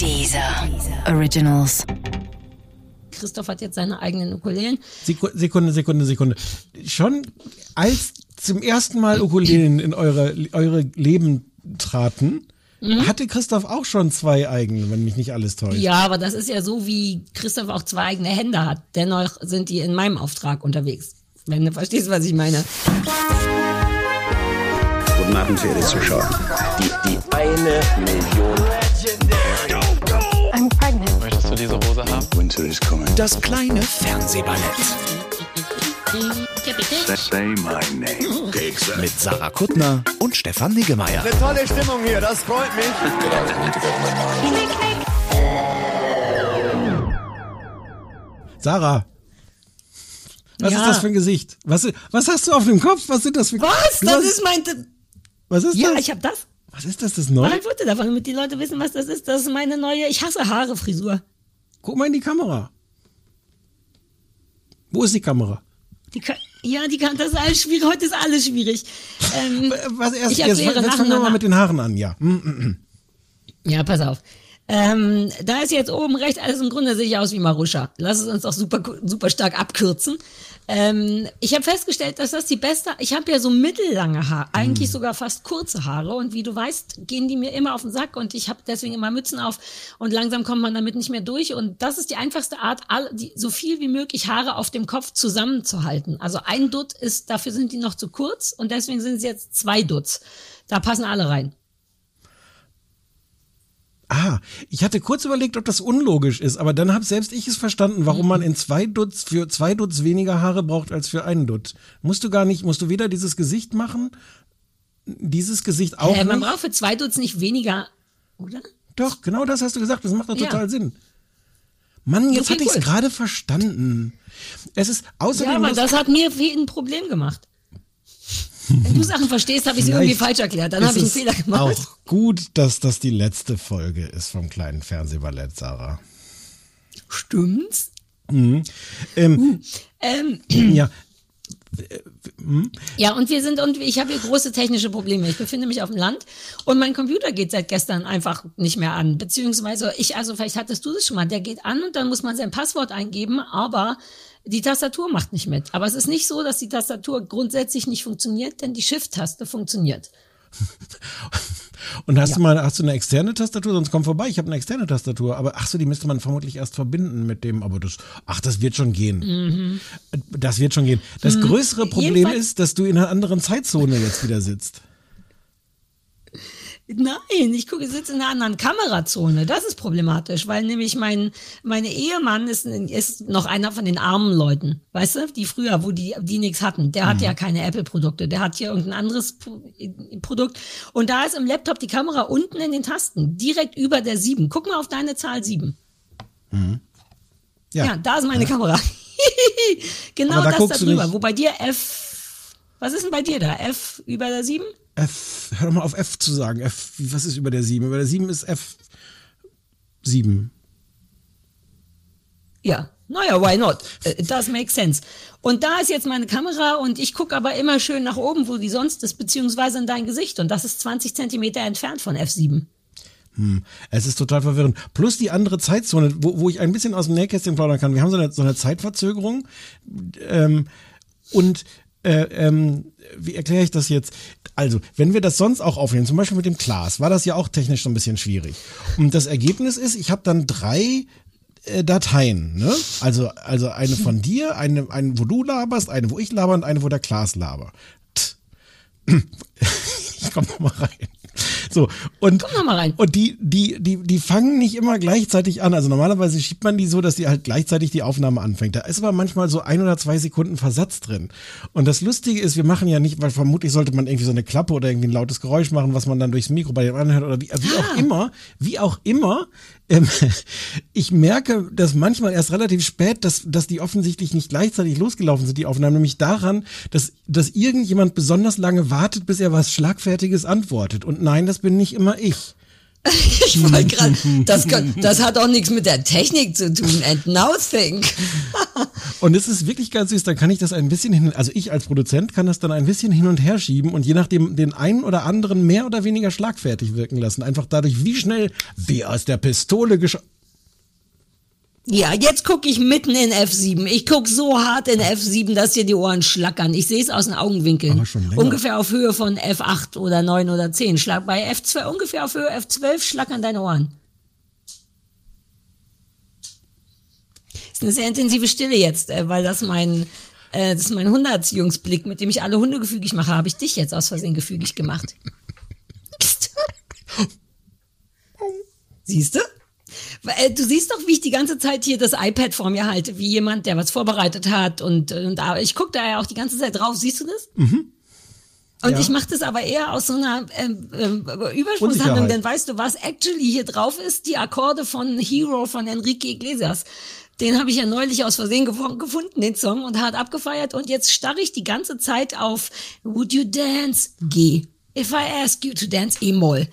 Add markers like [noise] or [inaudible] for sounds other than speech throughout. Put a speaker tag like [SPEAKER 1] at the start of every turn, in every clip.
[SPEAKER 1] Dieser Originals.
[SPEAKER 2] Christoph hat jetzt seine eigenen Ukulelen.
[SPEAKER 3] Seku- Sekunde, Sekunde, Sekunde. Schon als zum ersten Mal Ukulelen in eure, eure Leben traten, hatte Christoph auch schon zwei eigene, wenn mich nicht alles täuscht.
[SPEAKER 2] Ja, aber das ist ja so, wie Christoph auch zwei eigene Hände hat. Dennoch sind die in meinem Auftrag unterwegs. Wenn du verstehst, was ich meine.
[SPEAKER 4] Guten Abend, verehrte Zuschauer. Die, die eine Million.
[SPEAKER 5] Diese Hose haben?
[SPEAKER 4] Winter is coming.
[SPEAKER 6] Das kleine Fernsehballett
[SPEAKER 4] Say my name.
[SPEAKER 6] mit Sarah Kuttner und Stefan Niggemeier.
[SPEAKER 7] Tolle Stimmung hier, das freut mich.
[SPEAKER 3] Sarah. Was
[SPEAKER 2] Ja.
[SPEAKER 3] ist das für ein Gesicht? Was, was hast du auf dem Kopf? Was sind das für
[SPEAKER 2] Was?
[SPEAKER 3] Du
[SPEAKER 2] Das
[SPEAKER 3] hast-
[SPEAKER 2] ist mein...
[SPEAKER 3] Was ist
[SPEAKER 2] Ja,
[SPEAKER 3] das?
[SPEAKER 2] ich hab das.
[SPEAKER 3] was ist das, das neu?
[SPEAKER 2] Mach ein Foto davon, damit die Leute wissen, was das ist. Das ist meine neue... Ich hasse Haare-Frisur.
[SPEAKER 3] Guck mal in die Kamera. Wo ist die Kamera?
[SPEAKER 2] Die kann, ja, die kann, das ist alles schwierig. Heute ist alles schwierig. Ähm,
[SPEAKER 3] Äh, Was erst,
[SPEAKER 2] Ich
[SPEAKER 3] jetzt,
[SPEAKER 2] erkläre
[SPEAKER 3] jetzt fangen wir mal mit den Haaren an, ja. Hm,
[SPEAKER 2] Ja, pass auf. Ähm, da ist jetzt oben rechts alles im Grunde sehe ich aus wie Maruscha. Lass es uns doch super, super stark abkürzen. Ähm, ich habe festgestellt, dass das die beste, ich habe ja so mittellange Haare, eigentlich sogar fast kurze Haare und wie du weißt, gehen die mir immer auf den Sack und ich habe deswegen immer Mützen auf und langsam kommt man damit nicht mehr durch und das ist die einfachste Art, all, die, so viel wie möglich Haare auf dem Kopf zusammenzuhalten. Also ein Dutt ist, dafür sind die noch zu kurz und deswegen sind es jetzt zwei Dutts. Da passen alle rein.
[SPEAKER 3] Ah, ich hatte kurz überlegt, ob das unlogisch ist, aber dann habe selbst ich es verstanden, warum man in zwei Dutz für zwei Dutz weniger Haare braucht als für einen Dutz. Musst du gar nicht, musst du weder dieses Gesicht machen, dieses Gesicht auch
[SPEAKER 2] Äh, man
[SPEAKER 3] nicht.
[SPEAKER 2] braucht für zwei Dutz nicht weniger, oder?
[SPEAKER 3] Doch, genau das hast du gesagt. Das macht doch
[SPEAKER 2] Ja.
[SPEAKER 3] total Sinn. Mann, jetzt
[SPEAKER 2] Okay,
[SPEAKER 3] hatte ich es
[SPEAKER 2] cool.
[SPEAKER 3] gerade verstanden. Es ist außerdem
[SPEAKER 2] Ja, aber das hat mir viel ein Problem gemacht. Wenn du Sachen verstehst, habe ich sie irgendwie falsch erklärt. Dann habe ich einen Fehler gemacht.
[SPEAKER 3] Auch gut, dass das die letzte Folge ist vom kleinen Fernsehballett, Sarah.
[SPEAKER 2] Stimmt's?
[SPEAKER 3] Ähm,
[SPEAKER 2] Ähm, [clears throat]
[SPEAKER 3] ja,
[SPEAKER 2] ja, und wir sind, und ich habe hier große technische Probleme. Ich befinde mich auf dem Land und mein Computer geht seit gestern einfach nicht mehr an. Beziehungsweise ich, also vielleicht hattest du das schon mal, der geht an und dann muss man sein Passwort eingeben, aber die Tastatur macht nicht mit. Aber es ist nicht so, dass die Tastatur grundsätzlich nicht funktioniert, denn die Shift-Taste funktioniert. [laughs]
[SPEAKER 3] Und hast du mal, hast du eine externe Tastatur? Sonst komm vorbei. Ich habe eine externe Tastatur. Aber ach so, die müsste man vermutlich erst verbinden mit dem. Aber das, ach, das wird schon gehen. Das wird schon gehen. Das größere Problem
[SPEAKER 2] Mhm. Jedenfalls-
[SPEAKER 3] ist, dass du in einer anderen Zeitzone jetzt wieder sitzt.
[SPEAKER 2] Nein, ich gucke, sitze in einer anderen Kamerazone. Das ist problematisch, weil nämlich mein meine Ehemann ist, ist noch einer von den armen Leuten, weißt du, die früher, wo die die nichts hatten. Der hat ja keine Apple-Produkte, der hat hier irgendein anderes Pro Produkt. Und da ist im Laptop die Kamera unten in den Tasten, direkt über der 7. Guck mal auf deine Zahl 7. Ja, da ist meine Kamera. [laughs] genau
[SPEAKER 3] da
[SPEAKER 2] das da drüber. Wo bei dir F. Was ist denn bei dir da? F über der 7?
[SPEAKER 3] F, hör doch mal auf F zu sagen. F, was ist über der 7? Über der 7 ist F 7.
[SPEAKER 2] Ja, naja, why not? Äh, It does make sense. Und da ist jetzt meine Kamera und ich gucke aber immer schön nach oben, wo die sonst ist, beziehungsweise in dein Gesicht. Und das ist 20 Zentimeter entfernt von F7.
[SPEAKER 3] Es ist total verwirrend. Plus die andere Zeitzone, wo, wo ich ein bisschen aus dem Nähkästchen plaudern kann. Wir haben so eine, so eine Zeitverzögerung. Ähm, und äh, ähm, wie erkläre ich das jetzt? Also, wenn wir das sonst auch aufnehmen, zum Beispiel mit dem Glas, war das ja auch technisch so ein bisschen schwierig. Und das Ergebnis ist, ich habe dann drei äh, Dateien, ne? Also, also eine von [laughs] dir, eine, eine, wo du laberst, eine, wo ich laber und eine, wo der Klaas laber. [laughs] Ich komm noch mal rein. So, und,
[SPEAKER 2] Komm mal rein.
[SPEAKER 3] und die, die, die, die fangen nicht immer gleichzeitig an. Also normalerweise schiebt man die so, dass die halt gleichzeitig die Aufnahme anfängt. Da ist aber manchmal so ein oder zwei Sekunden Versatz drin. Und das Lustige ist, wir machen ja nicht, weil vermutlich sollte man irgendwie so eine Klappe oder irgendwie ein lautes Geräusch machen, was man dann durchs Mikro bei dem anderen hört oder wie, wie auch immer, wie auch immer. Ähm, ich merke, dass manchmal erst relativ spät, dass, dass die offensichtlich nicht gleichzeitig losgelaufen sind, die Aufnahmen, nämlich daran, dass, dass irgendjemand besonders lange wartet, bis er was Schlagfertiges antwortet. Und nein, das bin nicht immer ich. [laughs]
[SPEAKER 2] Ich wollte gerade, das, kann- [laughs] das hat auch nichts mit der Technik zu tun. And now think. [laughs]
[SPEAKER 3] Und es ist wirklich ganz süß, dann kann ich das ein bisschen hin, also ich als Produzent kann das dann ein bisschen hin und her schieben und je nachdem den einen oder anderen mehr oder weniger schlagfertig wirken lassen. Einfach dadurch, wie schnell, wie aus der Pistole geschossen.
[SPEAKER 2] Ja, jetzt gucke ich mitten in F7. Ich guck so hart in F7, dass dir die Ohren schlackern. Ich sehe es aus den Augenwinkeln. Ungefähr auf Höhe von F8 oder 9 oder 10. Schlag bei F2 ungefähr auf Höhe F12 schlackern deine Ohren. Ist eine sehr intensive Stille jetzt, äh, weil das mein äh, das ist mein Hundertsjungsblick, mit dem ich alle Hunde gefügig mache. Habe ich dich jetzt aus Versehen gefügig gemacht? [laughs] Siehst du? Weil, Du siehst doch, wie ich die ganze Zeit hier das iPad vor mir halte, wie jemand, der was vorbereitet hat und, und da- ich gucke da ja auch die ganze Zeit drauf. Siehst du das? Und
[SPEAKER 3] Ja.
[SPEAKER 2] ich mache das aber eher aus so einer ähm, ähm, Übersprungshandlung, denn weißt du, was actually hier drauf ist? Die Akkorde von Hero von Enrique Iglesias. Den habe ich ja neulich aus Versehen gef- gefunden, den Song, und hart abgefeiert. Und jetzt starre ich die ganze Zeit auf Would you dance? G. If I ask you to dance, E-Moll.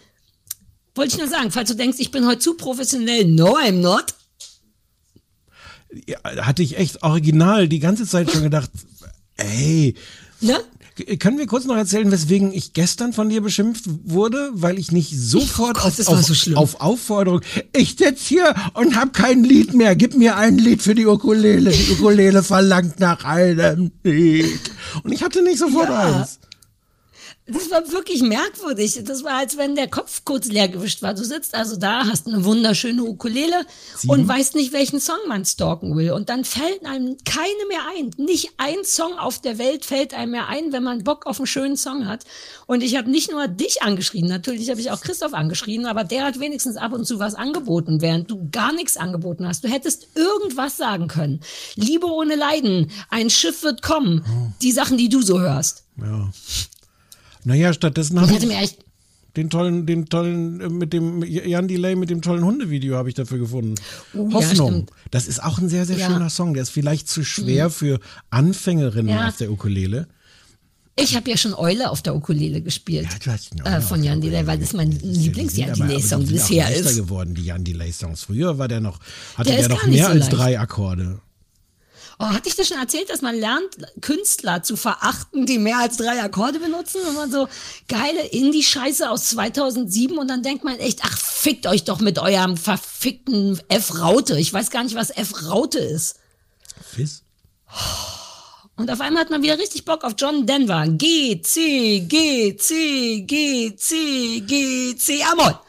[SPEAKER 2] Wollte ich nur sagen, falls du denkst, ich bin heute zu professionell. No, I'm not.
[SPEAKER 3] Ja, hatte ich echt original die ganze Zeit schon gedacht, ey,
[SPEAKER 2] Ne?
[SPEAKER 3] k- können wir kurz noch erzählen, weswegen ich gestern von dir beschimpft wurde, weil ich nicht sofort
[SPEAKER 2] Oh Gott,
[SPEAKER 3] auf, auf,
[SPEAKER 2] so
[SPEAKER 3] auf Aufforderung, ich sitz hier und hab kein Lied mehr, gib mir ein Lied für die Ukulele, die Ukulele verlangt nach einem Lied. Und ich hatte nicht sofort
[SPEAKER 2] Ja.
[SPEAKER 3] eins.
[SPEAKER 2] Das war wirklich merkwürdig. Das war, als wenn der Kopf kurz leer gewischt war. Du sitzt also da, hast eine wunderschöne Ukulele und weißt nicht, welchen Song man stalken will. Und dann fällt einem keine mehr ein. Nicht ein Song auf der Welt fällt einem mehr ein, wenn man Bock auf einen schönen Song hat. Und ich habe nicht nur dich angeschrien, natürlich habe ich auch Christoph angeschrien, aber der hat wenigstens ab und zu was angeboten, während du gar nichts angeboten hast. Du hättest irgendwas sagen können. Liebe ohne Leiden, ein Schiff wird kommen. Die Sachen, die du so hörst.
[SPEAKER 3] Ja. Naja, stattdessen habe ich
[SPEAKER 2] mir echt
[SPEAKER 3] den tollen, den tollen, äh, mit dem Jan Delay mit dem tollen Hundevideo habe ich dafür gefunden.
[SPEAKER 2] Ja,
[SPEAKER 3] Hoffnung.
[SPEAKER 2] stimmt.
[SPEAKER 3] das ist auch ein sehr, sehr
[SPEAKER 2] Ja. Mhm.
[SPEAKER 3] schöner Song. Der ist vielleicht zu schwer für Anfängerinnen
[SPEAKER 2] Ja.
[SPEAKER 3] auf der Ukulele.
[SPEAKER 2] Ich habe ja schon Eule auf der Ukulele gespielt.
[SPEAKER 3] du hast
[SPEAKER 2] äh, von Jan Delay, weil das mein Lieblings-Jan Delay-Song bisher ist.
[SPEAKER 3] geworden, die Jan Delay-Songs. Früher war der noch, hatte
[SPEAKER 2] Der
[SPEAKER 3] der, noch mehr
[SPEAKER 2] so
[SPEAKER 3] als drei Akkorde.
[SPEAKER 2] Oh, hatte ich dir schon erzählt, dass man lernt, Künstler zu verachten, die mehr als drei Akkorde benutzen? Und man so geile Indie-Scheiße aus 2007 und dann denkt man echt, ach, fickt euch doch mit eurem verfickten F-Raute. Ich weiß gar nicht, was F-Raute ist.
[SPEAKER 3] Fizz?
[SPEAKER 2] Und auf einmal hat man wieder richtig Bock auf John Denver. G, C, G, C, G, C, G, C, Amol.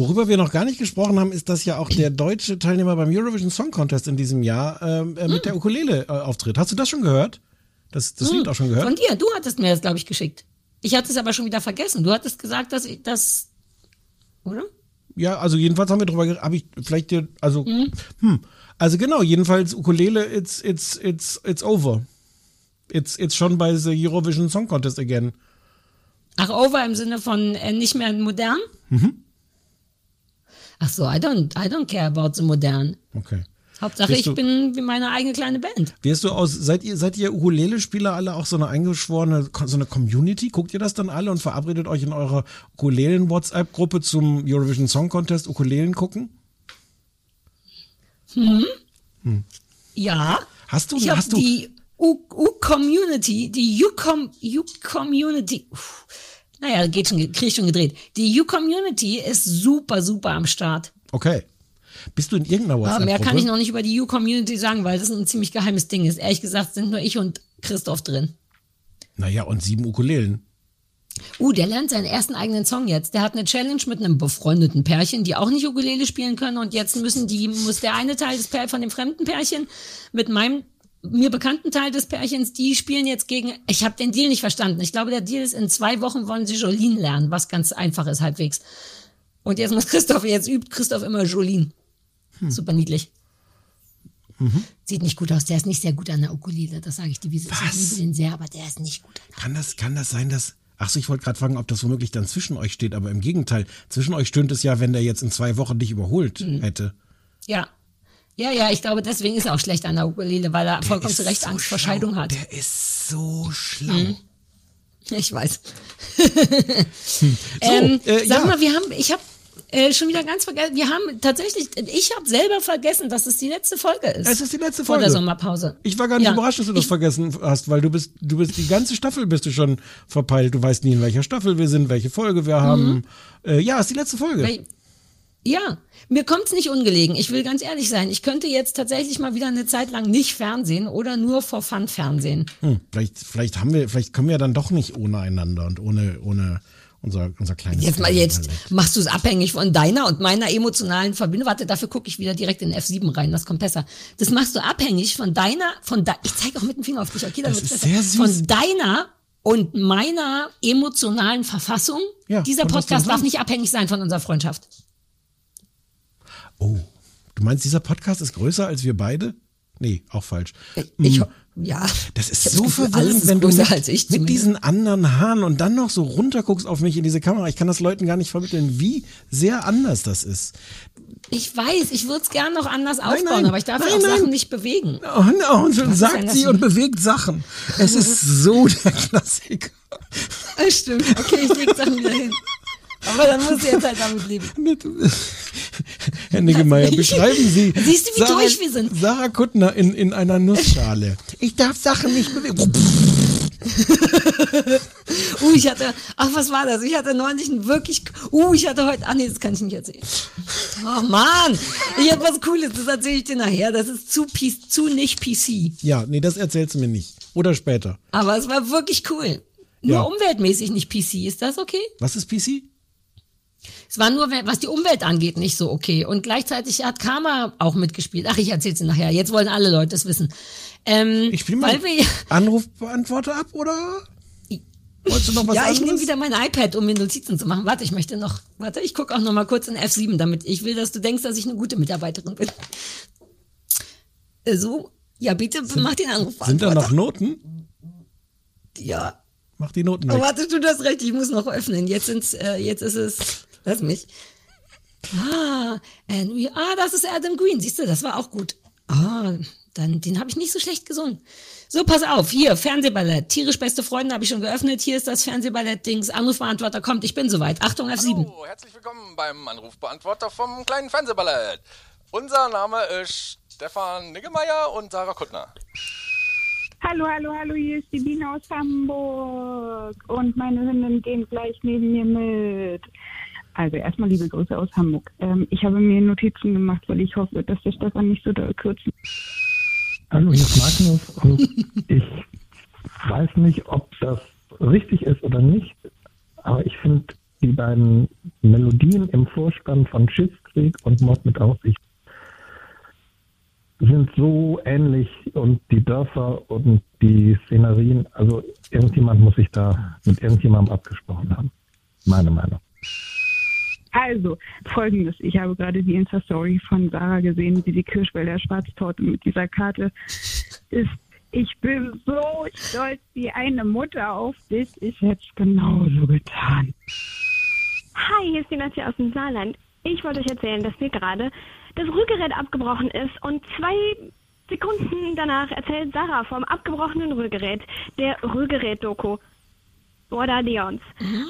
[SPEAKER 3] Worüber wir noch gar nicht gesprochen haben, ist, dass ja auch der deutsche Teilnehmer beim Eurovision Song Contest in diesem Jahr ähm, äh, mit der Ukulele äh, auftritt. Hast du das schon gehört? Das, das Lied auch schon gehört?
[SPEAKER 2] Von dir, du hattest mir das, glaube ich, geschickt. Ich hatte es aber schon wieder vergessen. Du hattest gesagt, dass ich das. Oder?
[SPEAKER 3] Ja, also jedenfalls haben wir drüber geredet, habe ich vielleicht dir, also, hm, also genau, jedenfalls Ukulele, it's, it's, it's, it's over. It's, it's schon bei the Eurovision Song Contest again.
[SPEAKER 2] Ach, over im Sinne von äh, nicht mehr modern?
[SPEAKER 3] Mhm.
[SPEAKER 2] Ach so, I don't, I don't care about the modern.
[SPEAKER 3] Okay.
[SPEAKER 2] Hauptsache,
[SPEAKER 3] Bist
[SPEAKER 2] ich
[SPEAKER 3] du-
[SPEAKER 2] bin wie meine eigene kleine Band.
[SPEAKER 3] Wirst du aus, seid ihr, seid ihr Ukulele-Spieler alle auch so eine eingeschworene, so eine Community? Guckt ihr das dann alle und verabredet euch in eurer Ukulelen-WhatsApp-Gruppe zum Eurovision Song Contest Ukulelen gucken?
[SPEAKER 2] Ja.
[SPEAKER 3] Hast du-
[SPEAKER 2] ich
[SPEAKER 3] hast du-
[SPEAKER 2] die U-Community, die U-Com- U-Community. Uff. Naja, geht schon, krieg ich schon gedreht. Die U-Community ist super, super am Start.
[SPEAKER 3] Okay. Bist du in irgendeiner
[SPEAKER 2] Aber
[SPEAKER 3] WhatsApp-Gruppe?
[SPEAKER 2] mehr kann ich noch nicht über die U-Community sagen, weil das ein ziemlich geheimes Ding ist. Ehrlich gesagt sind nur ich und Christoph drin.
[SPEAKER 3] Naja, und sieben Ukulelen.
[SPEAKER 2] Uh, der lernt seinen ersten eigenen Song jetzt. Der hat eine Challenge mit einem befreundeten Pärchen, die auch nicht Ukulele spielen können. Und jetzt müssen die, muss der eine Teil des Pär von dem fremden Pärchen mit meinem mir bekannten Teil des Pärchens, die spielen jetzt gegen. Ich habe den Deal nicht verstanden. Ich glaube, der Deal ist, in zwei Wochen wollen sie Jolene lernen, was ganz einfach ist halbwegs. Und jetzt muss Christoph, jetzt übt Christoph immer Jolene. Super niedlich. Sieht nicht gut aus. Der ist nicht sehr gut an der Ukulele. Das sage ich dir, wie? Ich liebe den sehr, aber der ist nicht gut. an der
[SPEAKER 3] Kann das, kann das sein, dass. Ach so, ich wollte gerade fragen, ob das womöglich dann zwischen euch steht, aber im Gegenteil. Zwischen euch stöhnt es ja, wenn der jetzt in zwei Wochen dich überholt
[SPEAKER 2] Mhm.
[SPEAKER 3] hätte.
[SPEAKER 2] Ja. Ja, ja, ich glaube, deswegen ist er auch schlecht an der Ukulele, weil er vollkommen
[SPEAKER 3] ist
[SPEAKER 2] zu Recht
[SPEAKER 3] so
[SPEAKER 2] Angst vor. Scheidung hat.
[SPEAKER 3] Der ist so schlau.
[SPEAKER 2] Mhm. Ich weiß. [laughs]
[SPEAKER 3] So,
[SPEAKER 2] ähm,
[SPEAKER 3] äh,
[SPEAKER 2] sag
[SPEAKER 3] ja.
[SPEAKER 2] mal, wir haben, ich habe äh, schon wieder ganz vergessen. Wir haben tatsächlich, ich habe selber vergessen, dass es die letzte Folge ist.
[SPEAKER 3] Es ist die letzte
[SPEAKER 2] vor
[SPEAKER 3] Folge.
[SPEAKER 2] der Sommerpause.
[SPEAKER 3] Ich war gar nicht
[SPEAKER 2] Ja.
[SPEAKER 3] überrascht, dass du das
[SPEAKER 2] Ich-
[SPEAKER 3] vergessen hast, weil du bist, du bist die ganze Staffel bist du schon verpeilt. Du weißt nie, in welcher Staffel wir sind, welche Folge wir haben. Äh, ja, ist die letzte Folge.
[SPEAKER 2] Mhm. Ja, mir kommt's nicht ungelegen. Ich will ganz ehrlich sein. Ich könnte jetzt tatsächlich mal wieder eine Zeit lang nicht Fernsehen oder nur vor Fun Fernsehen.
[SPEAKER 3] Hm, vielleicht, vielleicht haben wir, vielleicht können wir dann doch nicht ohne einander und ohne, ohne unser, unser kleines.
[SPEAKER 2] Jetzt mal jetzt machst du es abhängig von deiner und meiner emotionalen Verbindung. Warte, dafür gucke ich wieder direkt in F7 rein. Das kommt besser. Das machst du abhängig von deiner, von de ich zeige auch mit dem Finger auf dich. Okay,
[SPEAKER 3] Das ist
[SPEAKER 2] besser.
[SPEAKER 3] sehr süß.
[SPEAKER 2] Von deiner und meiner emotionalen Verfassung.
[SPEAKER 3] Ja,
[SPEAKER 2] Dieser Podcast darf nicht abhängig sein von unserer Freundschaft.
[SPEAKER 3] Oh, du meinst, dieser Podcast ist größer als wir beide? Nee, auch falsch.
[SPEAKER 2] Ich,
[SPEAKER 3] Hm.
[SPEAKER 2] ja.
[SPEAKER 3] Das ist
[SPEAKER 2] Ich
[SPEAKER 3] so
[SPEAKER 2] das Gefühl, alles
[SPEAKER 3] verwirrend, wenn du mit,
[SPEAKER 2] ich
[SPEAKER 3] mit diesen anderen Haaren und dann noch so runterguckst auf mich in diese Kamera. Ich kann das Leuten gar nicht vermitteln, wie sehr anders das ist.
[SPEAKER 2] Ich weiß, ich würde es gern noch anders
[SPEAKER 3] Nein,
[SPEAKER 2] aufbauen,
[SPEAKER 3] nein.
[SPEAKER 2] aber ich darf
[SPEAKER 3] Nein,
[SPEAKER 2] auch
[SPEAKER 3] nein.
[SPEAKER 2] Sachen nicht bewegen.
[SPEAKER 3] Oh, und so
[SPEAKER 2] ist
[SPEAKER 3] sagt sie und bewegt Sachen. Es ist so der [laughs] Klassiker.
[SPEAKER 2] Das stimmt. Okay, ich leg Sachen wieder hin. Aber dann musst du jetzt halt damit leben. [laughs]
[SPEAKER 3] Herr Niggemeier, [laughs] beschreiben Sie.
[SPEAKER 2] Siehst du, wie durch wir sind?
[SPEAKER 3] Sarah Kuttner in, in einer Nussschale. [laughs] Ich darf Sachen nicht bewegen.
[SPEAKER 2] Uh, ich hatte, ach, was war das? Ich hatte neulich ein wirklich, uh, ich hatte heute, ach nee, das kann ich nicht erzählen. Oh Mann, ich hatte was Cooles, das erzähle ich dir nachher. Das ist zu, zu nicht PC.
[SPEAKER 3] Ja, nee, das erzählst du mir nicht. Oder später.
[SPEAKER 2] Aber es war wirklich cool. Nur
[SPEAKER 3] Ja.
[SPEAKER 2] umweltmäßig nicht PC. Ist das okay?
[SPEAKER 3] Was ist PC?
[SPEAKER 2] Es war nur, was die Umwelt angeht, nicht so okay. Und gleichzeitig hat Karma auch mitgespielt. Ach, ich erzähl's dir nachher. Jetzt wollen alle Leute es wissen. Ähm,
[SPEAKER 3] Ich spiele mal
[SPEAKER 2] wir, [laughs]
[SPEAKER 3] Anrufbeantworter ab, oder? Wolltest du noch was
[SPEAKER 2] ja, ich nehme
[SPEAKER 3] anderes?
[SPEAKER 2] wieder mein iPad, um mir Notizen zu machen. Warte, ich möchte noch, warte, ich gucke auch noch mal kurz in F7, damit ich will, dass du denkst, dass ich eine gute Mitarbeiterin bin. Äh, So, ja, bitte mach den Anruf.
[SPEAKER 3] Sind da noch Noten?
[SPEAKER 2] Ja.
[SPEAKER 3] Mach die Noten
[SPEAKER 2] Oh,
[SPEAKER 3] weg.
[SPEAKER 2] warte, du hast recht, ich muss noch öffnen. Jetzt sind's, äh, jetzt ist es, lass mich. Ah, and we, ah, das ist Adam Green, siehst du, das war auch gut. Ah, dann, den habe ich nicht so schlecht gesungen. So, pass auf, hier, Fernsehballett. Tierisch beste Freunde habe ich schon geöffnet. Hier ist das Fernsehballett-Dings. Anrufbeantworter kommt, ich bin soweit. Achtung, F7.
[SPEAKER 5] Hallo, herzlich willkommen beim Anrufbeantworter vom kleinen Fernsehballett. Unser Name ist Stefan Niggemeier und Sarah Kuttner.
[SPEAKER 8] Hallo, hallo, hallo, hier ist die Biene aus Hamburg und meine Hündin gehen gleich neben mir mit. Also erstmal liebe Grüße aus Hamburg. Ähm, ich habe mir Notizen gemacht, weil ich hoffe, dass der Stefan nicht so doll kürzt.
[SPEAKER 9] Hallo, hier ist Magnus und ich weiß nicht, ob das richtig ist oder nicht, aber ich finde die beiden Melodien im Vorspann von Schiffskrieg und Mord mit Aussicht sind so ähnlich und die Dörfer und die Szenerien, also irgendjemand muss sich da mit irgendjemandem abgesprochen haben. Meine Meinung.
[SPEAKER 8] Also, folgendes. Ich habe gerade die Insta-Story von Sarah gesehen, wie die Kirschwälder Schwarztorte mit dieser Karte ist. Ich bin so stolz wie eine Mutter auf dich. Ich hätte es genauso getan.
[SPEAKER 10] Hi, hier ist die Nassi aus dem Saarland. Ich wollte euch erzählen, dass mir gerade das Rührgerät abgebrochen ist und zwei Sekunden danach erzählt Sarah vom abgebrochenen Rührgerät, der Rührgerät-Doku. What are the odds?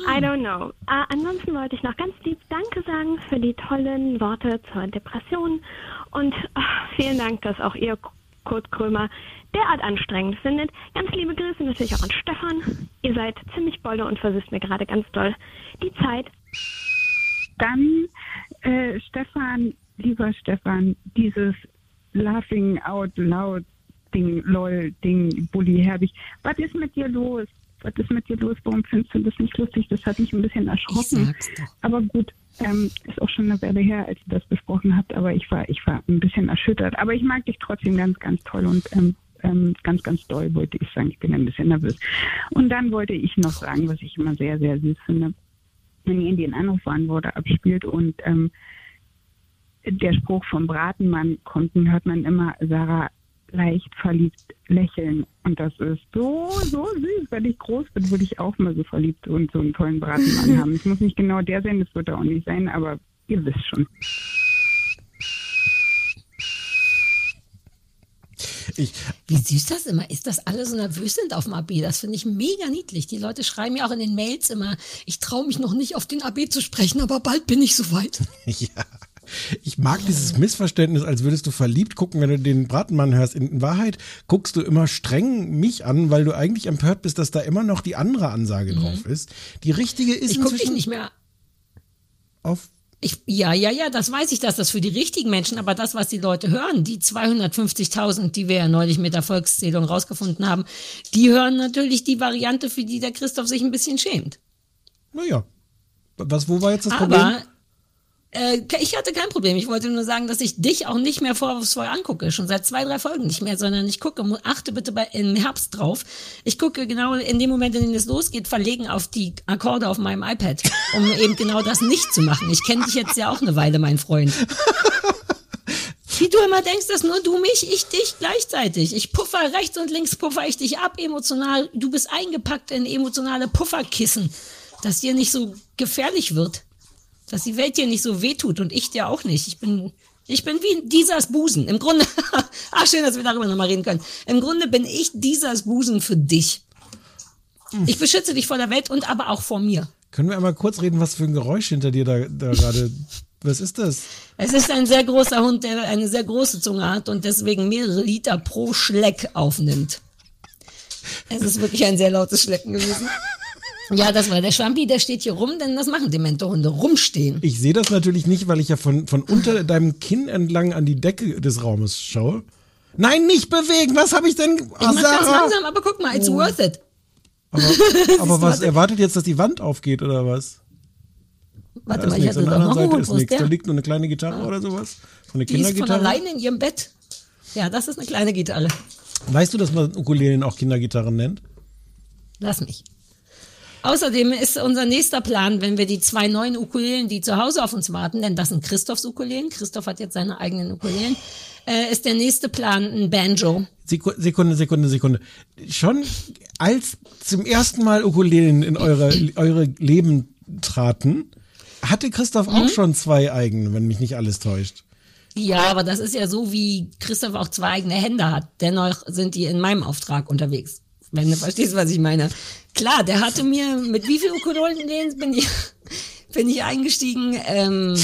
[SPEAKER 10] I don't know. Ah, ansonsten wollte ich noch ganz lieb Danke sagen für die tollen Worte zur Depression und ah, vielen Dank, dass auch ihr, Kurt Krömer, derart anstrengend findet. Ganz liebe Grüße natürlich auch an Stefan. Ihr seid ziemlich bolle und versüßt mir gerade ganz doll die Zeit.
[SPEAKER 8] Dann, äh, Stefan, lieber Stefan, dieses Laughing out loud Ding, lol, Ding, Bully, herbig. Was ist mit dir los? Was ist mit dir los? Warum findest du das nicht lustig? Das hat mich ein bisschen erschrocken. Aber gut, ähm, ist auch schon eine Weile her, als ihr das besprochen habt, aber ich war, ich war ein bisschen erschüttert. Aber ich mag dich trotzdem ganz, ganz toll und ähm, ähm, ganz, ganz doll wollte ich sagen. Ich bin ein bisschen nervös. Und dann wollte ich noch sagen, was ich immer sehr, sehr süß finde wenn ihr den Anrufbeantworter abspielt und ähm, der Spruch vom Bratenmann kommt, dann hört man immer Sarah leicht verliebt lächeln. Und das ist so, so süß. Wenn ich groß bin, würde ich auch mal so verliebt und so einen tollen Bratenmann haben. Es muss nicht genau der sein, das wird er auch nicht sein, aber ihr wisst schon.
[SPEAKER 3] Ich,
[SPEAKER 2] Wie süß das immer ist, dass alle so nervös sind auf dem AB. Das finde ich mega niedlich. Die Leute schreiben mir auch in den Mails immer, ich traue mich noch nicht auf den AB zu sprechen, aber bald bin ich soweit. [laughs]
[SPEAKER 3] ja. Ich mag dieses Missverständnis, als würdest du verliebt gucken, wenn du den Bratenmann hörst. In Wahrheit guckst du immer streng mich an, weil du eigentlich empört bist, dass da immer noch die andere Ansage drauf ist. Die richtige ist
[SPEAKER 2] Mhm. Ich gucke dich nicht mehr
[SPEAKER 3] auf
[SPEAKER 2] Ich, ja, ja, ja, das weiß ich, dass das für die richtigen Menschen, aber das, was die Leute hören, die 250.000, die wir ja neulich mit der Volkszählung rausgefunden haben, die hören natürlich die Variante, für die der Christoph sich ein bisschen schämt.
[SPEAKER 3] Naja. Was, wo war jetzt das Problem?
[SPEAKER 2] Äh, ich hatte kein Problem. Ich wollte nur sagen, dass ich dich auch nicht mehr vorwurfsvoll angucke. Schon seit zwei, drei Folgen nicht mehr, sondern ich gucke, achte bitte bei, im Herbst drauf. Ich gucke genau in dem Moment, in dem es losgeht, verlegen auf die Akkorde auf meinem iPad, um [laughs] eben genau das nicht zu machen. Ich kenne dich jetzt ja auch eine Weile, mein Freund. Wie du immer denkst, dass nur du mich, ich dich gleichzeitig. Ich puffer rechts und links, puffer ich dich ab emotional. Du bist eingepackt in emotionale Pufferkissen, dass dir nicht so gefährlich wird. Dass die Welt dir nicht so wehtut und ich dir auch nicht. Ich bin, ich bin wie Disas Busen. Im Grunde, ach [laughs] schön, dass wir darüber nochmal reden können. Im Grunde bin ich Disas Busen für dich. Ich beschütze dich vor der Welt und aber auch vor mir.
[SPEAKER 3] Können wir einmal kurz reden, was für ein Geräusch hinter dir da, da gerade. [laughs] Was ist das?
[SPEAKER 2] Es ist ein sehr großer Hund, der eine sehr große Zunge hat und deswegen mehrere Liter pro Schleck aufnimmt. Es ist wirklich ein sehr lautes Schlecken gewesen. [laughs] Ja, das war der Schwampi, der steht hier rum, denn das machen demente Hunde, rumstehen.
[SPEAKER 3] Ich sehe das natürlich nicht, weil ich ja von, von unter deinem Kinn entlang an die Decke des Raumes schaue. Nenein, nicht bewegen! Was habe ich denn?
[SPEAKER 2] Ich mach ganz langsam, aber guck mal, it's
[SPEAKER 3] Oh.
[SPEAKER 2] worth it.
[SPEAKER 3] Aber, [laughs] aber was erwartet jetzt, dass die Wand aufgeht oder was?
[SPEAKER 2] Warte mal, ich hatte
[SPEAKER 3] der
[SPEAKER 2] doch noch
[SPEAKER 3] anderen Seite ist nichts. Da liegt nur eine kleine Gitarre oder sowas. So eine
[SPEAKER 2] Die ist von
[SPEAKER 3] Kindergitarre.
[SPEAKER 2] alleine in ihrem Bett. Ja, das ist eine kleine Gitarre.
[SPEAKER 3] Weißt du, dass man Ukulelen auch Kindergitarren nennt?
[SPEAKER 2] Lass mich. Außerdem ist unser nächster Plan, wenn wir die zwei neuen Ukulelen, die zu Hause auf uns warten, denn das sind Christophs Ukulelen, Christoph hat jetzt seine eigenen Ukulelen, äh, ist der nächste Plan ein Banjo.
[SPEAKER 3] Seku- Sekunde, Sekunde, Sekunde. Schon als zum ersten Mal Ukulelen in eure, eure Leben traten, hatte Christoph
[SPEAKER 2] Mhm.
[SPEAKER 3] auch schon zwei eigene, wenn mich nicht alles täuscht.
[SPEAKER 2] Ja, aber das ist ja so, wie Christoph auch zwei eigene Hände hat. Dennoch sind die in meinem Auftrag unterwegs. Wenn du verstehst, was ich meine. Klar, der hatte mir, mit wie viel Ukulelen bin ich, [laughs] bin ich eingestiegen? Ähm,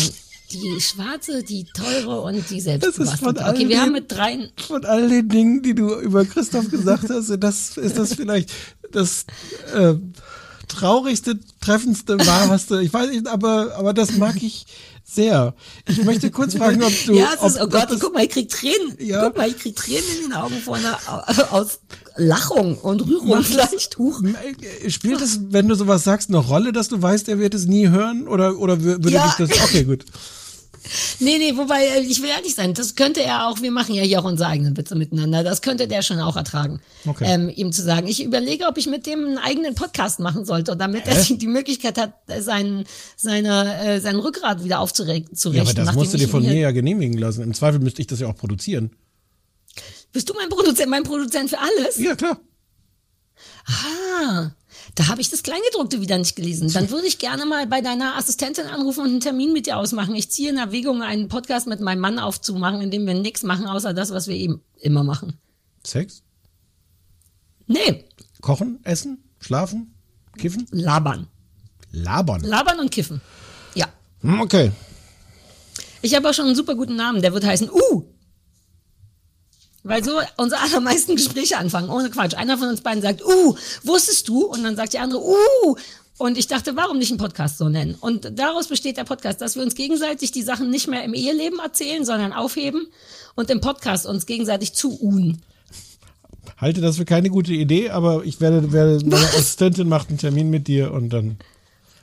[SPEAKER 2] die schwarze, die teure und die
[SPEAKER 3] Das ist
[SPEAKER 2] selbstgebastelte.
[SPEAKER 3] von all
[SPEAKER 2] Okay, wir
[SPEAKER 3] den-
[SPEAKER 2] haben mit dreien,
[SPEAKER 3] Von all den Dingen, die du über Christoph gesagt hast, ist das, ist das vielleicht das äh, traurigste, treffendste du, ich weiß nicht, aber, aber das mag ich sehr. Ich möchte kurz [laughs] fragen, ob du.
[SPEAKER 2] ja, es ist,
[SPEAKER 3] ob,
[SPEAKER 2] oh Gott,
[SPEAKER 3] das,
[SPEAKER 2] guck mal, ich krieg Tränen.
[SPEAKER 3] Ja.
[SPEAKER 2] Guck mal, ich krieg Tränen in den Augen von einer, aus Lachung und Rührung vielleicht. Huch.
[SPEAKER 3] Spielt es, wenn du sowas sagst, eine Rolle, dass du weißt, er wird es nie hören? Oder, oder wür- würde
[SPEAKER 2] Ja.
[SPEAKER 3] dich das. Okay, gut. [laughs]
[SPEAKER 2] Nee, nee, wobei, äh, ich will ehrlich sein, das könnte er auch, wir machen ja hier auch unsere eigenen Witze miteinander, das könnte der schon auch ertragen,
[SPEAKER 3] Okay.
[SPEAKER 2] ähm, ihm zu sagen. Ich überlege, ob ich mit dem einen eigenen Podcast machen sollte, damit er
[SPEAKER 3] Hä?
[SPEAKER 2] die Möglichkeit hat, sein, seine, äh, sein Rückgrat wieder aufzurichten.
[SPEAKER 3] Ja, aber das musst du dir von mir ja genehmigen lassen. Im Zweifel müsste ich das ja auch produzieren.
[SPEAKER 2] Bist du mein Produzent, mein Produzent für alles?
[SPEAKER 3] Ja, klar.
[SPEAKER 2] Ah, da habe ich das Kleingedruckte wieder nicht gelesen. Dann würde ich gerne mal bei deiner Assistentin anrufen und einen Termin mit dir ausmachen. Ich ziehe in Erwägung, einen Podcast mit meinem Mann aufzumachen, in dem wir nichts machen, außer das, was wir eben immer machen.
[SPEAKER 3] Sex?
[SPEAKER 2] Nee,
[SPEAKER 3] Kochen? Essen? Schlafen? Kiffen?
[SPEAKER 2] labern.
[SPEAKER 3] Labern.
[SPEAKER 2] Labern und kiffen. Ja.
[SPEAKER 3] Hm, Okay.
[SPEAKER 2] Ich habe auch schon einen super guten Namen. Der wird heißen Uh. Weil so unsere allermeisten Gespräche anfangen, ohne Quatsch. Einer von uns beiden sagt, uh, wusstest du? Und dann sagt die andere, uh. Und ich dachte, warum nicht einen Podcast so nennen? Und daraus besteht der Podcast, dass wir uns gegenseitig die Sachen nicht mehr im Eheleben erzählen, sondern aufheben und im Podcast uns gegenseitig zu uhen.
[SPEAKER 3] Halte das für keine gute Idee, aber ich werde, werde [laughs] meine Assistentin macht einen Termin mit dir und dann.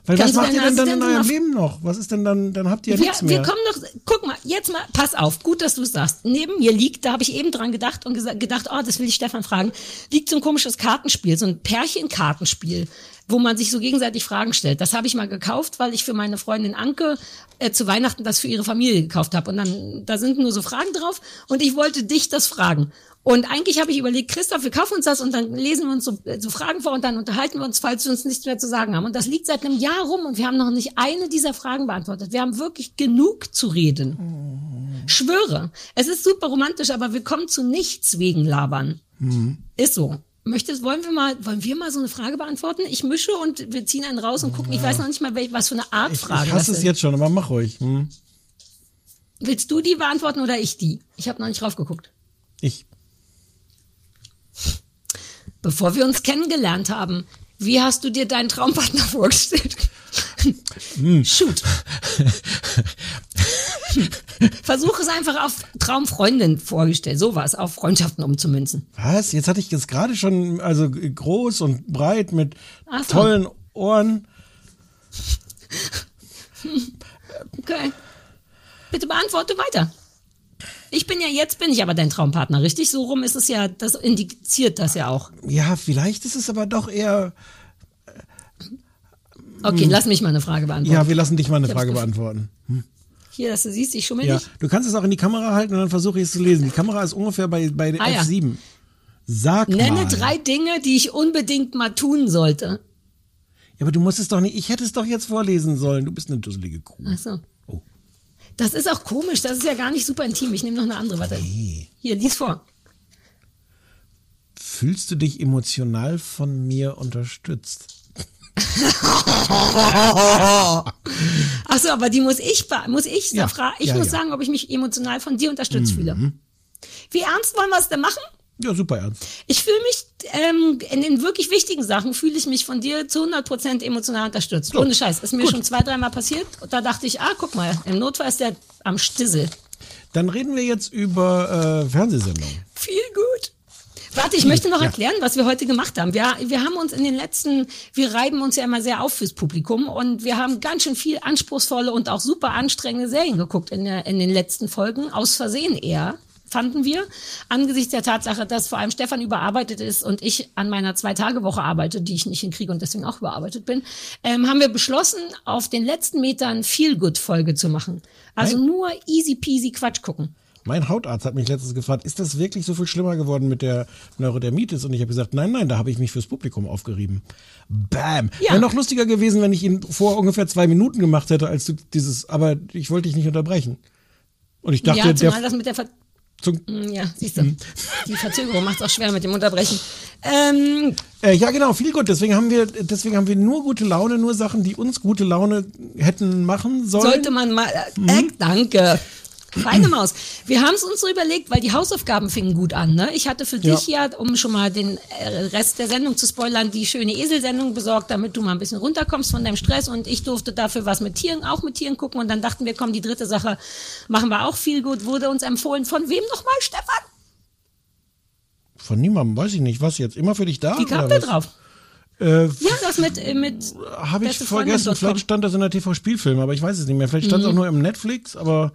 [SPEAKER 3] Weil
[SPEAKER 2] Kannst
[SPEAKER 3] was macht ihr denn dann in eurem Leben noch? Was ist denn dann? Dann habt ihr ja
[SPEAKER 2] Wir,
[SPEAKER 3] nichts
[SPEAKER 2] wir
[SPEAKER 3] mehr.
[SPEAKER 2] kommen doch, guck mal, jetzt mal, pass auf, gut, dass du es sagst. Neben mir liegt, da habe ich eben dran gedacht und gedacht, oh, das will ich Stefan fragen, liegt so ein komisches Kartenspiel, so ein Pärchen-Kartenspiel, wo man sich so gegenseitig Fragen stellt. Das habe ich mal gekauft, weil ich für meine Freundin Anke äh, zu Weihnachten das für ihre Familie gekauft habe. Und dann, da sind nur so Fragen drauf und ich wollte dich das fragen. Und eigentlich habe ich überlegt, Christoph, wir kaufen uns das und dann lesen wir uns so, äh, so Fragen vor und dann unterhalten wir uns, falls wir uns nichts mehr zu sagen haben. Und das liegt seit einem Jahr rum und wir haben noch nicht eine dieser Fragen beantwortet. Wir haben wirklich genug zu reden. Schwöre. Es ist super romantisch, aber wir kommen zu nichts wegen Labern. Ist so. Möchtest, wollen wir mal, wollen wir mal so eine Frage beantworten? Ich mische und wir ziehen einen raus und gucken. Ich weiß noch nicht mal, welch, was für eine Art
[SPEAKER 3] Ich,
[SPEAKER 2] Frage
[SPEAKER 3] ich hasse es
[SPEAKER 2] ist.
[SPEAKER 3] jetzt schon, aber mach ruhig. Hm.
[SPEAKER 2] Willst du die beantworten oder ich die? Ich habe noch nicht drauf geguckt.
[SPEAKER 3] Ich.
[SPEAKER 2] Bevor wir uns kennengelernt haben, wie hast du dir deinen Traumpartner [laughs] vorgestellt?
[SPEAKER 3] Hm.
[SPEAKER 2] Shoot. Versuch es einfach auf Traumfreundin vorgestellt. Sowas, auf Freundschaften umzumünzen.
[SPEAKER 3] Was? Jetzt hatte ich jetzt gerade schon, also groß und breit mit
[SPEAKER 2] so.
[SPEAKER 3] tollen Ohren.
[SPEAKER 2] Okay. Bitte beantworte weiter. Ich bin ja, jetzt bin ich aber dein Traumpartner, richtig? So rum ist es ja, das indiziert das ja auch.
[SPEAKER 3] Ja, vielleicht ist es aber doch eher.
[SPEAKER 2] Okay, lass mich mal eine Frage beantworten.
[SPEAKER 3] Ja, wir lassen dich mal eine
[SPEAKER 2] Ich
[SPEAKER 3] Frage beantworten.
[SPEAKER 2] Hier, dass du siehst, ich schummel
[SPEAKER 3] Ja,
[SPEAKER 2] nicht.
[SPEAKER 3] du kannst es auch in die Kamera halten und dann versuche ich es zu lesen. Die Kamera ist ungefähr bei, bei
[SPEAKER 2] Ah, ja.
[SPEAKER 3] F7. Sag
[SPEAKER 2] Nenne
[SPEAKER 3] mal.
[SPEAKER 2] drei Dinge, die ich unbedingt mal tun sollte.
[SPEAKER 3] Ja, aber du musst es doch nicht. Ich hätte es doch jetzt vorlesen sollen. Du bist eine dusselige Kuh.
[SPEAKER 2] Ach so. Das ist auch komisch, das ist ja gar nicht super intim. Ich nehme noch eine andere, warte. Hier, lies vor.
[SPEAKER 3] Fühlst du dich emotional von mir unterstützt? [laughs]
[SPEAKER 2] Ach so, aber die muss ich, muss ich,
[SPEAKER 3] Ja,
[SPEAKER 2] ich
[SPEAKER 3] ja,
[SPEAKER 2] muss
[SPEAKER 3] ja. Mhm.
[SPEAKER 2] sagen, ob ich mich emotional von dir unterstützt fühle. Wie ernst wollen wir es denn machen?
[SPEAKER 3] Ja, super ernst.
[SPEAKER 2] Ich fühle mich ähm, in den wirklich wichtigen Sachen fühle ich mich von dir zu 100% emotional unterstützt.
[SPEAKER 3] So,
[SPEAKER 2] Ohne Scheiß. Ist mir
[SPEAKER 3] gut.
[SPEAKER 2] schon zwei, dreimal passiert. Und da dachte ich, ah, guck mal, im Notfall ist der am Stissel.
[SPEAKER 3] Dann reden wir jetzt über äh, Fernsehsendungen.
[SPEAKER 2] Viel gut. Warte, ich möchte noch
[SPEAKER 3] Ja.
[SPEAKER 2] erklären, was wir heute gemacht haben. Wir, wir haben uns in den letzten, wir reiben uns ja immer sehr auf fürs Publikum und wir haben ganz schön viel anspruchsvolle und auch super anstrengende Serien geguckt in, der, in den letzten Folgen. Aus Versehen eher, fanden wir. Angesichts der Tatsache, dass vor allem Stefan überarbeitet ist und ich an meiner Zwei-Tage-Woche arbeite, die ich nicht hinkriege und deswegen auch überarbeitet bin, ähm, haben wir beschlossen, auf den letzten Metern Feel-Good-Folge zu machen. Also
[SPEAKER 3] Nein.
[SPEAKER 2] nur easy peasy Quatsch gucken.
[SPEAKER 3] Mein Hautarzt hat mich letztens gefragt, ist das wirklich so viel schlimmer geworden mit der Neurodermitis? Und ich habe gesagt, nein, nein, da habe ich mich fürs Publikum aufgerieben. Bam.
[SPEAKER 2] Ja.
[SPEAKER 3] Wäre noch lustiger gewesen, wenn ich ihn vor ungefähr zwei Minuten gemacht hätte, als du dieses, aber ich wollte dich nicht unterbrechen. Und ich dachte,
[SPEAKER 2] ja, zumal
[SPEAKER 3] der
[SPEAKER 2] das mit der Ver
[SPEAKER 3] zum,
[SPEAKER 2] Mm, Ja, siehst du. Die Verzögerung macht es auch schwer mit dem Unterbrechen. Ähm,
[SPEAKER 3] äh, ja genau, viel gut. Deswegen haben wir, deswegen haben wir nur gute Laune, nur Sachen, die uns gute Laune hätten machen sollen.
[SPEAKER 2] sollte man mal. Äh, äh, danke. Feine Maus. Wir haben es uns so überlegt, weil die Hausaufgaben fingen gut an. Ne? Ich hatte für
[SPEAKER 3] Ja.
[SPEAKER 2] dich ja, um schon mal den äh, Rest der Sendung zu spoilern, die schöne Eselsendung besorgt, damit du mal ein bisschen runterkommst von deinem Stress. Und ich durfte dafür was mit Tieren, auch mit Tieren gucken. Und dann dachten wir, komm, die dritte Sache machen wir auch viel gut. Wurde uns empfohlen. Von wem nochmal, Stefan?
[SPEAKER 3] Von niemandem, weiß ich nicht. Was jetzt? Immer für dich da?
[SPEAKER 2] Wie kam
[SPEAKER 3] was?
[SPEAKER 2] drauf?
[SPEAKER 3] Äh,
[SPEAKER 2] Ja, das mit, äh, mit
[SPEAKER 3] Habe ich vergessen. Vielleicht stand das in der TV-Spielfilm, aber ich weiß es nicht mehr. Vielleicht stand es auch nur im Netflix, aber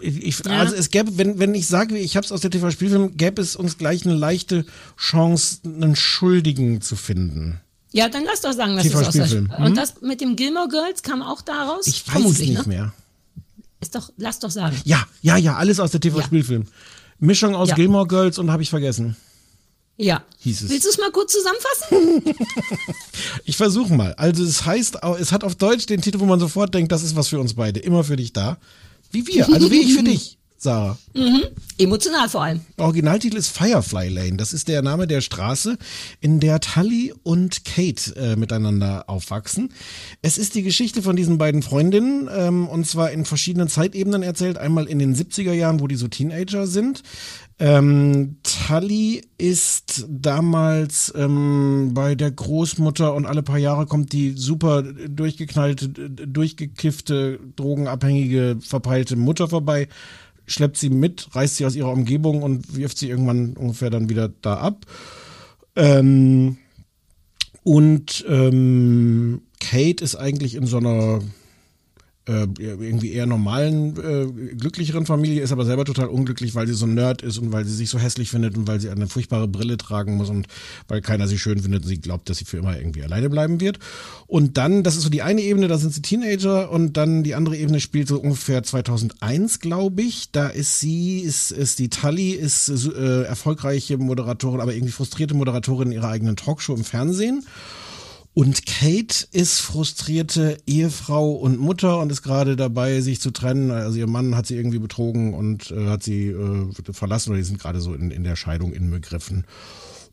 [SPEAKER 3] ich.
[SPEAKER 2] Ja.
[SPEAKER 3] also es gäbe, wenn, wenn ich sage, ich habe es aus der TV-Spielfilm, gäbe es uns gleich eine leichte Chance, einen Schuldigen zu finden.
[SPEAKER 2] Ja, dann lass doch sagen, dass es aus der
[SPEAKER 3] Mhm.
[SPEAKER 2] Und das mit dem Gilmore Girls kam auch daraus?
[SPEAKER 3] Ich weiß es nicht
[SPEAKER 2] ne?
[SPEAKER 3] mehr.
[SPEAKER 2] Ist doch, lass doch sagen.
[SPEAKER 3] Ja, ja, ja, alles aus der TV-Spielfilm. Mischung aus
[SPEAKER 2] Ja.
[SPEAKER 3] Gilmore Girls und habe ich vergessen.
[SPEAKER 2] Ja.
[SPEAKER 3] Hieß es.
[SPEAKER 2] Willst du es mal kurz zusammenfassen? [laughs]
[SPEAKER 3] Ich versuche mal. Also es heißt, es hat auf Deutsch den Titel, wo man sofort denkt, das ist was für uns beide. Immer für dich da. Wie wir, also wie ich für [laughs] dich, Sarah.
[SPEAKER 2] Emotional vor allem.
[SPEAKER 3] Originaltitel ist Firefly Lane. Das ist der Name der Straße, in der Tully und Kate äh, miteinander aufwachsen. Es ist die Geschichte von diesen beiden Freundinnen ähm, und zwar in verschiedenen Zeitebenen erzählt. Einmal in den 70er Jahren, wo die so Teenager sind. Ähm, Tully ist damals ähm, bei der Großmutter und alle paar Jahre kommt die super durchgeknallte, durchgekiffte, drogenabhängige, verpeilte Mutter vorbei, schleppt sie mit, reißt sie aus ihrer Umgebung und wirft sie irgendwann ungefähr dann wieder da ab. Ähm, und ähm, Kate ist eigentlich in so einer äh, irgendwie eher normalen, äh, glücklicheren Familie, ist aber selber total unglücklich, weil sie so ein Nerd ist und weil sie sich so hässlich findet und weil sie eine furchtbare Brille tragen muss und weil keiner sie schön findet und sie glaubt, dass sie für immer irgendwie alleine bleiben wird. Und dann, das ist so die eine Ebene, da sind sie Teenager und dann die andere Ebene spielt so ungefähr 2001, glaube ich. Da ist sie, ist, ist die Tully, ist äh, erfolgreiche Moderatorin, aber irgendwie frustrierte Moderatorin in ihrer eigenen Talkshow im Fernsehen. Und Kate ist frustrierte Ehefrau und Mutter und ist gerade dabei, sich zu trennen. Also ihr Mann hat sie irgendwie betrogen und äh, hat sie äh, verlassen oder die sind gerade so in, in der Scheidung inbegriffen.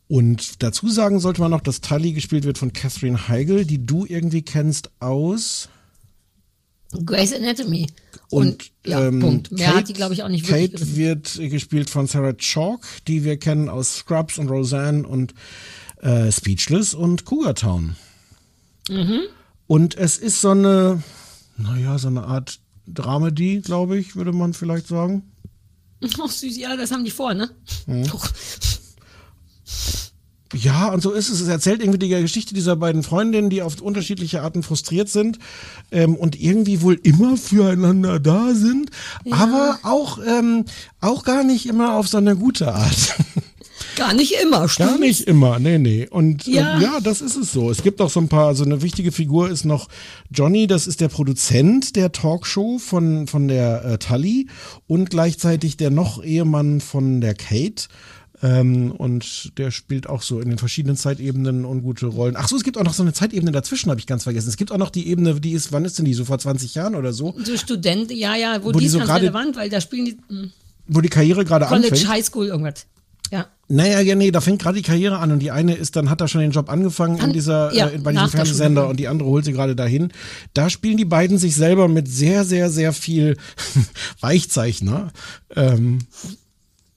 [SPEAKER 3] Und dazu sagen sollte man noch, dass Tully gespielt wird von Catherine Heigl, die du irgendwie kennst aus.
[SPEAKER 2] Grey's Anatomy.
[SPEAKER 3] Und,
[SPEAKER 2] ja,
[SPEAKER 3] ähm,
[SPEAKER 2] Punkt. Mehr
[SPEAKER 3] Kate-
[SPEAKER 2] hat die, glaube ich, auch nicht wirklich.
[SPEAKER 3] Kate wird gespielt von Sarah Chalk, die wir kennen aus Scrubs und Roseanne und äh, Speechless und Cougar Town.
[SPEAKER 2] Mhm.
[SPEAKER 3] Und es ist so eine, naja, so eine Art Dramedy, glaube ich, würde man vielleicht sagen.
[SPEAKER 2] Ach süß, ja, das haben die vor, ne?
[SPEAKER 3] Mhm. Ja, und so ist es. Es erzählt irgendwie die Geschichte dieser beiden Freundinnen, die auf unterschiedliche Arten frustriert sind ähm, und irgendwie wohl immer füreinander da sind, aber auch, ähm, auch gar nicht immer auf so eine gute Art. [laughs]
[SPEAKER 2] Gar nicht immer, stimmt.
[SPEAKER 3] Gar nicht immer, nee, nee. Und
[SPEAKER 2] Ja.
[SPEAKER 3] ja. Äh, ja, das ist es so. Es gibt auch so ein paar, so eine wichtige Figur ist noch Johnny, das ist der Produzent der Talkshow von, von der äh, Tully und gleichzeitig der noch Ehemann von der Kate. Ähm, und der spielt auch so in den verschiedenen Zeitebenen ungute Rollen. Ach so, es gibt auch noch so eine Zeitebene dazwischen, habe ich ganz vergessen. Es gibt auch noch die Ebene, die ist, wann ist denn die? So vor 20 Jahren oder so?
[SPEAKER 2] So Student, ja, ja, wo,
[SPEAKER 3] Wo
[SPEAKER 2] die
[SPEAKER 3] die
[SPEAKER 2] ist
[SPEAKER 3] so
[SPEAKER 2] ganz
[SPEAKER 3] gerade-
[SPEAKER 2] relevant, weil da spielen die hm,
[SPEAKER 3] Wo die Karriere gerade
[SPEAKER 2] College,
[SPEAKER 3] anfängt.
[SPEAKER 2] High School, irgendwas. Ja.
[SPEAKER 3] Naja, ja, nee, da fängt gerade die Karriere an und die eine ist, dann hat er schon den Job angefangen in
[SPEAKER 2] An-
[SPEAKER 3] dieser,
[SPEAKER 2] ja,
[SPEAKER 3] äh, bei diesem
[SPEAKER 2] der
[SPEAKER 3] Fernsehsender und die andere holt sie gerade dahin. Da spielen die beiden sich selber mit sehr, sehr, sehr viel [laughs] Weichzeichner. Ähm,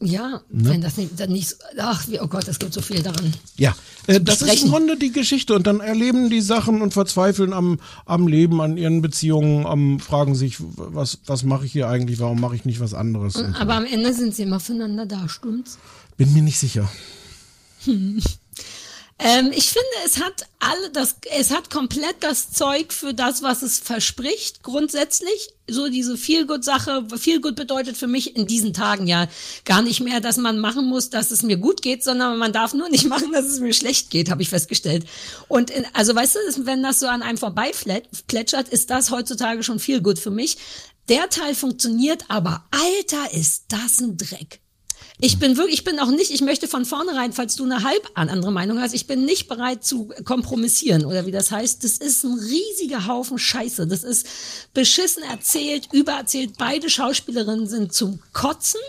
[SPEAKER 2] Ja,
[SPEAKER 3] Ne?
[SPEAKER 2] wenn das nicht, dann nicht, so- ach, oh Gott, es gibt so viel daran.
[SPEAKER 3] ja, äh, das ist im Grunde die Geschichte und dann erleben die Sachen und verzweifeln am, am Leben, an ihren Beziehungen, am fragen sich, was, was mache ich hier eigentlich, warum mache ich nicht was anderes? Und
[SPEAKER 2] Aber am Ende sind sie immer füreinander da, stimmt's?
[SPEAKER 3] Bin mir nicht sicher.
[SPEAKER 2] Hm. [laughs] Ähm, ich finde, es hat alle das, es hat komplett das Zeug für das, was es verspricht, grundsätzlich. So diese Feel-Good-Sache. Feel-Good bedeutet für mich in diesen Tagen ja gar nicht mehr, dass man machen muss, dass es mir gut geht, sondern man darf nur nicht [laughs] machen, dass es mir schlecht geht, habe ich festgestellt. Und in, also weißt du, wenn das so an einem vorbeiplätschert, ist das heutzutage schon gut für mich. Der Teil funktioniert, aber Alter, ist das ein Dreck. Ich bin wirklich, ich bin auch nicht, ich möchte von vornherein, falls du eine halb an- andere Meinung hast, ich bin nicht bereit zu kompromissieren oder wie das heißt. Das ist ein riesiger Haufen Scheiße. Das ist beschissen erzählt, übererzählt. Beide Schauspielerinnen sind zum Kotzen.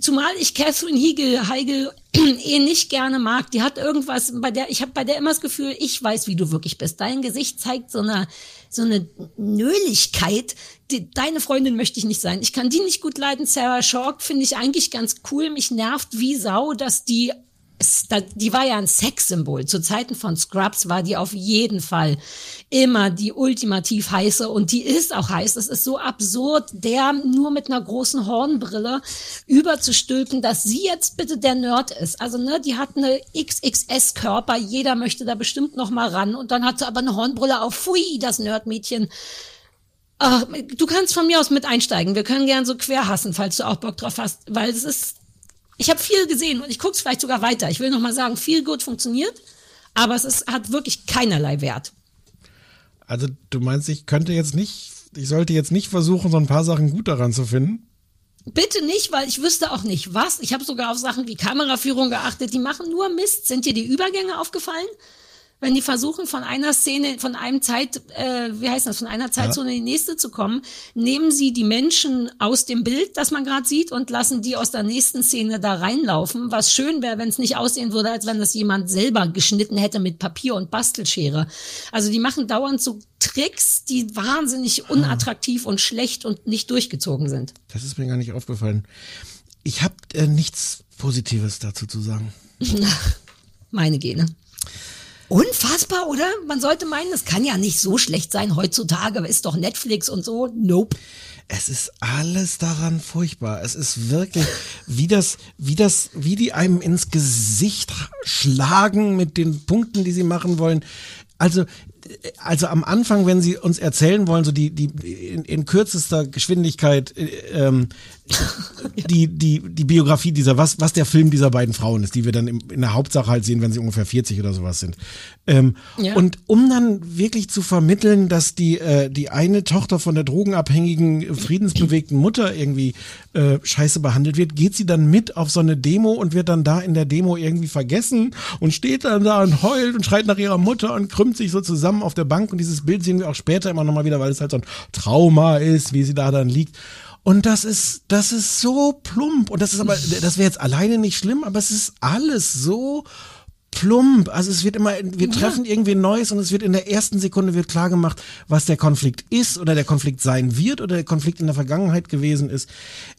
[SPEAKER 2] Zumal ich Catherine Heigl, Heigl [clears throat] eh nicht gerne mag. Die hat irgendwas, bei der, ich habe bei der immer das Gefühl, ich weiß, wie du wirklich bist. Dein Gesicht zeigt so eine, so eine Nöligkeit. Die, deine Freundin möchte ich nicht sein. Ich kann die nicht gut leiden. Sarah Chalk finde ich eigentlich ganz cool. Mich nervt wie Sau, dass die die war ja ein Sexsymbol. Zu Zeiten von Scrubs war die auf jeden Fall immer die ultimativ heiße und die ist auch heiß. Es ist so absurd, der nur mit einer großen Hornbrille überzustülpen, dass sie jetzt bitte der Nerd ist. Also ne, die hat eine XXS-Körper, jeder möchte da bestimmt noch mal ran und dann hat sie aber eine Hornbrille auf. Pfui, das Nerdmädchen. Ach, du kannst von mir aus mit einsteigen. Wir können gern so quer hassen, falls du auch Bock drauf hast, weil es ist ich habe viel gesehen und ich gucke es vielleicht sogar weiter. Ich will noch mal sagen, viel gut funktioniert, aber es ist, hat wirklich keinerlei Wert.
[SPEAKER 3] Also du meinst, ich könnte jetzt nicht, ich sollte jetzt nicht versuchen, so ein paar Sachen gut daran zu finden?
[SPEAKER 2] Bitte nicht, weil ich wüsste auch nicht was. Ich habe sogar auf Sachen wie Kameraführung geachtet. Die machen nur Mist. Sind dir die Übergänge aufgefallen? Wenn die versuchen, von einer Szene, von einem Zeit, äh, wie heißt das, von einer Zeitzone in die nächste zu kommen, nehmen sie die Menschen aus dem Bild, das man gerade sieht, und lassen die aus der nächsten Szene da reinlaufen. Was schön wäre, wenn es nicht aussehen würde, als wenn das jemand selber geschnitten hätte mit Papier und Bastelschere. Also die machen dauernd so Tricks, die wahnsinnig unattraktiv und schlecht und nicht durchgezogen sind.
[SPEAKER 3] Das ist mir gar nicht aufgefallen. Ich habe äh, nichts Positives dazu zu sagen. [laughs]
[SPEAKER 2] Meine Gene. Unfassbar, oder? Man sollte meinen, es kann ja nicht so schlecht sein heutzutage, ist doch Netflix und so. Nope.
[SPEAKER 3] Es ist alles daran furchtbar. Es ist wirklich, wie das, wie das, wie die einem ins Gesicht schlagen mit den Punkten, die sie machen wollen. Also, also am Anfang, wenn sie uns erzählen wollen, so die, die in, in kürzester Geschwindigkeit äh, ähm, [laughs] die, die, die Biografie dieser, was, was der Film dieser beiden Frauen ist, die wir dann im, in der Hauptsache halt sehen, wenn sie ungefähr 40 oder sowas sind. Ähm,
[SPEAKER 2] Ja.
[SPEAKER 3] Und um dann wirklich zu vermitteln, dass die, äh, die eine Tochter von der drogenabhängigen, friedensbewegten Mutter irgendwie äh, scheiße behandelt wird, geht sie dann mit auf so eine Demo und wird dann da in der Demo irgendwie vergessen und steht dann da und heult und schreit nach ihrer Mutter und krümmt sich so zusammen auf der Bank und dieses Bild sehen wir auch später immer nochmal wieder, weil es halt so ein Trauma ist, wie sie da dann liegt. Und das ist, das ist so plump. Und das ist aber, das wäre jetzt alleine nicht schlimm, aber es ist alles so plump. Also es wird immer, wir treffen irgendwie Neues und es wird in der ersten Sekunde wird klar gemacht, was der Konflikt ist oder der Konflikt sein wird oder der Konflikt in der Vergangenheit gewesen ist.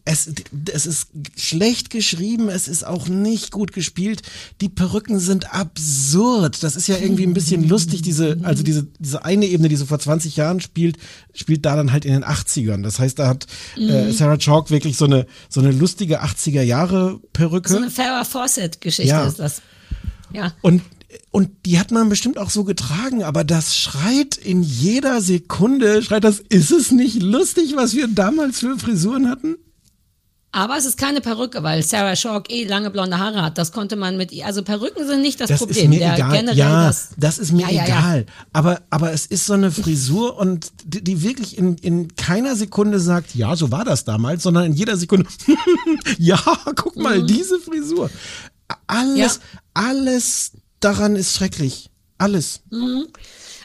[SPEAKER 3] Es, es ist schlecht geschrieben, es ist auch nicht gut gespielt. Die Perücken sind absurd. Das ist ja irgendwie ein bisschen lustig, diese, also diese, diese eine Ebene, die so vor 20 Jahren spielt, spielt da dann halt in den 80ern. Das heißt, da hat äh,
[SPEAKER 2] Mhm.
[SPEAKER 3] Sarah Chalk wirklich so eine, so eine lustige 80er Jahre Perücke.
[SPEAKER 2] So eine Farrah Fawcett-Geschichte
[SPEAKER 3] Ja.
[SPEAKER 2] ist das. Ja.
[SPEAKER 3] Und, und die hat man bestimmt auch so getragen, aber das schreit in jeder Sekunde, schreit das, ist es nicht lustig, was wir damals für Frisuren hatten?
[SPEAKER 2] Aber es ist keine Perücke, weil Sarah Chalk eh lange blonde Haare hat. Das konnte man mit ihr. Also Perücken sind nicht das,
[SPEAKER 3] Das
[SPEAKER 2] Problem.
[SPEAKER 3] ist mir egal.
[SPEAKER 2] Generell
[SPEAKER 3] Ja,
[SPEAKER 2] das,
[SPEAKER 3] das ist mir
[SPEAKER 2] Ja, ja, ja.
[SPEAKER 3] egal. Aber, aber es ist so eine Frisur und die, die wirklich in, in keiner Sekunde sagt, ja, so war das damals, sondern in jeder Sekunde, [laughs] ja, guck mal,
[SPEAKER 2] Mhm.
[SPEAKER 3] diese Frisur. Alles, alles daran ist schrecklich. Alles.
[SPEAKER 2] Mhm.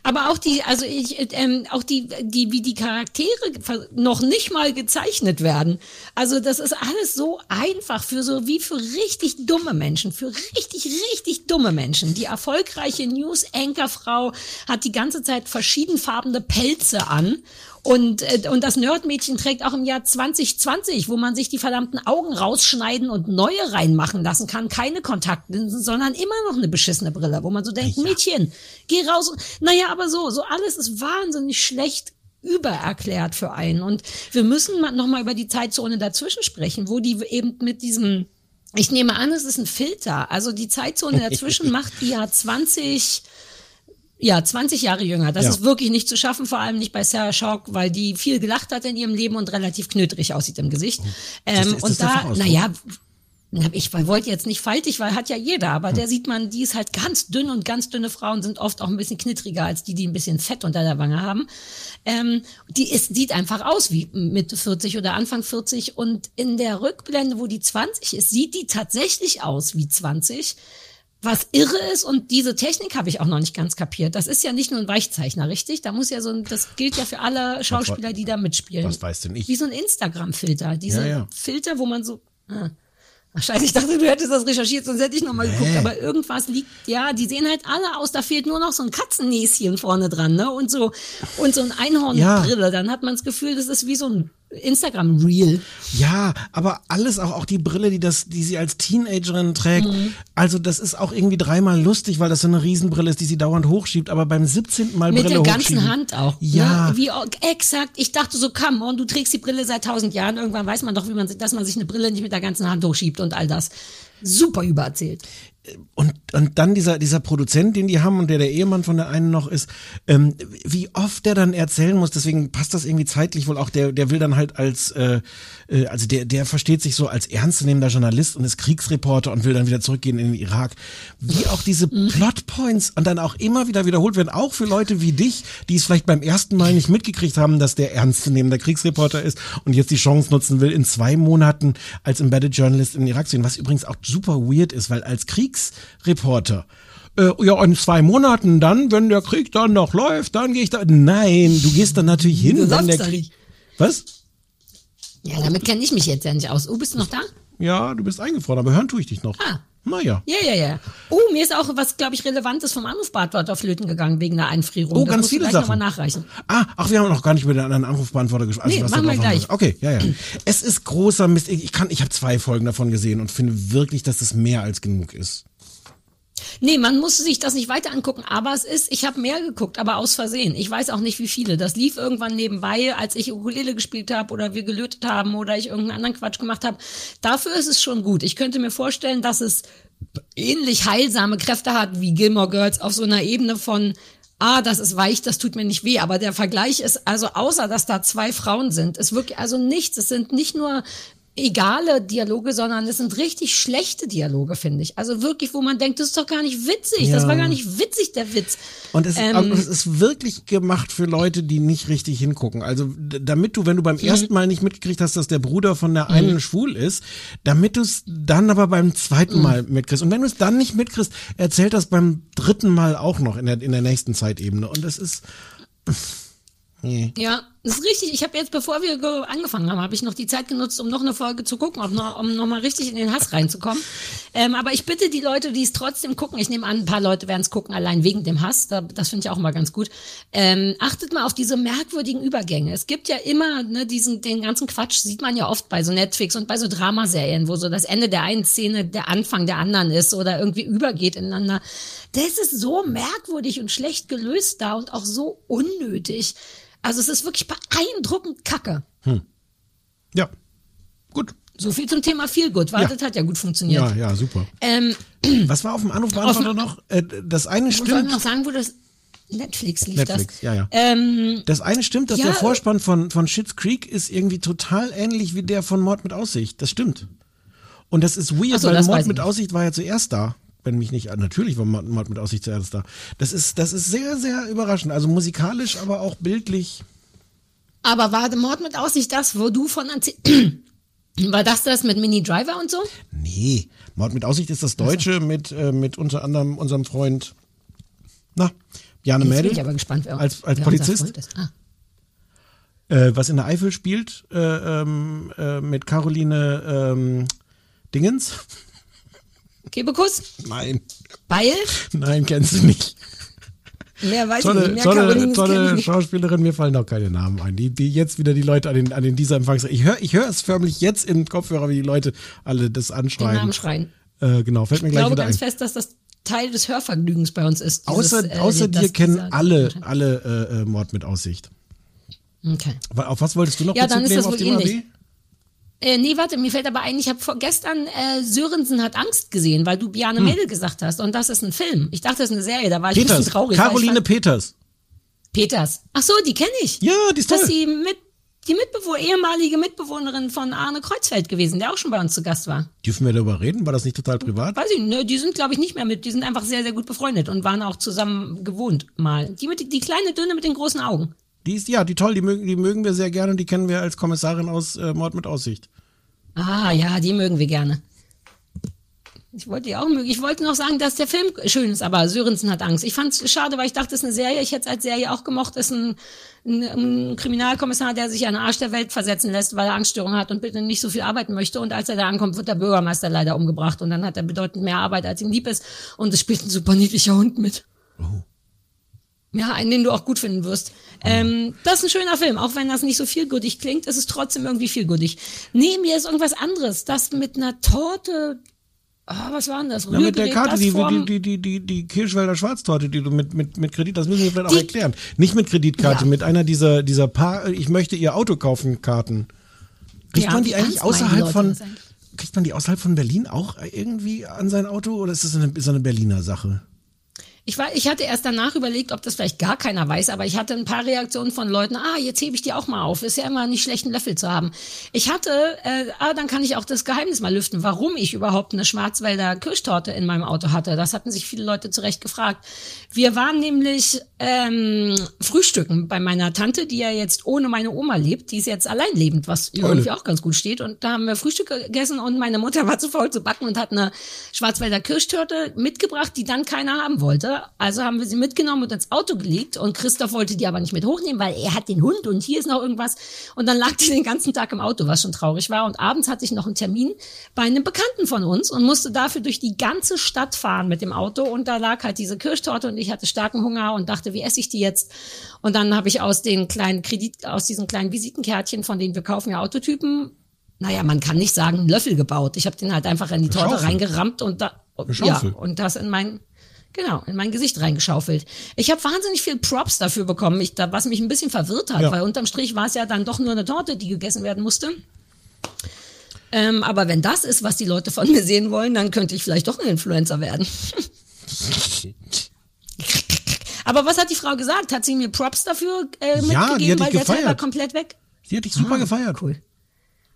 [SPEAKER 2] Aber auch die, also ich, ähm, auch die, die, wie die Charaktere noch nicht mal gezeichnet werden. Also das ist alles so einfach für so wie für richtig dumme Menschen, für richtig, richtig dumme Menschen. Die erfolgreiche News-Anchor-Frau hat die ganze Zeit verschiedenfarbene Pelze an. Und, äh, und das Nerdmädchen trägt auch im Jahr 2020, wo man sich die verdammten Augen rausschneiden und neue reinmachen lassen kann, keine Kontaktlinsen, sondern immer noch eine beschissene Brille, wo man so denkt, Mädchen, geh raus. Naja, aber so, so alles ist wahnsinnig schlecht übererklärt für einen. Und wir müssen mal noch mal über die Zeitzone dazwischen sprechen, wo die eben mit diesem, ich nehme an, es ist ein Filter. Also die Zeitzone [laughs] dazwischen macht die ja 20, ja, 20 Jahre jünger. Das
[SPEAKER 11] Ja.
[SPEAKER 2] ist wirklich nicht zu schaffen, vor allem nicht bei Sarah Chalk, weil die viel gelacht hat in ihrem Leben und relativ knöterig aussieht im Gesicht. Ähm,
[SPEAKER 3] ist das
[SPEAKER 2] und da, naja, na, ich wollte jetzt nicht faltig, weil hat ja jeder, aber der sieht man, die ist halt ganz dünn und ganz dünne Frauen sind oft auch ein bisschen knittriger als die, die ein bisschen Fett unter der Wange haben. Ähm, die ist, sieht einfach aus wie Mitte 40 oder Anfang 40 und in der Rückblende, wo die 20 ist, sieht die tatsächlich aus wie 20. Was irre ist und diese Technik habe ich auch noch nicht ganz kapiert. Das ist ja nicht nur ein Weichzeichner, richtig? Da muss ja so ein, das gilt ja für alle Schauspieler, die da mitspielen.
[SPEAKER 3] Was weiß denn ich?
[SPEAKER 2] Wie so ein Instagram-Filter. Diese
[SPEAKER 3] Ja, ja.
[SPEAKER 2] Filter, wo man so. Ah. Ach, scheiße, ich dachte, du hättest das recherchiert, sonst hätte ich noch mal geguckt.
[SPEAKER 3] Nee.
[SPEAKER 2] Aber irgendwas liegt, ja, die sehen halt alle aus. Da fehlt nur noch so ein Katzennäschen vorne dran, ne? Und so, und so ein Einhornbrille. Dann hat man das Gefühl, das ist wie so ein Instagram-Reel.
[SPEAKER 3] Ja, aber alles auch, auch die Brille, die das, die sie als Teenagerin trägt.
[SPEAKER 2] Mhm.
[SPEAKER 3] Also das ist auch irgendwie dreimal lustig, weil das so eine Riesenbrille ist, die sie dauernd hochschiebt. Aber beim 17. Mal
[SPEAKER 2] Mit
[SPEAKER 3] Brille
[SPEAKER 2] der ganzen Hand auch.
[SPEAKER 3] Ja.
[SPEAKER 2] Ne? Wie, exakt. Ich dachte so, come on, du trägst die Brille seit tausend Jahren. Irgendwann weiß man doch, wie man, dass man sich eine Brille nicht mit der ganzen Hand hochschiebt und all das. Super übererzählt.
[SPEAKER 3] Und, und dann dieser, dieser Produzent, den die haben und der der Ehemann von der einen noch ist, ähm, wie oft der dann erzählen muss, deswegen passt das irgendwie zeitlich wohl auch, der, der will dann halt als, äh, äh, also der, der versteht sich so als ernstzunehmender Journalist und ist Kriegsreporter und will dann wieder zurückgehen in den Irak. Wie auch diese Plotpoints und dann auch immer wieder wiederholt werden, auch für Leute wie dich, die es vielleicht beim ersten Mal nicht mitgekriegt haben, dass der ernstzunehmender Kriegsreporter ist und jetzt die Chance nutzen will, in zwei Monaten als Embedded Journalist in den Irak zu gehen, was übrigens auch super weird ist, weil als Kriegsreporter äh, ja, in zwei Monaten dann, wenn der Krieg dann noch läuft, dann gehe ich da. Nein, du gehst dann natürlich hin,
[SPEAKER 2] Du
[SPEAKER 3] wenn der Krieg. Was?
[SPEAKER 2] Ja, damit kenne ich mich jetzt ja nicht aus. Oh, bist du noch da?
[SPEAKER 3] Ja, du bist eingefroren, aber hören tue ich dich noch.
[SPEAKER 2] Ah.
[SPEAKER 3] Naja.
[SPEAKER 2] Ja, ja, ja. Oh, mir ist auch was, glaube ich, Relevantes vom Anrufbeantworter flöten gegangen wegen der Einfrierung.
[SPEAKER 3] Oh,
[SPEAKER 2] das
[SPEAKER 3] ganz viele Sachen.
[SPEAKER 2] nochmal nachreichen.
[SPEAKER 3] Ah, ach, wir haben noch gar nicht über den anderen Anrufbeantworter gesprochen.
[SPEAKER 2] Nee,
[SPEAKER 3] was
[SPEAKER 2] machen wir gleich.
[SPEAKER 3] ist. Okay, ja, ja. Es ist großer Mist. Ich kann, ich habe zwei Folgen davon gesehen und finde wirklich, dass das mehr als genug ist.
[SPEAKER 2] Nee, man muss sich das nicht weiter angucken, aber es ist, ich habe mehr geguckt, aber aus Versehen. Ich weiß auch nicht, wie viele. Das lief irgendwann nebenbei, als ich Ukulele gespielt habe oder wir gelötet haben oder ich irgendeinen anderen Quatsch gemacht habe. Dafür ist es schon gut. Ich könnte mir vorstellen, dass es ähnlich heilsame Kräfte hat wie Gilmore Girls auf so einer Ebene von ah, das ist weich, das tut mir nicht weh. Aber der Vergleich ist, also außer dass da zwei Frauen sind, ist wirklich also nichts. Es sind nicht nur egale Dialoge, sondern es sind richtig schlechte Dialoge, finde ich. Also wirklich, wo man denkt, das ist doch gar nicht witzig. Das
[SPEAKER 3] Ja.
[SPEAKER 2] war gar nicht witzig, der Witz.
[SPEAKER 3] Und es,
[SPEAKER 2] Ähm,
[SPEAKER 3] es ist wirklich gemacht für Leute, die nicht richtig hingucken. Also damit du, wenn du beim ersten Mal nicht mitgekriegt hast, dass der Bruder von der einen schwul ist, damit du es dann aber beim zweiten Mal mitkriegst. Und wenn du es dann nicht mitkriegst, erzählt das beim dritten Mal auch noch in der, in der nächsten Zeitebene. Und das ist... Nee.
[SPEAKER 2] Ja, das ist richtig. Ich habe jetzt, bevor wir ge- angefangen haben, habe ich noch die Zeit genutzt, um noch eine Folge zu gucken, um noch, um noch richtig in den Hass reinzukommen. Ähm, aber ich bitte die Leute, die es trotzdem gucken, ich nehme an, ein paar Leute werden es gucken, allein wegen dem Hass, da, das finde ich auch mal ganz gut. Ähm, achtet mal auf diese merkwürdigen Übergänge. Es gibt ja immer ne, diesen, den ganzen Quatsch, sieht man ja oft bei so Netflix und bei so Dramaserien, wo so das Ende der einen Szene der Anfang der anderen ist oder irgendwie übergeht ineinander. Das ist so merkwürdig und schlecht gelöst da und auch so unnötig. Also es ist wirklich beeindruckend kacke.
[SPEAKER 3] Ja. Gut.
[SPEAKER 2] So viel zum Thema Feel Good. Wartet hat ja gut funktioniert.
[SPEAKER 3] Ja, ja, super.
[SPEAKER 2] Ähm,
[SPEAKER 3] Was war auf dem Anrufbeantworter noch? Äh, das eine
[SPEAKER 2] ich wollte
[SPEAKER 3] stimmt.
[SPEAKER 2] noch sagen, wo das Netflix lief
[SPEAKER 3] Netflix,
[SPEAKER 2] das.
[SPEAKER 3] ja, ja.
[SPEAKER 2] Ähm,
[SPEAKER 3] Das eine stimmt, dass
[SPEAKER 2] Ja,
[SPEAKER 3] der Vorspann von, von Schitt's Creek ist irgendwie total ähnlich wie der von Mord mit Aussicht. Das stimmt. Und das ist weird,
[SPEAKER 2] so,
[SPEAKER 3] weil
[SPEAKER 2] das
[SPEAKER 3] Mord mit
[SPEAKER 2] nicht.
[SPEAKER 3] Aussicht war ja zuerst da. Wenn mich nicht, natürlich war Mord Mord mit Aussicht zuerst da. Das ist, das ist sehr, sehr überraschend. Also musikalisch, aber auch bildlich.
[SPEAKER 2] aber war Mord mit Aussicht das, wo du von [clears throat] War das das mit Mini Driver und so?
[SPEAKER 3] Nee, Mord mit Aussicht ist das Deutsche mit, äh, mit unter anderem unserem Freund, na, Bjarne
[SPEAKER 2] Jetzt bin
[SPEAKER 3] Mädel
[SPEAKER 2] ich aber gespannt, wer,
[SPEAKER 3] als, als
[SPEAKER 2] wer
[SPEAKER 3] Polizist.
[SPEAKER 2] Ah.
[SPEAKER 3] äh, was in der Eifel spielt, äh, ähm, äh, mit Caroline ähm, Dingens.
[SPEAKER 2] Kebekus?
[SPEAKER 3] Nein,
[SPEAKER 2] Beil?
[SPEAKER 3] nein, kennst du nicht.
[SPEAKER 2] Mehr weiß ich
[SPEAKER 3] Tolle,
[SPEAKER 2] nicht. Mehr
[SPEAKER 3] tolle,
[SPEAKER 2] ich
[SPEAKER 3] tolle. Schauspielerin, mir fallen auch keine Namen ein. Die, die jetzt wieder die Leute an den, an den dieser Empfangs. Ich höre ich hör es förmlich jetzt im Kopfhörer, wie die Leute alle das
[SPEAKER 2] Den
[SPEAKER 3] anschreien.
[SPEAKER 2] Namen schreien.
[SPEAKER 3] Äh, genau, fällt mir
[SPEAKER 2] Ich
[SPEAKER 3] gleich
[SPEAKER 2] glaube
[SPEAKER 3] wieder
[SPEAKER 2] ganz
[SPEAKER 3] ein.
[SPEAKER 2] fest, dass das Teil des Hörvergnügens bei uns ist. dieses,
[SPEAKER 3] Außer,
[SPEAKER 2] äh,
[SPEAKER 3] außer dir kennen alle, alle äh, äh, Mord mit Aussicht.
[SPEAKER 2] Okay.
[SPEAKER 3] Auf was wolltest du noch
[SPEAKER 2] Ja,
[SPEAKER 3] Bezug
[SPEAKER 2] dann ist
[SPEAKER 3] nehmen
[SPEAKER 2] das
[SPEAKER 3] auf
[SPEAKER 2] wohl
[SPEAKER 3] die
[SPEAKER 2] ähnlich.
[SPEAKER 3] MAB?
[SPEAKER 2] Äh, nee, warte, mir fällt aber ein, ich habe vorgestern äh, Sörensen hat Angst gesehen, weil du Biane Mädel gesagt hast. Und das ist ein Film. Ich dachte, das ist eine Serie, da war ich ein
[SPEAKER 3] Peters,
[SPEAKER 2] bisschen traurig.
[SPEAKER 3] Caroline Peters.
[SPEAKER 2] Peters. Ach so, die kenne ich.
[SPEAKER 3] Ja, die ist
[SPEAKER 2] Das
[SPEAKER 3] toll.
[SPEAKER 2] ist die, mit, die Mitbewohner, ehemalige Mitbewohnerin von Arne Kreuzfeld gewesen, der auch schon bei uns zu Gast war.
[SPEAKER 3] Dürfen wir darüber reden? War das nicht total privat?
[SPEAKER 2] Weiß ich nicht, ne, die sind, glaube ich, nicht mehr mit, die sind einfach sehr, sehr gut befreundet und waren auch zusammen gewohnt mal. Die, mit, die kleine Dünne mit den großen Augen.
[SPEAKER 3] Die ist, ja, die toll, die mögen, die mögen wir sehr gerne und die kennen wir als Kommissarin aus äh, Mord mit Aussicht.
[SPEAKER 2] Ah, ja, die mögen wir gerne. Ich wollte die auch mögen. Ich wollte noch sagen, dass der Film schön ist, aber Sörensen hat Angst. Ich fand es schade, weil ich dachte, es ist eine Serie. Ich hätte es als Serie auch gemocht. Es ist ein, ein, ein Kriminalkommissar, der sich an den Arsch der Welt versetzen lässt, weil er Angststörungen hat und bitte nicht so viel arbeiten möchte. Und als er da ankommt, wird der Bürgermeister leider umgebracht. Und dann hat er bedeutend mehr Arbeit, als ihm lieb ist. Und es spielt ein super niedlicher Hund mit. Ja, einen, den du auch gut finden wirst. Ähm, das ist ein schöner Film, auch wenn das nicht so vielgültig klingt, ist es trotzdem irgendwie vielgültig. Neben mir ist irgendwas anderes, das mit einer Torte, ah, was war denn das?
[SPEAKER 3] Ja, mit der Karte, die, die, die, die, die Kirschwälder Schwarztorte, die du mit, mit, mit Kredit, das müssen wir vielleicht auch
[SPEAKER 2] Die-
[SPEAKER 3] erklären. Nicht mit Kreditkarte,
[SPEAKER 2] Ja.
[SPEAKER 3] mit einer dieser, dieser paar, ich möchte ihr Auto kaufen Karten. Kriegt
[SPEAKER 2] Ja,
[SPEAKER 3] man die eigentlich außerhalb
[SPEAKER 2] Leute
[SPEAKER 3] von, kriegt man die außerhalb von Berlin auch irgendwie an sein Auto oder ist das eine, ist das eine Berliner Sache?
[SPEAKER 2] Ich, war, ich hatte erst danach überlegt, ob das vielleicht gar keiner weiß, aber ich hatte ein paar Reaktionen von Leuten, ah, jetzt hebe ich die auch mal auf. Ist ja immer nicht schlecht, einen Löffel zu haben. Ich hatte, äh, ah, dann kann ich auch das Geheimnis mal lüften, warum ich überhaupt eine Schwarzwälder Kirschtorte in meinem Auto hatte. Das hatten sich viele Leute zu Recht gefragt. Wir waren nämlich ähm, frühstücken bei meiner Tante, die ja jetzt ohne meine Oma lebt. Die ist jetzt allein lebend, was ihr irgendwie auch ganz gut steht. Und da haben wir Frühstück gegessen und meine Mutter [laughs] war zu faul zu backen und hat eine Schwarzwälder Kirschtorte mitgebracht, die dann keiner haben wollte. Also haben wir sie mitgenommen und ins Auto gelegt und Christoph wollte die aber nicht mit hochnehmen, weil er hat den Hund und hier ist noch irgendwas. Und dann lag die den ganzen Tag im Auto, was schon traurig war. Und abends hatte ich noch einen Termin bei einem Bekannten von uns und musste dafür durch die ganze Stadt fahren mit dem Auto. Und da lag halt diese Kirschtorte und ich hatte starken Hunger und dachte, wie esse ich die jetzt? Und dann habe ich aus den kleinen Kredit, aus diesen kleinen Visitenkärtchen, von denen wir kaufen ja Autotypen, naja, man kann nicht sagen, einen Löffel gebaut. Ich habe den halt einfach in die Torte
[SPEAKER 3] Schaufel.
[SPEAKER 2] reingerammt und da, ja, und das in mein, genau, in mein Gesicht reingeschaufelt. Ich habe wahnsinnig viel Props dafür bekommen, ich, was mich ein bisschen verwirrt hat,
[SPEAKER 3] Ja.
[SPEAKER 2] weil unterm Strich war es ja dann doch nur eine Torte, die gegessen werden musste. Ähm, aber wenn das ist, was die Leute von mir sehen wollen, dann könnte ich vielleicht doch ein Influencer werden. [laughs] Aber was hat die Frau gesagt? Hat sie mir Props dafür äh, mitgegeben,
[SPEAKER 3] Ja, die hat
[SPEAKER 2] weil der Teil war komplett weg?
[SPEAKER 3] Die hat dich super gefeiert.
[SPEAKER 2] Cool.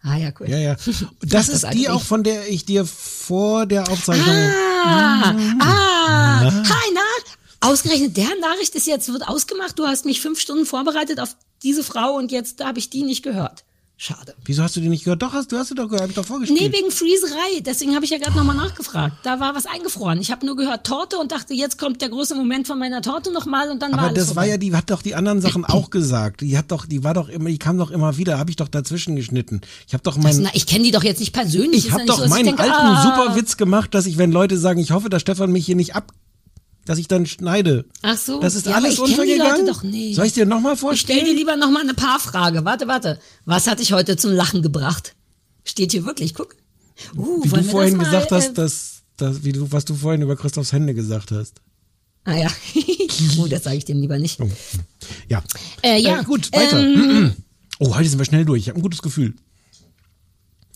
[SPEAKER 2] Ah ja, cool.
[SPEAKER 3] Ja, ja. [laughs] Das ist die auch, von der ich dir vor der Aufzeichnung.
[SPEAKER 2] Ah, ah, hi, na? Ausgerechnet deren Nachricht ist jetzt, wird ausgemacht. Du hast mich fünf Stunden vorbereitet auf diese Frau und jetzt habe ich die nicht gehört. Schade.
[SPEAKER 3] Wieso hast du die nicht gehört? Doch, hast du hast du doch gehört, hab ich doch vorgespielt.
[SPEAKER 2] Nee, wegen Freezerei. Deswegen habe ich ja gerade nochmal nachgefragt. Da war was eingefroren. Ich habe nur gehört Torte und dachte, jetzt kommt der große Moment von meiner Torte nochmal und dann war
[SPEAKER 3] Aber
[SPEAKER 2] alles
[SPEAKER 3] das war
[SPEAKER 2] vorbei.
[SPEAKER 3] ja, die hat doch die anderen Sachen auch gesagt. Die hat doch, die war doch immer, die kam doch immer wieder, habe ich doch dazwischen geschnitten. Ich habe doch meinen
[SPEAKER 2] na, ich kenne die doch jetzt nicht persönlich.
[SPEAKER 3] Ich habe doch
[SPEAKER 2] so,
[SPEAKER 3] meinen
[SPEAKER 2] denke,
[SPEAKER 3] alten
[SPEAKER 2] ah,
[SPEAKER 3] Superwitz gemacht, dass ich, wenn Leute sagen, ich hoffe, dass Stefan mich hier nicht ab, dass ich dann schneide.
[SPEAKER 2] Ach so.
[SPEAKER 3] Das ist
[SPEAKER 2] Ja, aber
[SPEAKER 3] alles untergegangen.
[SPEAKER 2] Doch nicht.
[SPEAKER 3] Soll ich dir nochmal
[SPEAKER 2] Ich stell
[SPEAKER 3] vorstellen?
[SPEAKER 2] dir lieber nochmal eine Paarfrage. Warte, warte. Was hat dich heute zum Lachen gebracht? Steht hier wirklich, guck. Uh,
[SPEAKER 3] wie du vorhin
[SPEAKER 2] mal,
[SPEAKER 3] gesagt hast,
[SPEAKER 2] äh,
[SPEAKER 3] dass, dass, wie du, was du vorhin über Christophs Hände gesagt hast.
[SPEAKER 2] Ah ja. [laughs] oh, das sage ich dem lieber nicht.
[SPEAKER 3] Ja.
[SPEAKER 2] Äh, ja.
[SPEAKER 3] Äh, gut, weiter.
[SPEAKER 2] Ähm, [clears throat]
[SPEAKER 3] Oh, heute sind wir schnell durch. Ich habe ein gutes Gefühl.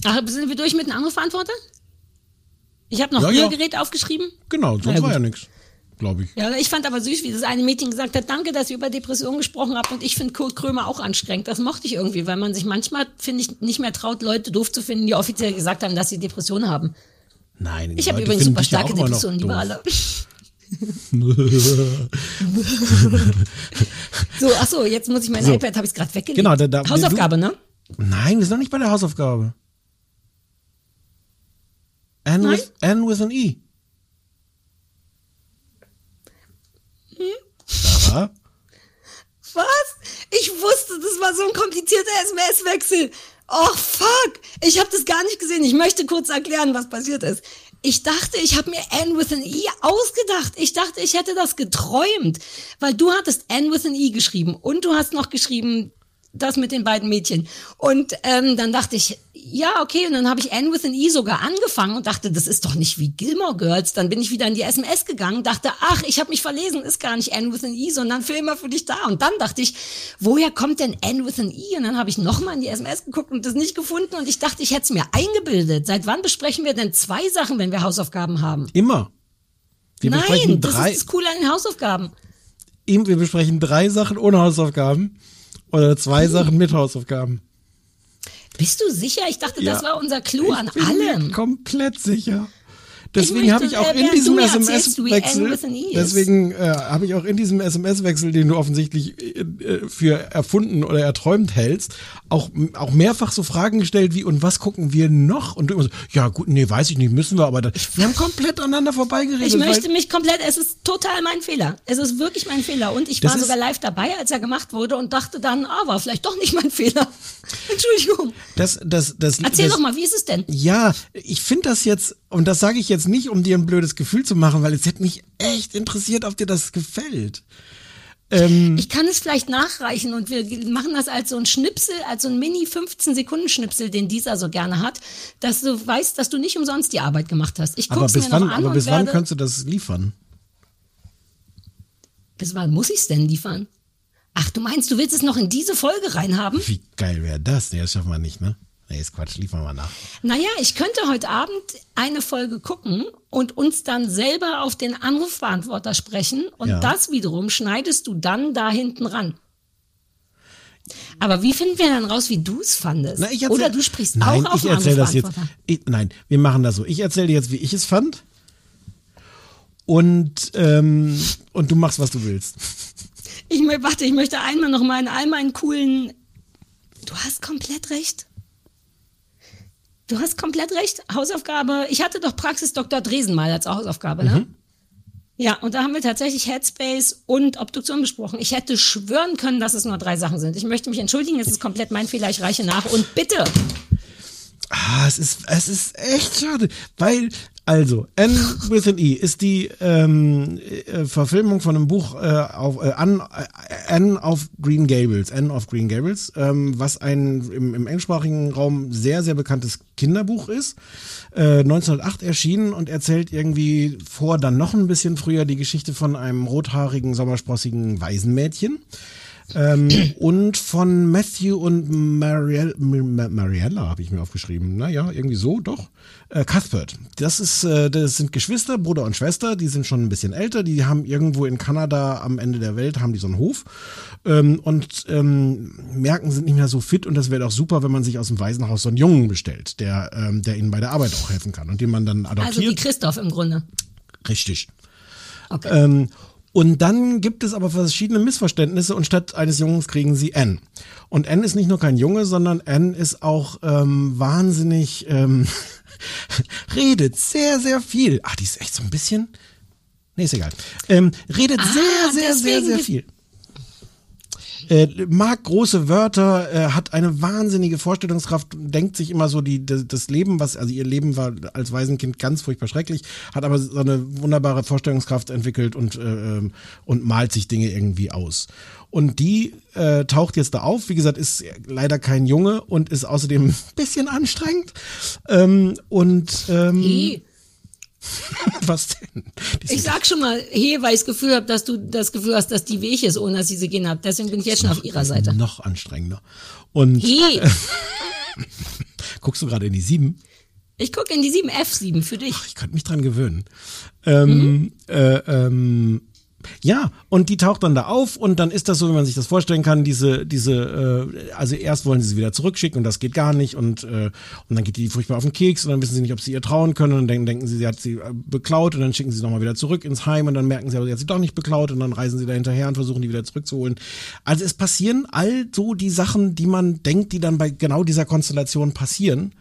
[SPEAKER 2] ach, sind wir durch mit einem Anrufverantworter? Ich habe noch
[SPEAKER 3] Ja, ja.
[SPEAKER 2] Hörgerät aufgeschrieben.
[SPEAKER 3] Genau, sonst
[SPEAKER 2] ja,
[SPEAKER 3] war ja nichts, glaube ich.
[SPEAKER 2] Ja, ich fand aber süß, wie das eine Mädchen gesagt hat, danke, dass ihr über Depressionen gesprochen habt und ich finde Kurt Krömer auch anstrengend. Das mochte ich irgendwie, weil man sich manchmal, finde ich, nicht mehr traut, Leute doof zu finden, die offiziell gesagt haben, dass sie Depressionen haben.
[SPEAKER 3] Nein,
[SPEAKER 2] Ich habe übrigens super starke Depressionen, liebe alle. [laughs] So, ach so, jetzt muss ich mein
[SPEAKER 3] So.
[SPEAKER 2] iPad, habe ich gerade weggelegt.
[SPEAKER 3] Genau, da- da-
[SPEAKER 2] Hausaufgabe, ne?
[SPEAKER 3] Nein, wir sind noch nicht bei der Hausaufgabe. N
[SPEAKER 2] Nein?
[SPEAKER 3] with, N with an E.
[SPEAKER 2] Hm?
[SPEAKER 3] Sarah?
[SPEAKER 2] Was? Ich wusste, das war so ein komplizierter SMS-Wechsel. Oh, fuck. Ich habe das gar nicht gesehen. Ich möchte kurz erklären, was passiert ist. Ich dachte, ich habe mir N with an E ausgedacht. Ich dachte, ich hätte das geträumt. Weil du hattest N with an E geschrieben und du hast noch geschrieben, das mit den beiden Mädchen. Und ähm, dann dachte ich, ja, okay. Und dann habe ich N with an E sogar angefangen und dachte, das ist doch nicht wie Gilmore Girls. Dann bin ich wieder in die SMS gegangen, dachte, ach, ich habe mich verlesen, ist gar nicht N with an E, sondern für immer für dich da. Und dann dachte ich, woher kommt denn N with an E? Und dann habe ich nochmal in die SMS geguckt und das nicht gefunden. Und ich dachte, ich hätte es mir eingebildet. Seit wann besprechen wir denn zwei Sachen, wenn wir Hausaufgaben haben?
[SPEAKER 3] Immer. Wir besprechen
[SPEAKER 2] Nein, das
[SPEAKER 3] drei,
[SPEAKER 2] ist das Coole an den Hausaufgaben.
[SPEAKER 3] Eben, wir besprechen drei Sachen ohne Hausaufgaben oder zwei Sachen mit Hausaufgaben.
[SPEAKER 2] Bist du sicher? Ich dachte, das
[SPEAKER 3] Ja.
[SPEAKER 2] war unser Clou an
[SPEAKER 3] Ich bin mir
[SPEAKER 2] allem.
[SPEAKER 3] komplett sicher. Deswegen habe ich auch
[SPEAKER 2] äh,
[SPEAKER 3] in
[SPEAKER 2] während
[SPEAKER 3] diesem
[SPEAKER 2] du mir erzählst, wie N
[SPEAKER 3] SMS-Wechsel,
[SPEAKER 2] E
[SPEAKER 3] deswegen äh, habe ich auch in diesem SMS-Wechsel, den du offensichtlich äh, äh, für erfunden oder erträumt hältst, auch, auch mehrfach so Fragen gestellt wie, und was gucken wir noch? Und du immer so, ja gut, nee, weiß ich nicht, müssen wir, aber da, wir haben komplett aneinander vorbeigeredet.
[SPEAKER 2] Ich möchte mich komplett, es ist total mein Fehler. Es ist wirklich mein Fehler. Und ich war sogar live dabei, als er gemacht wurde und dachte dann, ah, war vielleicht doch nicht mein Fehler. [laughs] Entschuldigung.
[SPEAKER 3] das, das, das,
[SPEAKER 2] Erzähl
[SPEAKER 3] das,
[SPEAKER 2] doch mal, wie ist es denn?
[SPEAKER 3] Ja, ich finde das jetzt, und das sage ich jetzt nicht, um dir ein blödes Gefühl zu machen, weil es hätte mich echt interessiert, ob dir das gefällt. Ähm,
[SPEAKER 2] Ich kann es vielleicht nachreichen und wir machen das als so ein Schnipsel, als so ein Mini 15 Sekunden Schnipsel, den dieser so gerne hat, dass du weißt, dass du nicht umsonst die Arbeit gemacht hast. Ich
[SPEAKER 3] aber
[SPEAKER 2] guck's
[SPEAKER 3] bis
[SPEAKER 2] mir
[SPEAKER 3] wann,
[SPEAKER 2] noch an
[SPEAKER 3] aber bis wann kannst du das liefern?
[SPEAKER 2] bis wann muss ich's denn liefern? Ach, du meinst, du willst es noch in diese Folge reinhaben?
[SPEAKER 3] Wie geil wäre das? Nee, das schaffen wir nicht, ne? Nee, ist Quatsch, liefern wir nach.
[SPEAKER 2] Naja, ich könnte heute Abend eine Folge gucken und uns dann selber auf den Anrufbeantworter sprechen und
[SPEAKER 3] Ja.
[SPEAKER 2] das wiederum schneidest du dann da hinten ran. Aber wie finden wir dann raus, wie du es fandest?
[SPEAKER 3] Na, erzähl,
[SPEAKER 2] Oder du sprichst
[SPEAKER 3] nein,
[SPEAKER 2] auch auf
[SPEAKER 3] ich
[SPEAKER 2] den
[SPEAKER 3] erzähl das jetzt.
[SPEAKER 2] Anrufbeantworter.
[SPEAKER 3] Ich, nein, wir machen das so. Ich erzähle dir jetzt, wie ich es fand. Und, ähm, und du machst, was du willst.
[SPEAKER 2] Ich warte, ich möchte einmal noch mal in all meinen coolen. Du hast komplett recht. Du hast komplett recht. Hausaufgabe. Ich hatte doch Praxis Dr. Dresen mal als Hausaufgabe, ne?
[SPEAKER 3] Mhm.
[SPEAKER 2] Ja, und da haben wir tatsächlich Headspace und Obduktion besprochen. Ich hätte schwören können, dass es nur drei Sachen sind. Ich möchte mich entschuldigen, es ist komplett mein Fehler, ich reiche nach. Und bitte,
[SPEAKER 3] Ah, es ist, es ist echt schade, weil, also, N with an E ist die ähm, äh, Verfilmung von einem Buch äh, auf, äh, An, äh, Anne of Green Gables, Anne of Green Gables, ähm, was ein im, im englischsprachigen Raum sehr, sehr bekanntes Kinderbuch ist. Äh, 1908 erschienen und erzählt irgendwie vor, dann noch ein bisschen früher die Geschichte von einem rothaarigen, sommersprossigen Waisenmädchen Ähm, [clears throat] und von Matthew und Marielle, Ma- Mariella habe ich mir aufgeschrieben. Naja, irgendwie so, doch. Äh, Cuthbert. Das ist, äh, das sind Geschwister, Bruder und Schwester, die sind schon ein bisschen älter, die haben irgendwo in Kanada am Ende der Welt, haben die so einen Hof ähm, und ähm, merken, sind nicht mehr so fit und das wäre doch super, wenn man sich aus dem Waisenhaus so einen Jungen bestellt, der, ähm, der ihnen bei der Arbeit auch helfen kann und den man dann
[SPEAKER 2] Also wie
[SPEAKER 3] adoptiert.
[SPEAKER 2] Christoph im Grunde.
[SPEAKER 3] Richtig.
[SPEAKER 2] Okay.
[SPEAKER 3] Ähm, und dann gibt es aber verschiedene Missverständnisse und statt eines Jungs kriegen sie N. Und N ist nicht nur kein Junge, sondern N ist auch ähm, wahnsinnig, ähm, [laughs] redet sehr, sehr viel. Ah, die ist echt so ein bisschen, nee, ist egal. Ähm, redet
[SPEAKER 2] Ah,
[SPEAKER 3] sehr, sehr, sehr, sehr viel. Äh, mag große Wörter, äh, hat eine wahnsinnige Vorstellungskraft, denkt sich immer so die, das, das Leben, was, also ihr Leben war als Waisenkind ganz furchtbar schrecklich, hat aber so eine wunderbare Vorstellungskraft entwickelt und, äh, ähm, und malt sich Dinge irgendwie aus. Und die äh, taucht jetzt da auf, wie gesagt, ist leider kein Junge und ist außerdem [laughs] ein bisschen anstrengend. Ähm, und ähm,
[SPEAKER 2] He. [laughs]
[SPEAKER 3] was denn? Die
[SPEAKER 2] Ich sag schon mal, he, weil ich das Gefühl habe, dass du das Gefühl hast, dass die Weg ist, ohne dass sie sie gehen hat. Deswegen bin ich jetzt schon auf ihrer Seite.
[SPEAKER 3] noch anstrengender. Und
[SPEAKER 2] He. [laughs]
[SPEAKER 3] guckst du gerade in die sieben?
[SPEAKER 2] Ich gucke in die 7 F7 für dich.
[SPEAKER 3] Ich könnte mich dran gewöhnen. Ähm, äh, ähm, ja, und die taucht dann da auf und dann ist das so, wie man sich das vorstellen kann, diese, diese, äh, also erst wollen sie sie wieder zurückschicken und das geht gar nicht und, äh, und dann geht die furchtbar auf den Keks und dann wissen sie nicht, ob sie ihr trauen können und dann denken sie, sie hat sie äh, beklaut und dann schicken sie sie nochmal wieder zurück ins Heim und dann merken sie aber, sie hat sie doch nicht beklaut und dann reisen sie da hinterher und versuchen die wieder zurückzuholen. Also es passieren all so die Sachen, die man denkt, die dann bei genau dieser Konstellation passieren.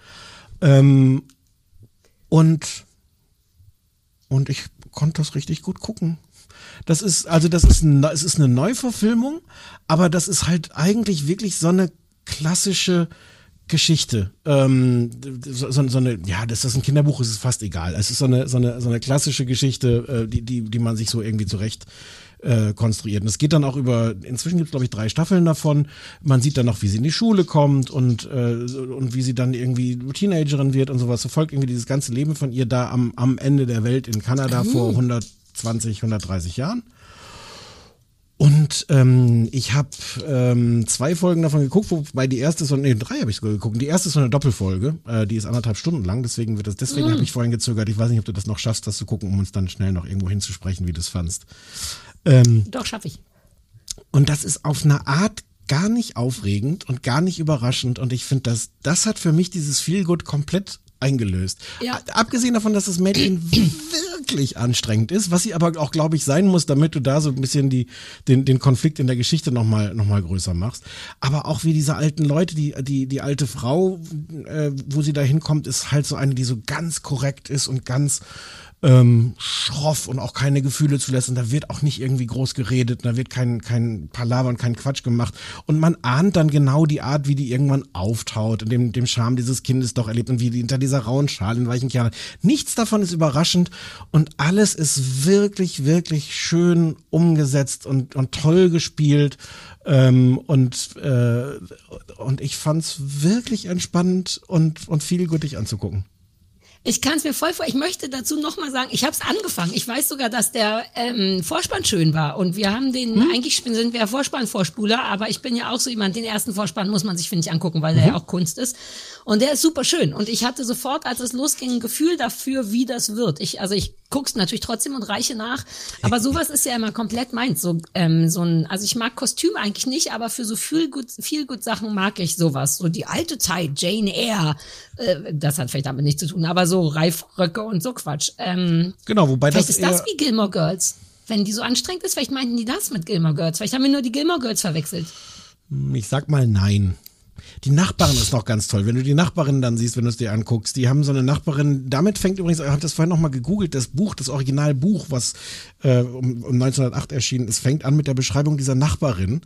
[SPEAKER 3] Ähm, und und ich konnte das richtig gut gucken. Das ist, also das ist, ein, es ist eine Neuverfilmung, aber das ist halt eigentlich wirklich so eine klassische Geschichte. Ähm, so, so, so eine, ja, dass das ein Kinderbuch ist, ist fast egal. Es ist so eine, so eine, so eine klassische Geschichte, äh, die, die, die man sich so irgendwie zurecht äh, konstruiert. Und es geht dann auch über, inzwischen gibt es glaube ich drei Staffeln davon. Man sieht dann noch, wie sie in die Schule kommt und, äh, so- und wie sie dann irgendwie Teenagerin wird und sowas. Verfolgt irgendwie dieses ganze Leben von ihr da am, am Ende der Welt in Kanada vor 120, 130 Jahren. Und ähm, ich habe ähm, zwei Folgen davon geguckt, wobei die erste ist so, nee, drei habe ich sogar geguckt. Die erste ist so eine Doppelfolge, äh, die ist anderthalb Stunden lang, deswegen wird das, deswegen habe ich vorhin gezögert. Ich weiß nicht, ob du das noch schaffst, das zu gucken, um uns dann schnell noch irgendwo hinzusprechen, wie du es fandst. Ähm,
[SPEAKER 2] Doch, schaffe ich.
[SPEAKER 3] und das ist auf eine Art gar nicht aufregend und gar nicht überraschend. Und ich finde, das, das hat für mich dieses Feelgood komplett eingelöst.
[SPEAKER 2] Ja.
[SPEAKER 3] Abgesehen davon, dass das Mädchen [clears throat] wirklich anstrengend ist, was sie aber auch, glaube ich, sein muss, damit du da so ein bisschen die, den, den Konflikt in der Geschichte nochmal noch mal größer machst. Aber auch wie diese alten Leute, die, die, die alte Frau, äh, wo sie da hinkommt, ist halt so eine, die so ganz korrekt ist und ganz ähm, schroff und auch keine Gefühle zulässt. Und da wird auch nicht irgendwie groß geredet, da wird kein, kein Palaver und kein Quatsch gemacht. Und man ahnt dann genau die Art, wie die irgendwann auftaut und dem, dem Charme dieses Kindes doch erlebt und wie die hinter dieser rauen Schale in weichen Kern. Nichts davon ist überraschend. Und alles ist wirklich, wirklich schön umgesetzt und, und toll gespielt. Ähm, und, äh, und ich fand's wirklich entspannend und, und viel guttig anzugucken.
[SPEAKER 2] Ich kann es mir voll vor. Ich möchte dazu nochmal sagen, ich habe es angefangen. Ich weiß sogar, dass der ähm, Vorspann schön war. Und wir haben den, eigentlich sind wir Vorspann-Vorspuler, aber ich bin ja auch so jemand, den ersten Vorspann muss man sich, finde ich, angucken, weil der ja auch Kunst ist. Und der ist super schön. Und ich hatte sofort, als es losging, ein Gefühl dafür, wie das wird. Ich, also ich guck's natürlich trotzdem und reiche nach. Aber sowas ist ja immer komplett meins. So, ähm, so ein, also ich mag Kostüme eigentlich nicht, aber für so viel gut, viel gut Sachen mag ich sowas. So die alte Zeit, Jane Eyre, äh, das hat vielleicht damit nichts zu tun, aber so Reifröcke und so Quatsch. Ähm,
[SPEAKER 3] Genau, wobei
[SPEAKER 2] vielleicht
[SPEAKER 3] das
[SPEAKER 2] ist das wie Gilmore Girls. Wenn die so anstrengend ist, vielleicht meinten die das mit Gilmore Girls. Vielleicht haben wir nur die Gilmore Girls verwechselt.
[SPEAKER 3] Ich sag mal nein. Die Nachbarin ist noch ganz toll. Wenn du die Nachbarin dann siehst, wenn du es dir anguckst, die haben so eine Nachbarin, damit fängt übrigens, ich habe das vorhin nochmal gegoogelt, das Buch, das Originalbuch, was äh, um, um 1908 erschienen ist, fängt an mit der Beschreibung dieser Nachbarin.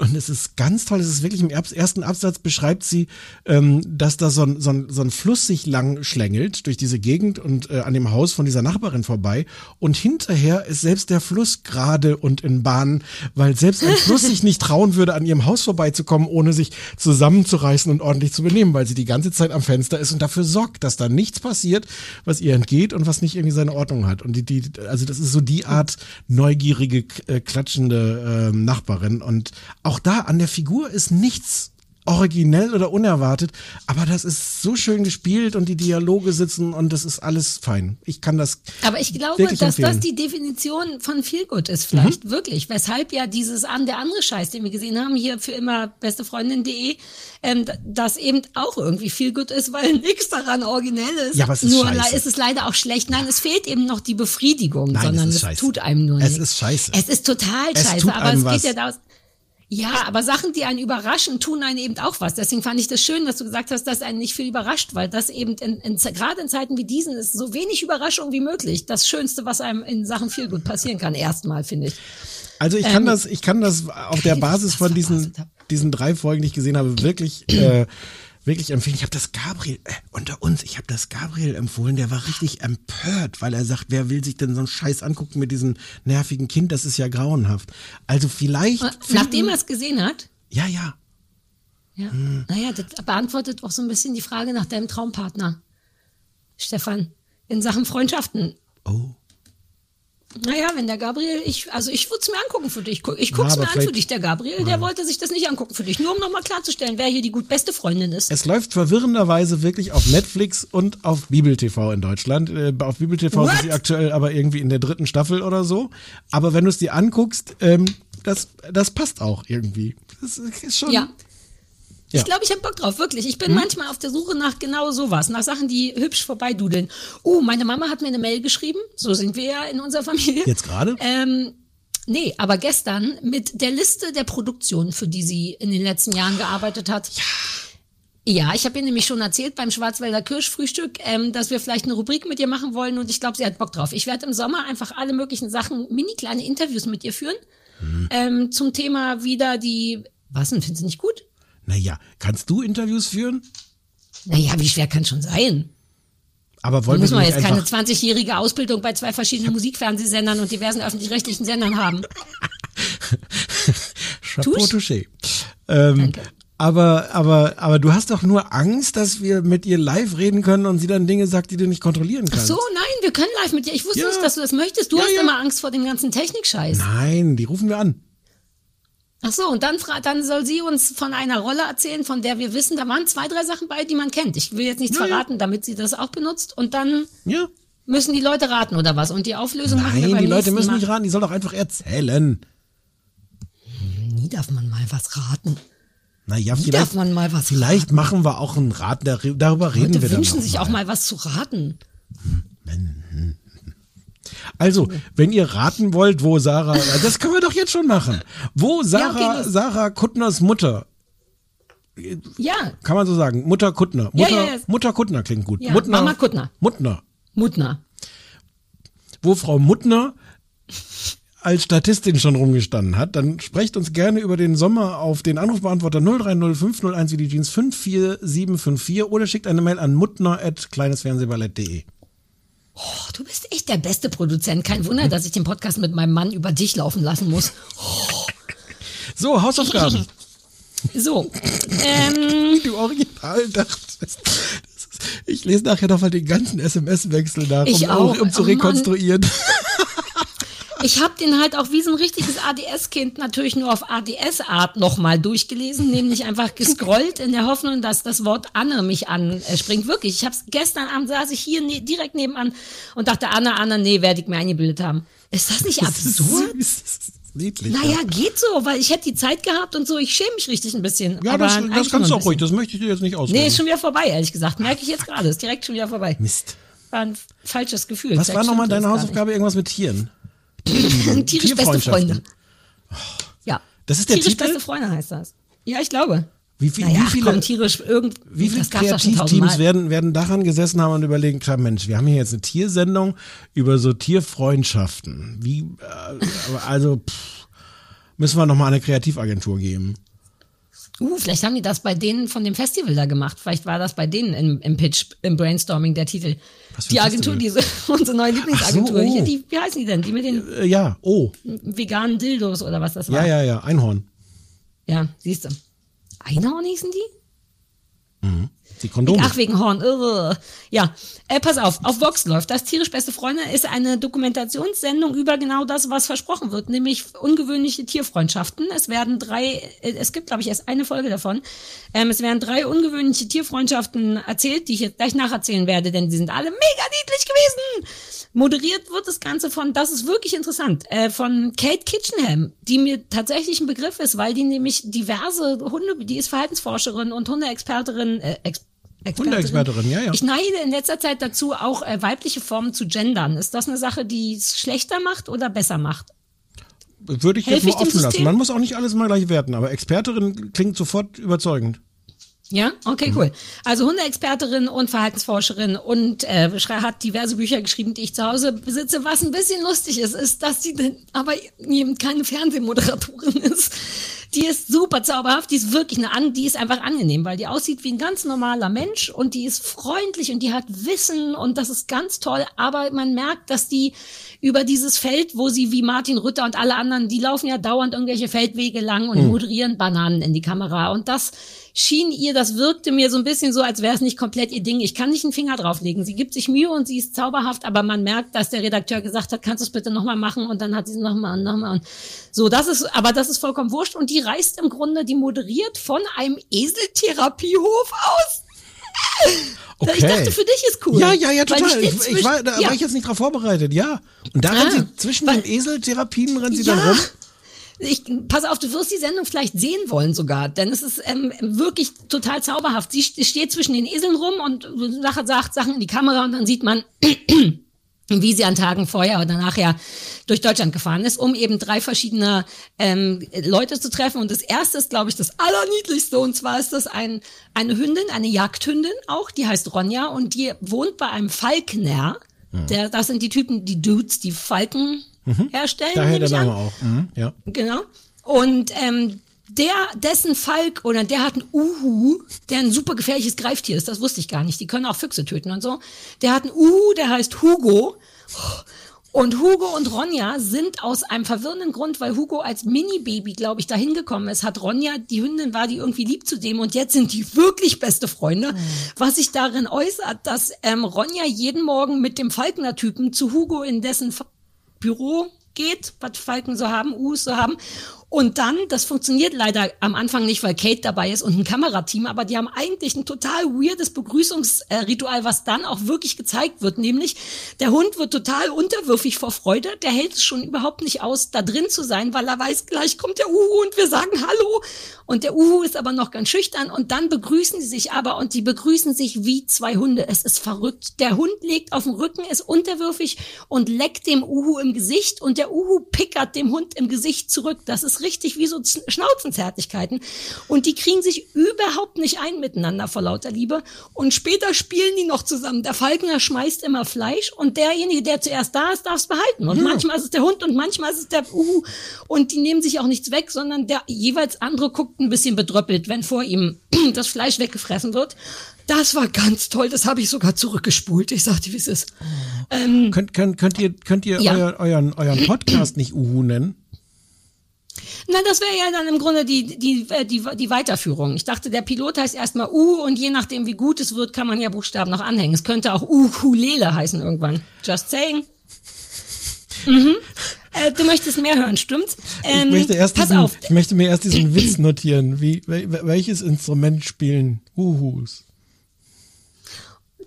[SPEAKER 3] Und es ist ganz toll, es ist wirklich im ersten Absatz beschreibt sie, ähm, dass da so ein, so, ein, so ein Fluss sich lang schlängelt durch diese Gegend und äh, an dem Haus von dieser Nachbarin vorbei. Und hinterher ist selbst der Fluss gerade und in Bahn, weil selbst ein Fluss [laughs] sich nicht trauen würde, an ihrem Haus vorbeizukommen, ohne sich zusammenzureißen und ordentlich zu benehmen, weil sie die ganze Zeit am Fenster ist und dafür sorgt, dass da nichts passiert, was ihr entgeht und was nicht irgendwie seine Ordnung hat. Und die, die, also das ist so die Art neugierige, äh, klatschende äh, Nachbarin. Und auch da an der Figur ist nichts originell oder unerwartet, aber das ist so schön gespielt und die Dialoge sitzen und das ist alles fein. Ich kann das.
[SPEAKER 2] Aber ich glaube, dass
[SPEAKER 3] empfehlen.
[SPEAKER 2] das die Definition von Feelgood ist, vielleicht wirklich. Weshalb ja dieses an der andere Scheiß, den wir gesehen haben, hier für immer bestefreundin.de, ähm, das eben auch irgendwie Feelgood ist, weil [laughs] nichts daran originell ist.
[SPEAKER 3] Ja, aber es ist
[SPEAKER 2] nur
[SPEAKER 3] scheiße.
[SPEAKER 2] ist es leider auch schlecht. Nein, es fehlt eben noch die Befriedigung,
[SPEAKER 3] Nein,
[SPEAKER 2] sondern
[SPEAKER 3] es
[SPEAKER 2] es, tut einem nur
[SPEAKER 3] Es
[SPEAKER 2] nichts.
[SPEAKER 3] ist scheiße.
[SPEAKER 2] Es ist total
[SPEAKER 3] Es
[SPEAKER 2] scheiße,
[SPEAKER 3] tut
[SPEAKER 2] aber es
[SPEAKER 3] was.
[SPEAKER 2] geht ja daraus. Ja, aber Sachen, die einen überraschen, tun einen eben auch was. Deswegen fand ich das schön, dass du gesagt hast, dass einen nicht viel überrascht, weil das eben in, in, gerade in Zeiten wie diesen ist so wenig Überraschung wie möglich. Das Schönste, was einem in Sachen viel gut passieren kann, erstmal, finde ich.
[SPEAKER 3] Also ich kann
[SPEAKER 2] Ähm,
[SPEAKER 3] das, ich kann das auf der [laughs] Basis von diesen, diesen drei Folgen, die ich gesehen habe, wirklich, äh, wirklich empfehlen. Ich habe das Gabriel, äh, unter uns, ich habe das Gabriel empfohlen, der war richtig empört, weil er sagt, wer will sich denn so einen Scheiß angucken mit diesem nervigen Kind, das ist ja grauenhaft. Also vielleicht. finden-
[SPEAKER 2] Nachdem er es gesehen hat,
[SPEAKER 3] Ja, ja.
[SPEAKER 2] ja,
[SPEAKER 3] Hm.
[SPEAKER 2] naja, das beantwortet auch so ein bisschen die Frage nach deinem Traumpartner, Stefan, in Sachen Freundschaften.
[SPEAKER 3] Oh.
[SPEAKER 2] Naja, wenn der Gabriel, ich, also ich würde es mir angucken für dich. Ich guck's
[SPEAKER 3] aber
[SPEAKER 2] mir an für dich. Der Gabriel, der wollte sich das nicht angucken für dich. Nur um nochmal klarzustellen, wer hier die gut beste Freundin ist.
[SPEAKER 3] Es läuft verwirrenderweise wirklich auf Netflix und auf Bibel TV in Deutschland. Äh, auf Bibel TV
[SPEAKER 2] What?
[SPEAKER 3] sind sie aktuell aber irgendwie in der dritten Staffel oder so. Aber wenn du es dir anguckst, ähm, das, das passt auch irgendwie. Das ist schon.
[SPEAKER 2] Ja.
[SPEAKER 3] Ja.
[SPEAKER 2] Ich glaube, ich habe Bock drauf, wirklich. Ich
[SPEAKER 3] Hm?
[SPEAKER 2] bin manchmal auf der Suche nach genau sowas, nach Sachen, die hübsch vorbeidudeln. Oh, meine Mama hat mir eine Mail geschrieben, so sind wir ja in unserer Familie.
[SPEAKER 3] Jetzt gerade?
[SPEAKER 2] Ähm, nee, aber gestern mit der Liste der Produktionen, für die sie in den letzten Jahren gearbeitet hat. Ja, ich habe ihr nämlich schon erzählt beim Schwarzwälder Kirschfrühstück, ähm, dass wir vielleicht eine Rubrik mit ihr machen wollen und ich glaube, sie hat Bock drauf. Ich werde im Sommer einfach alle möglichen Sachen, mini kleine Interviews mit ihr führen ähm, zum Thema wieder die. Was denn? Findest du nicht gut?
[SPEAKER 3] Naja, kannst du Interviews führen?
[SPEAKER 2] Naja, wie schwer kann schon sein?
[SPEAKER 3] Aber
[SPEAKER 2] Da
[SPEAKER 3] wollen
[SPEAKER 2] muss
[SPEAKER 3] wir
[SPEAKER 2] man
[SPEAKER 3] nicht
[SPEAKER 2] jetzt keine
[SPEAKER 3] einfach.
[SPEAKER 2] 20-jährige Ausbildung bei zwei verschiedenen Musikfernsehsendern und diversen öffentlich-rechtlichen Sendern haben. [laughs]
[SPEAKER 3] Chapeau touché. Ähm,
[SPEAKER 2] Danke.
[SPEAKER 3] aber, aber, aber du hast doch nur Angst, dass wir mit ihr live reden können und sie dann Dinge sagt, die du nicht kontrollieren
[SPEAKER 2] Ach
[SPEAKER 3] kannst.
[SPEAKER 2] so, nein, wir können live mit dir. Ich wusste
[SPEAKER 3] Ja.
[SPEAKER 2] nicht, dass du das möchtest. Du
[SPEAKER 3] Ja,
[SPEAKER 2] hast
[SPEAKER 3] ja.
[SPEAKER 2] immer Angst vor dem ganzen Technikscheiß.
[SPEAKER 3] Nein, die rufen wir an.
[SPEAKER 2] Ach so, und dann, dann soll sie uns von einer Rolle erzählen, von der wir wissen, da waren zwei, drei Sachen bei, die man kennt. Ich will jetzt nichts
[SPEAKER 3] Ja, ja.
[SPEAKER 2] verraten, damit sie das auch benutzt. Und dann
[SPEAKER 3] Ja.
[SPEAKER 2] müssen die Leute raten oder was. Und die Auflösung machen wir
[SPEAKER 3] Nein, die Leute müssen
[SPEAKER 2] Mal.
[SPEAKER 3] nicht raten, die soll doch einfach erzählen.
[SPEAKER 2] Nie darf man mal was raten.
[SPEAKER 3] Naja,
[SPEAKER 2] Wie
[SPEAKER 3] vielleicht,
[SPEAKER 2] darf man mal was
[SPEAKER 3] vielleicht
[SPEAKER 2] raten?
[SPEAKER 3] machen wir auch einen Rat, dar- darüber reden
[SPEAKER 2] Leute
[SPEAKER 3] wir dann
[SPEAKER 2] wünschen
[SPEAKER 3] noch
[SPEAKER 2] sich
[SPEAKER 3] mal.
[SPEAKER 2] auch mal was zu raten.
[SPEAKER 3] Also, wenn ihr raten wollt, wo Sarah, das können wir doch jetzt schon machen. Wo Sarah,
[SPEAKER 2] okay, los.
[SPEAKER 3] Sarah Kuttners Mutter,
[SPEAKER 2] Ja,
[SPEAKER 3] kann man so sagen, Mutter Kuttner. Mutter,
[SPEAKER 2] Ja, ja, ja.
[SPEAKER 3] Mutter Kuttner klingt gut.
[SPEAKER 2] Ja,
[SPEAKER 3] Muttner,
[SPEAKER 2] Mama Kuttner.
[SPEAKER 3] Muttner.
[SPEAKER 2] Mutner.
[SPEAKER 3] Wo Frau Muttner als Statistin schon rumgestanden hat, dann sprecht uns gerne über den Sommer auf den Anrufbeantworter 030501 wie die Jeans 54754 oder schickt eine Mail an muttner.kleinesfernsehballett.de.
[SPEAKER 2] Oh, du bist echt der beste Produzent. Kein Wunder, dass ich den Podcast mit meinem Mann über dich laufen lassen muss.
[SPEAKER 3] So, Hausaufgaben. [laughs]
[SPEAKER 2] So, ähm, [laughs]
[SPEAKER 3] du original dachtest. Ich lese nachher noch mal den ganzen SMS-Wechsel nach, um,
[SPEAKER 2] auch.
[SPEAKER 3] um zu
[SPEAKER 2] Oh Mann. Ich habe den halt auch wie so ein richtiges ADS-Kind natürlich nur auf ADS-Art nochmal durchgelesen, nämlich einfach gescrollt in der Hoffnung, dass das Wort Anne mich anspringt. Wirklich, ich habe gestern Abend saß ich hier ne direkt nebenan und dachte, Anne, Anne, nee, werde ich mir eingebildet haben. Ist das nicht
[SPEAKER 3] ist
[SPEAKER 2] absurd?
[SPEAKER 3] süß. Das ist niedlich.
[SPEAKER 2] Naja, geht so, weil ich hätte die Zeit gehabt und so, ich schäme mich richtig ein bisschen.
[SPEAKER 3] ja,
[SPEAKER 2] aber
[SPEAKER 3] das, das kannst du auch ruhig. Das möchte ich dir jetzt nicht ausreden.
[SPEAKER 2] Nee, ist schon wieder vorbei, ehrlich gesagt. Merke ich jetzt gerade. Ist direkt schon wieder vorbei.
[SPEAKER 3] Mist.
[SPEAKER 2] War ein falsches Gefühl.
[SPEAKER 3] Was
[SPEAKER 2] Vielleicht
[SPEAKER 3] war nochmal deine Hausaufgabe? Irgendwas mit Tieren?
[SPEAKER 2] Tierisch beste. Freunde. Ja.
[SPEAKER 3] Das ist der
[SPEAKER 2] Tierisch
[SPEAKER 3] Titel?
[SPEAKER 2] beste Freunde heißt das. Ja, ich glaube.
[SPEAKER 3] Wie, viel,
[SPEAKER 2] Naja,
[SPEAKER 3] wie viele,
[SPEAKER 2] komm, tierisch irgend,
[SPEAKER 3] wie viele Kreativteams werden, werden daran gesessen haben und überlegen, klar, Mensch, wir haben hier jetzt eine Tiersendung über so Tierfreundschaften. Wie, äh, also, pff, Müssen wir nochmal eine Kreativagentur geben.
[SPEAKER 2] Uh, vielleicht haben die das bei denen von dem Festival da gemacht. Vielleicht war das bei denen im, im Pitch, im Brainstorming der Titel. Die Agentur,
[SPEAKER 3] Festival?
[SPEAKER 2] diese, [laughs] unsere neue Lieblingsagentur.
[SPEAKER 3] So, oh.
[SPEAKER 2] Hier, die, wie heißen die denn? Die mit den
[SPEAKER 3] Äh, ja, oh.
[SPEAKER 2] veganen Dildos oder was das
[SPEAKER 3] Ja,
[SPEAKER 2] war.
[SPEAKER 3] ja, ja, Einhorn.
[SPEAKER 2] Ja, siehst du. Einhorn hießen die?
[SPEAKER 3] Die Kondome.
[SPEAKER 2] Ach, wegen Horn. Irre. Ja, äh, pass auf, auf Vox läuft das. Tierisch Beste Freunde ist eine Dokumentationssendung über genau das, was versprochen wird, nämlich ungewöhnliche Tierfreundschaften. Es werden drei, äh, es gibt, glaube ich, erst eine Folge davon. Ähm, es werden drei ungewöhnliche Tierfreundschaften erzählt, die ich jetzt gleich nacherzählen werde, denn die sind alle mega niedlich gewesen. Moderiert wird das Ganze von, das ist wirklich interessant, äh, von Kate Kitchenham, die mir tatsächlich ein Begriff ist, weil die nämlich diverse Hunde, die ist Verhaltensforscherin und Hundeexperterin, äh, Ex Expertin.
[SPEAKER 3] Hundeexpertin, ja, ja.
[SPEAKER 2] Ich neige in letzter Zeit dazu, auch äh, weibliche Formen zu gendern. Ist das eine Sache, die es schlechter macht oder besser macht?
[SPEAKER 3] Würde ich jetzt
[SPEAKER 2] Helfe
[SPEAKER 3] mal offen lassen. Man muss auch nicht alles mal gleich werten, aber Expertin klingt sofort überzeugend.
[SPEAKER 2] Ja,
[SPEAKER 3] Mhm.
[SPEAKER 2] okay, cool. Also Hundeexpertin und Verhaltensforscherin und äh, hat diverse Bücher geschrieben, die ich zu Hause besitze. Was ein bisschen lustig ist, ist, dass sie denn aber eben keine Fernsehmoderatorin [laughs] ist. Die ist super zauberhaft, die ist wirklich eine an, die ist einfach angenehm, weil die aussieht wie ein ganz normaler Mensch und die ist freundlich und die hat Wissen und das ist ganz toll, aber man merkt, dass die über dieses Feld, wo sie wie Martin Rütter und alle anderen, die laufen ja dauernd irgendwelche Feldwege lang und moderieren Bananen in die Kamera und das schien ihr, das wirkte mir so ein bisschen so, als wäre es nicht komplett ihr Ding. Ich kann nicht einen Finger drauflegen. Sie gibt sich Mühe und sie ist zauberhaft, aber man merkt, dass der Redakteur gesagt hat, kannst du es bitte nochmal machen und dann hat sie es nochmal und nochmal und so. Das ist, aber das ist vollkommen wurscht und die reist im Grunde, die moderiert von einem Eseltherapiehof aus. [laughs]
[SPEAKER 3] Okay.
[SPEAKER 2] Ich dachte, für dich ist cool.
[SPEAKER 3] Ja, ja, ja,
[SPEAKER 2] die
[SPEAKER 3] total. Ich, ich war, da
[SPEAKER 2] ja.
[SPEAKER 3] war ich jetzt nicht drauf vorbereitet, ja. Und da
[SPEAKER 2] Ah,
[SPEAKER 3] rennt sie zwischen
[SPEAKER 2] weil-
[SPEAKER 3] den Eseltherapien rennt sie
[SPEAKER 2] Ja.
[SPEAKER 3] dann rum.
[SPEAKER 2] Ich, pass auf, du wirst die Sendung vielleicht sehen wollen sogar, denn es ist ähm, wirklich total zauberhaft. Sie st- steht zwischen den Eseln rum und sagt Sachen in die Kamera und dann sieht man, wie sie an Tagen vorher oder nachher durch Deutschland gefahren ist, um eben drei verschiedene ähm, Leute zu treffen. Und das erste ist, glaube ich, das Allerniedlichste. Und zwar ist das ein, eine Hündin, eine Jagdhündin auch, die heißt Ronja und die wohnt bei einem Falkner. Der, das sind die Typen, die Dudes, die Falken herstellen.
[SPEAKER 3] Daher der. Name auch. Mhm, ja.
[SPEAKER 2] Genau. Und ähm, der, dessen Falk oder der hat einen Uhu, der ein super gefährliches Greiftier ist, das wusste ich gar nicht. Die können auch Füchse töten und so. Der hat einen Uhu, der heißt Hugo. Und Hugo und Ronja sind aus einem verwirrenden Grund, weil Hugo als Mini-Baby, glaube ich, dahin gekommen ist, hat Ronja, die Hündin war die irgendwie lieb zu dem und jetzt sind die wirklich beste Freunde. Was sich darin äußert, dass ähm, Ronja jeden Morgen mit dem Falkner-Typen zu Hugo in dessen Büro geht, was Falken so haben, Us so haben. Und dann, das funktioniert leider am Anfang nicht, weil Kate dabei ist und ein Kamerateam, aber die haben eigentlich ein total weirdes Begrüßungsritual, was dann auch wirklich gezeigt wird, nämlich der Hund wird total unterwürfig vor Freude, der hält es schon überhaupt nicht aus, da drin zu sein, weil er weiß, gleich kommt der Uhu und wir sagen Hallo. Und der Uhu ist aber noch ganz schüchtern und dann begrüßen sie sich aber und die begrüßen sich wie zwei Hunde. Es ist verrückt. Der Hund legt auf den Rücken, ist unterwürfig und leckt dem Uhu im Gesicht und der Uhu pickert dem Hund im Gesicht zurück. Das ist richtig wie so Schnauzenzärtlichkeiten. Und die kriegen sich überhaupt nicht ein miteinander vor lauter Liebe. Und später spielen die noch zusammen. Der Falkner schmeißt immer Fleisch und derjenige, der zuerst da ist, darf es behalten. Und manchmal ist es der Hund und manchmal ist es der Uhu. Und die nehmen sich auch nichts weg, sondern der jeweils andere guckt ein bisschen bedröppelt, wenn vor ihm [clears throat] das Fleisch weggefressen wird. Das war ganz toll. Das habe ich sogar zurückgespult. Ich sagte, wie es ist. Ähm,
[SPEAKER 3] Könnt, könnt, könnt ihr, könnt ihr
[SPEAKER 2] Ja.
[SPEAKER 3] euer, euren, euren Podcast nicht Uhu nennen?
[SPEAKER 2] Na, das wäre ja dann im Grunde die, die, äh, die, die Weiterführung. Ich dachte, der Pilot heißt erstmal U und je nachdem, wie gut es wird, kann man ja Buchstaben noch anhängen. Es könnte auch Ukulele heißen irgendwann. Just saying. Mhm. Äh, du möchtest mehr hören, stimmt's? Ähm,
[SPEAKER 3] ich, möchte erst
[SPEAKER 2] pass
[SPEAKER 3] diesen,
[SPEAKER 2] auf.
[SPEAKER 3] ich möchte mir erst diesen Witz notieren. Wie, wel- welches Instrument spielen Uhus?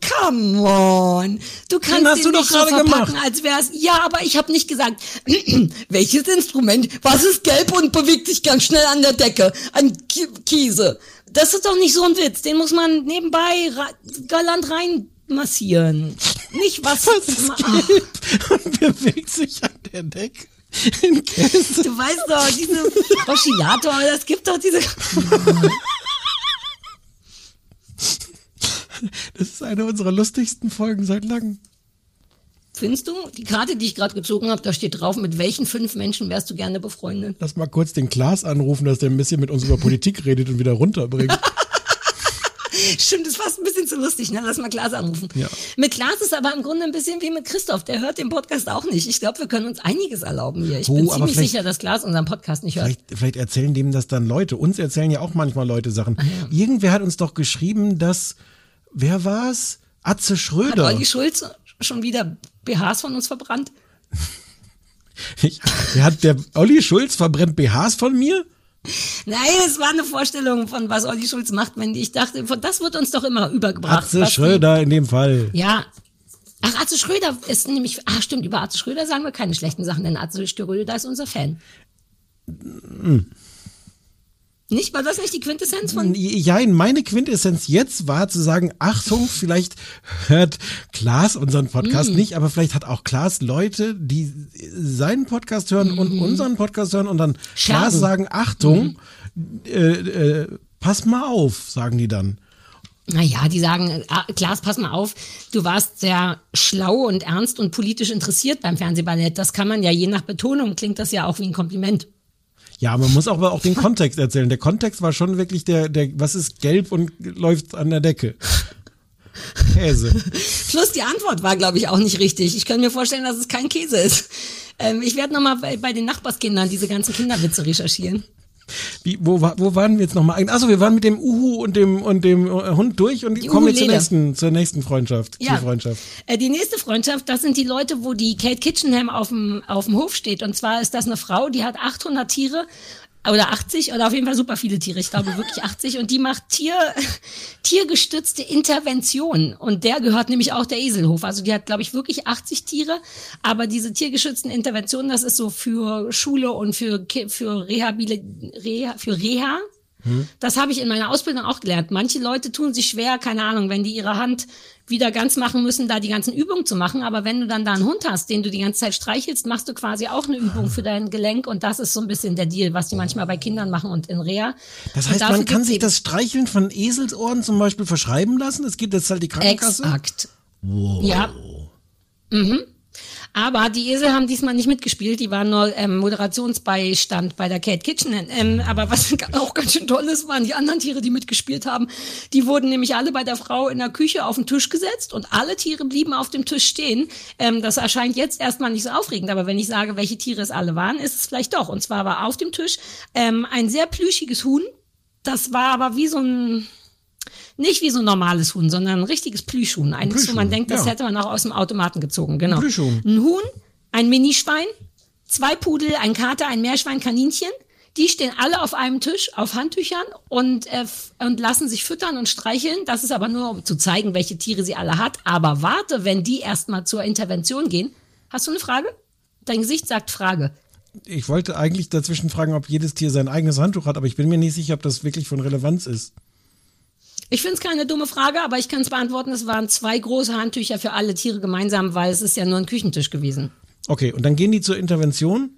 [SPEAKER 2] Come on. Du kannst
[SPEAKER 3] hast
[SPEAKER 2] den
[SPEAKER 3] du doch gerade
[SPEAKER 2] verpacken,
[SPEAKER 3] gemacht.
[SPEAKER 2] als wär's. Ja, aber ich habe nicht gesagt, [clears throat] welches Instrument? Was ist gelb und bewegt sich ganz schnell an der Decke? Ein Ki Kiese. Das ist doch nicht so ein Witz. Den muss man nebenbei galant reinmassieren. Nicht was. [laughs]
[SPEAKER 3] Was ist gelb und bewegt sich an der Decke?
[SPEAKER 2] Du weißt doch, diese Oszillator, das gibt doch diese. [laughs] [laughs]
[SPEAKER 3] Das ist eine unserer lustigsten Folgen seit langem.
[SPEAKER 2] Findest du? Die Karte, die ich gerade gezogen habe, da steht drauf, mit welchen fünf Menschen wärst du gerne befreundet?
[SPEAKER 3] Lass mal kurz den Klaas anrufen, dass der ein bisschen mit uns über Politik redet und wieder runterbringt. [laughs]
[SPEAKER 2] Stimmt, ist fast ein bisschen zu lustig, ne? Lass mal Klaas anrufen.
[SPEAKER 3] Ja.
[SPEAKER 2] Mit Klaas ist aber im Grunde ein bisschen wie mit Christoph. Der hört den Podcast auch nicht. Ich glaube, wir können uns einiges erlauben hier. Ich
[SPEAKER 3] Oh,
[SPEAKER 2] bin ziemlich sicher, dass Klaas unseren Podcast nicht hört.
[SPEAKER 3] Vielleicht, vielleicht erzählen dem das dann Leute. Uns erzählen ja auch manchmal Leute Sachen.
[SPEAKER 2] Ah,
[SPEAKER 3] Irgendwer hat uns doch geschrieben, dass, wer war's? Atze
[SPEAKER 2] Hat
[SPEAKER 3] Schröder.
[SPEAKER 2] Olli Schulz schon wieder BHs von uns verbrannt? [laughs]
[SPEAKER 3] Ich, der hat der Olli Schulz verbrennt BHs von mir?
[SPEAKER 2] Nein, es war eine Vorstellung von was Olli Schulz macht, wenn ich dachte, von- das wird uns doch immer übergebracht.
[SPEAKER 3] Atze
[SPEAKER 2] die-
[SPEAKER 3] Schröder in dem Fall.
[SPEAKER 2] Ja. Ach, Atze Schröder ist nämlich, ach stimmt, über Atze Schröder sagen wir keine schlechten Sachen, denn Atze Schröder ist unser Fan. Nicht? War das nicht die Quintessenz von?
[SPEAKER 3] Ja, meine Quintessenz jetzt war zu sagen, Achtung, vielleicht hört Klaas unseren Podcast
[SPEAKER 2] Mm.
[SPEAKER 3] nicht, aber vielleicht hat auch Klaas Leute, die seinen Podcast hören und unseren Podcast hören und dann Klaas
[SPEAKER 2] Scherben.
[SPEAKER 3] sagen, Achtung, äh, äh, pass mal auf, sagen die dann.
[SPEAKER 2] Naja, die sagen, ah, Klaas, pass mal auf, du warst sehr schlau und ernst und politisch interessiert beim Fernsehballett. Das kann man ja je nach Betonung, klingt das ja auch wie ein Kompliment.
[SPEAKER 3] Ja, man muss auch, aber auch den Kontext erzählen. Der Kontext war schon wirklich der, der, was ist gelb und läuft an der Decke? Käse. [laughs]
[SPEAKER 2] Plus die Antwort war, glaube ich, auch nicht richtig. Ich kann mir vorstellen, dass es kein Käse ist. Ähm, ich werde nochmal bei, bei den Nachbarskindern diese ganzen Kinderwitze recherchieren.
[SPEAKER 3] Wie, wo, wo waren wir jetzt nochmal? Achso, wir waren mit dem Uhu und dem, und dem äh, Hund durch und
[SPEAKER 2] Die
[SPEAKER 3] kommen wir zur nächsten, zur nächsten Freundschaft.
[SPEAKER 2] Ja.
[SPEAKER 3] Tierfreundschaft.
[SPEAKER 2] Äh, die nächste Freundschaft, das sind die Leute, wo die Kate Kitchenham auf dem, auf dem Hof steht. Und zwar ist das eine Frau, die hat 800 Tiere oder 80 oder auf jeden Fall super viele Tiere. Ich glaube wirklich 80. Und die macht Tier, [laughs] tiergestützte Intervention. Und der gehört nämlich auch der Eselhof. Also die hat, glaube ich, wirklich 80 Tiere. Aber diese tiergeschützten Interventionen, das ist so für Schule und für, für Rehabile, Reha, für Reha. Das habe ich in meiner Ausbildung auch gelernt. Manche Leute tun sich schwer, keine Ahnung, wenn die ihre Hand wieder ganz machen müssen, da die ganzen Übungen zu machen. Aber wenn du dann da einen Hund hast, den du die ganze Zeit streichelst, machst du quasi auch eine Übung für dein Gelenk. Und das ist so ein bisschen der Deal, was die manchmal bei Kindern machen und in Reha.
[SPEAKER 3] Das heißt, man kann sich das Streicheln von Eselsohren zum Beispiel verschreiben lassen. Es gibt jetzt halt die Krankenkasse.
[SPEAKER 2] Exakt. Ja. Mhm. Aber die Esel haben diesmal nicht mitgespielt, die waren nur ähm, Moderationsbeistand bei der Kate Kitchen. Ähm, aber was [laughs] auch ganz schön toll ist, waren die anderen Tiere, die mitgespielt haben. Die wurden nämlich alle bei der Frau in der Küche auf den Tisch gesetzt und alle Tiere blieben auf dem Tisch stehen. Ähm, das erscheint jetzt erstmal nicht so aufregend, aber wenn ich sage, welche Tiere es alle waren, ist es vielleicht doch. Und zwar war auf dem Tisch ähm, ein sehr plüschiges Huhn. Das war aber wie so ein nicht wie so ein normales Huhn, sondern ein richtiges Plüschhuhn. Eines, wo man
[SPEAKER 3] Plüschhuhn,
[SPEAKER 2] denkt, das
[SPEAKER 3] ja.
[SPEAKER 2] hätte man auch aus dem Automaten gezogen. Genau.
[SPEAKER 3] Plüschhuhn.
[SPEAKER 2] Ein Huhn, ein Minischwein, zwei Pudel, ein Kater, ein Meerschwein, Kaninchen. Die stehen alle auf einem Tisch auf Handtüchern und, äh, und lassen sich füttern und streicheln. Das ist aber nur, um zu zeigen, welche Tiere sie alle hat. Aber warte, wenn die erstmal zur Intervention gehen. Hast du eine Frage? Dein Gesicht sagt Frage.
[SPEAKER 3] Ich wollte eigentlich dazwischen fragen, ob jedes Tier sein eigenes Handtuch hat, aber ich bin mir nicht sicher, ob das wirklich von Relevanz ist.
[SPEAKER 2] Ich finde es keine dumme Frage, aber ich kann es beantworten. Es waren zwei große Handtücher für alle Tiere gemeinsam, weil es ist ja nur ein Küchentisch gewesen.
[SPEAKER 3] Okay, und dann gehen die zur Intervention.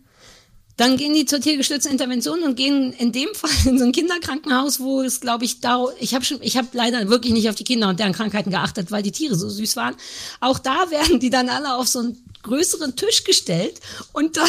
[SPEAKER 2] Dann gehen die zur tiergestützten Intervention und gehen in dem Fall in so ein Kinderkrankenhaus, wo es, glaube ich, da ich habe schon, ich habe leider wirklich nicht auf die Kinder und deren Krankheiten geachtet, weil die Tiere so süß waren. Auch da [laughs] werden die dann alle auf so einen größeren Tisch gestellt und dann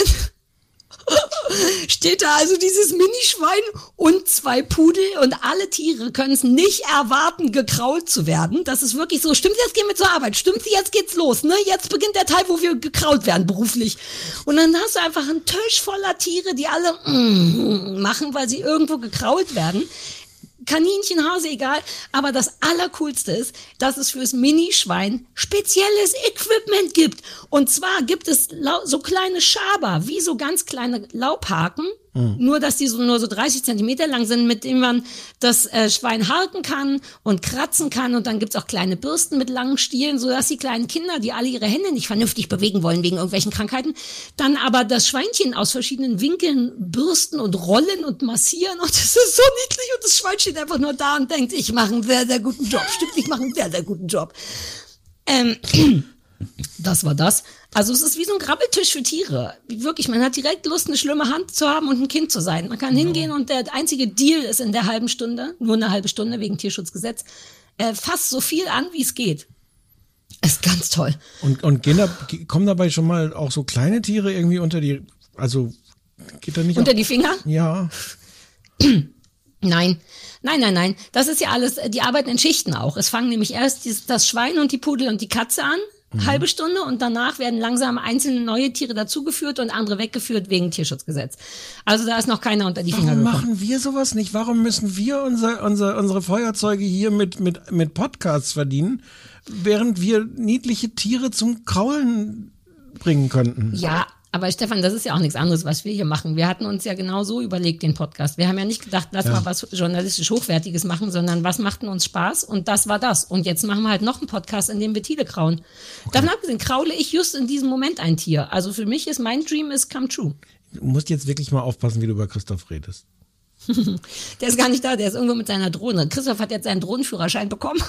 [SPEAKER 2] [laughs] steht da also dieses Minischwein und zwei Pudel und alle Tiere können es nicht erwarten, gekrault zu werden. Das ist wirklich so, stimmt, jetzt gehen wir zur Arbeit, stimmt, jetzt geht's los, ne? Jetzt beginnt der Teil, wo wir gekrault werden beruflich. Und dann hast du einfach einen Tisch voller Tiere, die alle mm, machen, weil sie irgendwo gekrault werden. Kaninchen, Hase, egal. Aber das Allercoolste ist, dass es fürs Minischwein spezielles Equipment gibt. Und zwar gibt es so kleine Schaber, wie so ganz kleine Laubhaken. Nur, dass die so nur so 30 Zentimeter lang sind, mit denen man das äh, Schwein harken kann und kratzen kann. Und dann gibt's auch kleine Bürsten mit langen Stielen, sodass die kleinen Kinder, die alle ihre Hände nicht vernünftig bewegen wollen wegen irgendwelchen Krankheiten, dann aber das Schweinchen aus verschiedenen Winkeln bürsten und rollen und massieren. Und das ist so niedlich. Und das Schwein steht einfach nur da und denkt, ich mache einen sehr, sehr guten Job. Stimmt, ich mache einen sehr, sehr guten Job. Ähm, das war das. Also es ist wie so ein Grabbeltisch für Tiere. Wirklich, man hat direkt Lust, eine schlimme Hand zu haben und ein Kind zu sein. Man kann hingehen und der einzige Deal ist in der halben Stunde, nur eine halbe Stunde wegen Tierschutzgesetz, äh, fast so viel an, wie es geht. Ist ganz toll.
[SPEAKER 3] Und, und gehen da, kommen dabei schon mal auch so kleine Tiere irgendwie unter die, also geht da nicht
[SPEAKER 2] Unter
[SPEAKER 3] auch,
[SPEAKER 2] die Finger?
[SPEAKER 3] Ja, [clears throat]
[SPEAKER 2] Nein. Nein, nein, nein. Das ist ja alles, die arbeiten in Schichten auch. Es fangen nämlich erst das Schwein und die Pudel und die Katze an,
[SPEAKER 3] Mhm.
[SPEAKER 2] halbe Stunde, und danach werden langsam einzelne neue Tiere dazugeführt und andere weggeführt wegen Tierschutzgesetz. Also da ist noch keiner unter die Finger
[SPEAKER 3] Warum
[SPEAKER 2] gekommen.
[SPEAKER 3] machen wir sowas nicht? Warum müssen wir unser, unser, unsere Feuerzeuge hier mit, mit, mit Podcasts verdienen, während wir niedliche Tiere zum Kraulen bringen könnten?
[SPEAKER 2] Ja, aber Stefan, das ist ja auch nichts anderes, was wir hier machen. Wir hatten uns ja genau so überlegt, den Podcast. Wir haben ja nicht gedacht, lass
[SPEAKER 3] Ja.
[SPEAKER 2] mal was journalistisch Hochwertiges machen, sondern was macht denn uns Spaß? Und das war das. Und jetzt machen wir halt noch einen Podcast, in dem wir Tiere krauen. Davon abgesehen, kraule ich just in diesem Moment ein Tier. Also für mich ist mein Dream is come true.
[SPEAKER 3] Du musst jetzt wirklich mal aufpassen, wie du über Christoph redest. [laughs]
[SPEAKER 2] Der ist gar nicht da, der ist irgendwo mit seiner Drohne. Christoph hat jetzt seinen Drohnenführerschein bekommen.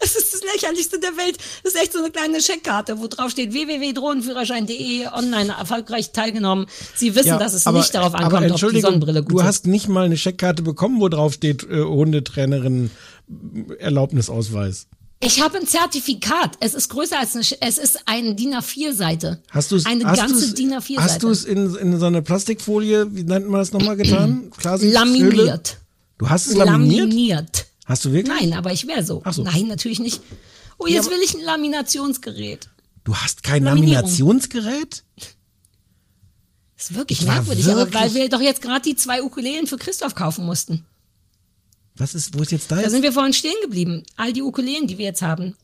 [SPEAKER 2] Das ist das lächerlichste der Welt. Das ist echt so eine kleine Scheckkarte, wo drauf steht www.drohnenführerschein.de, online erfolgreich teilgenommen. Sie wissen, dass es nicht darauf
[SPEAKER 3] aber
[SPEAKER 2] ankommt, ob die Sonnenbrille gut
[SPEAKER 3] du
[SPEAKER 2] sitzt.
[SPEAKER 3] hast nicht mal eine Scheckkarte bekommen, wo drauf steht äh, Hundetrainerin äh, Erlaubnisausweis.
[SPEAKER 2] Ich habe ein Zertifikat. Es ist größer als eine, Sch- es ist eine DIN A4-Seite.
[SPEAKER 3] Hast du es
[SPEAKER 2] Eine
[SPEAKER 3] hast
[SPEAKER 2] ganze DIN A4-Seite.
[SPEAKER 3] Hast du es in, in so eine Plastikfolie, wie nennt man das nochmal getan? [clears throat] Klarsicht-
[SPEAKER 2] Laminiert.
[SPEAKER 3] Du hast es laminiert?
[SPEAKER 2] Laminiert.
[SPEAKER 3] Hast du wirklich?
[SPEAKER 2] Nein, aber ich wäre so.
[SPEAKER 3] Ach so.
[SPEAKER 2] Nein, natürlich nicht. Oh, jetzt will ich ein Laminationsgerät.
[SPEAKER 3] Du hast kein. Laminationsgerät?
[SPEAKER 2] Das ist wirklich
[SPEAKER 3] Ich
[SPEAKER 2] merkwürdig, aber
[SPEAKER 3] wirklich-
[SPEAKER 2] weil wir doch jetzt gerade die zwei Ukulelen für Christoph kaufen mussten.
[SPEAKER 3] Was ist, wo ist jetzt da
[SPEAKER 2] Da
[SPEAKER 3] jetzt?
[SPEAKER 2] sind wir vorhin stehen geblieben. All die Ukulelen, die wir jetzt haben.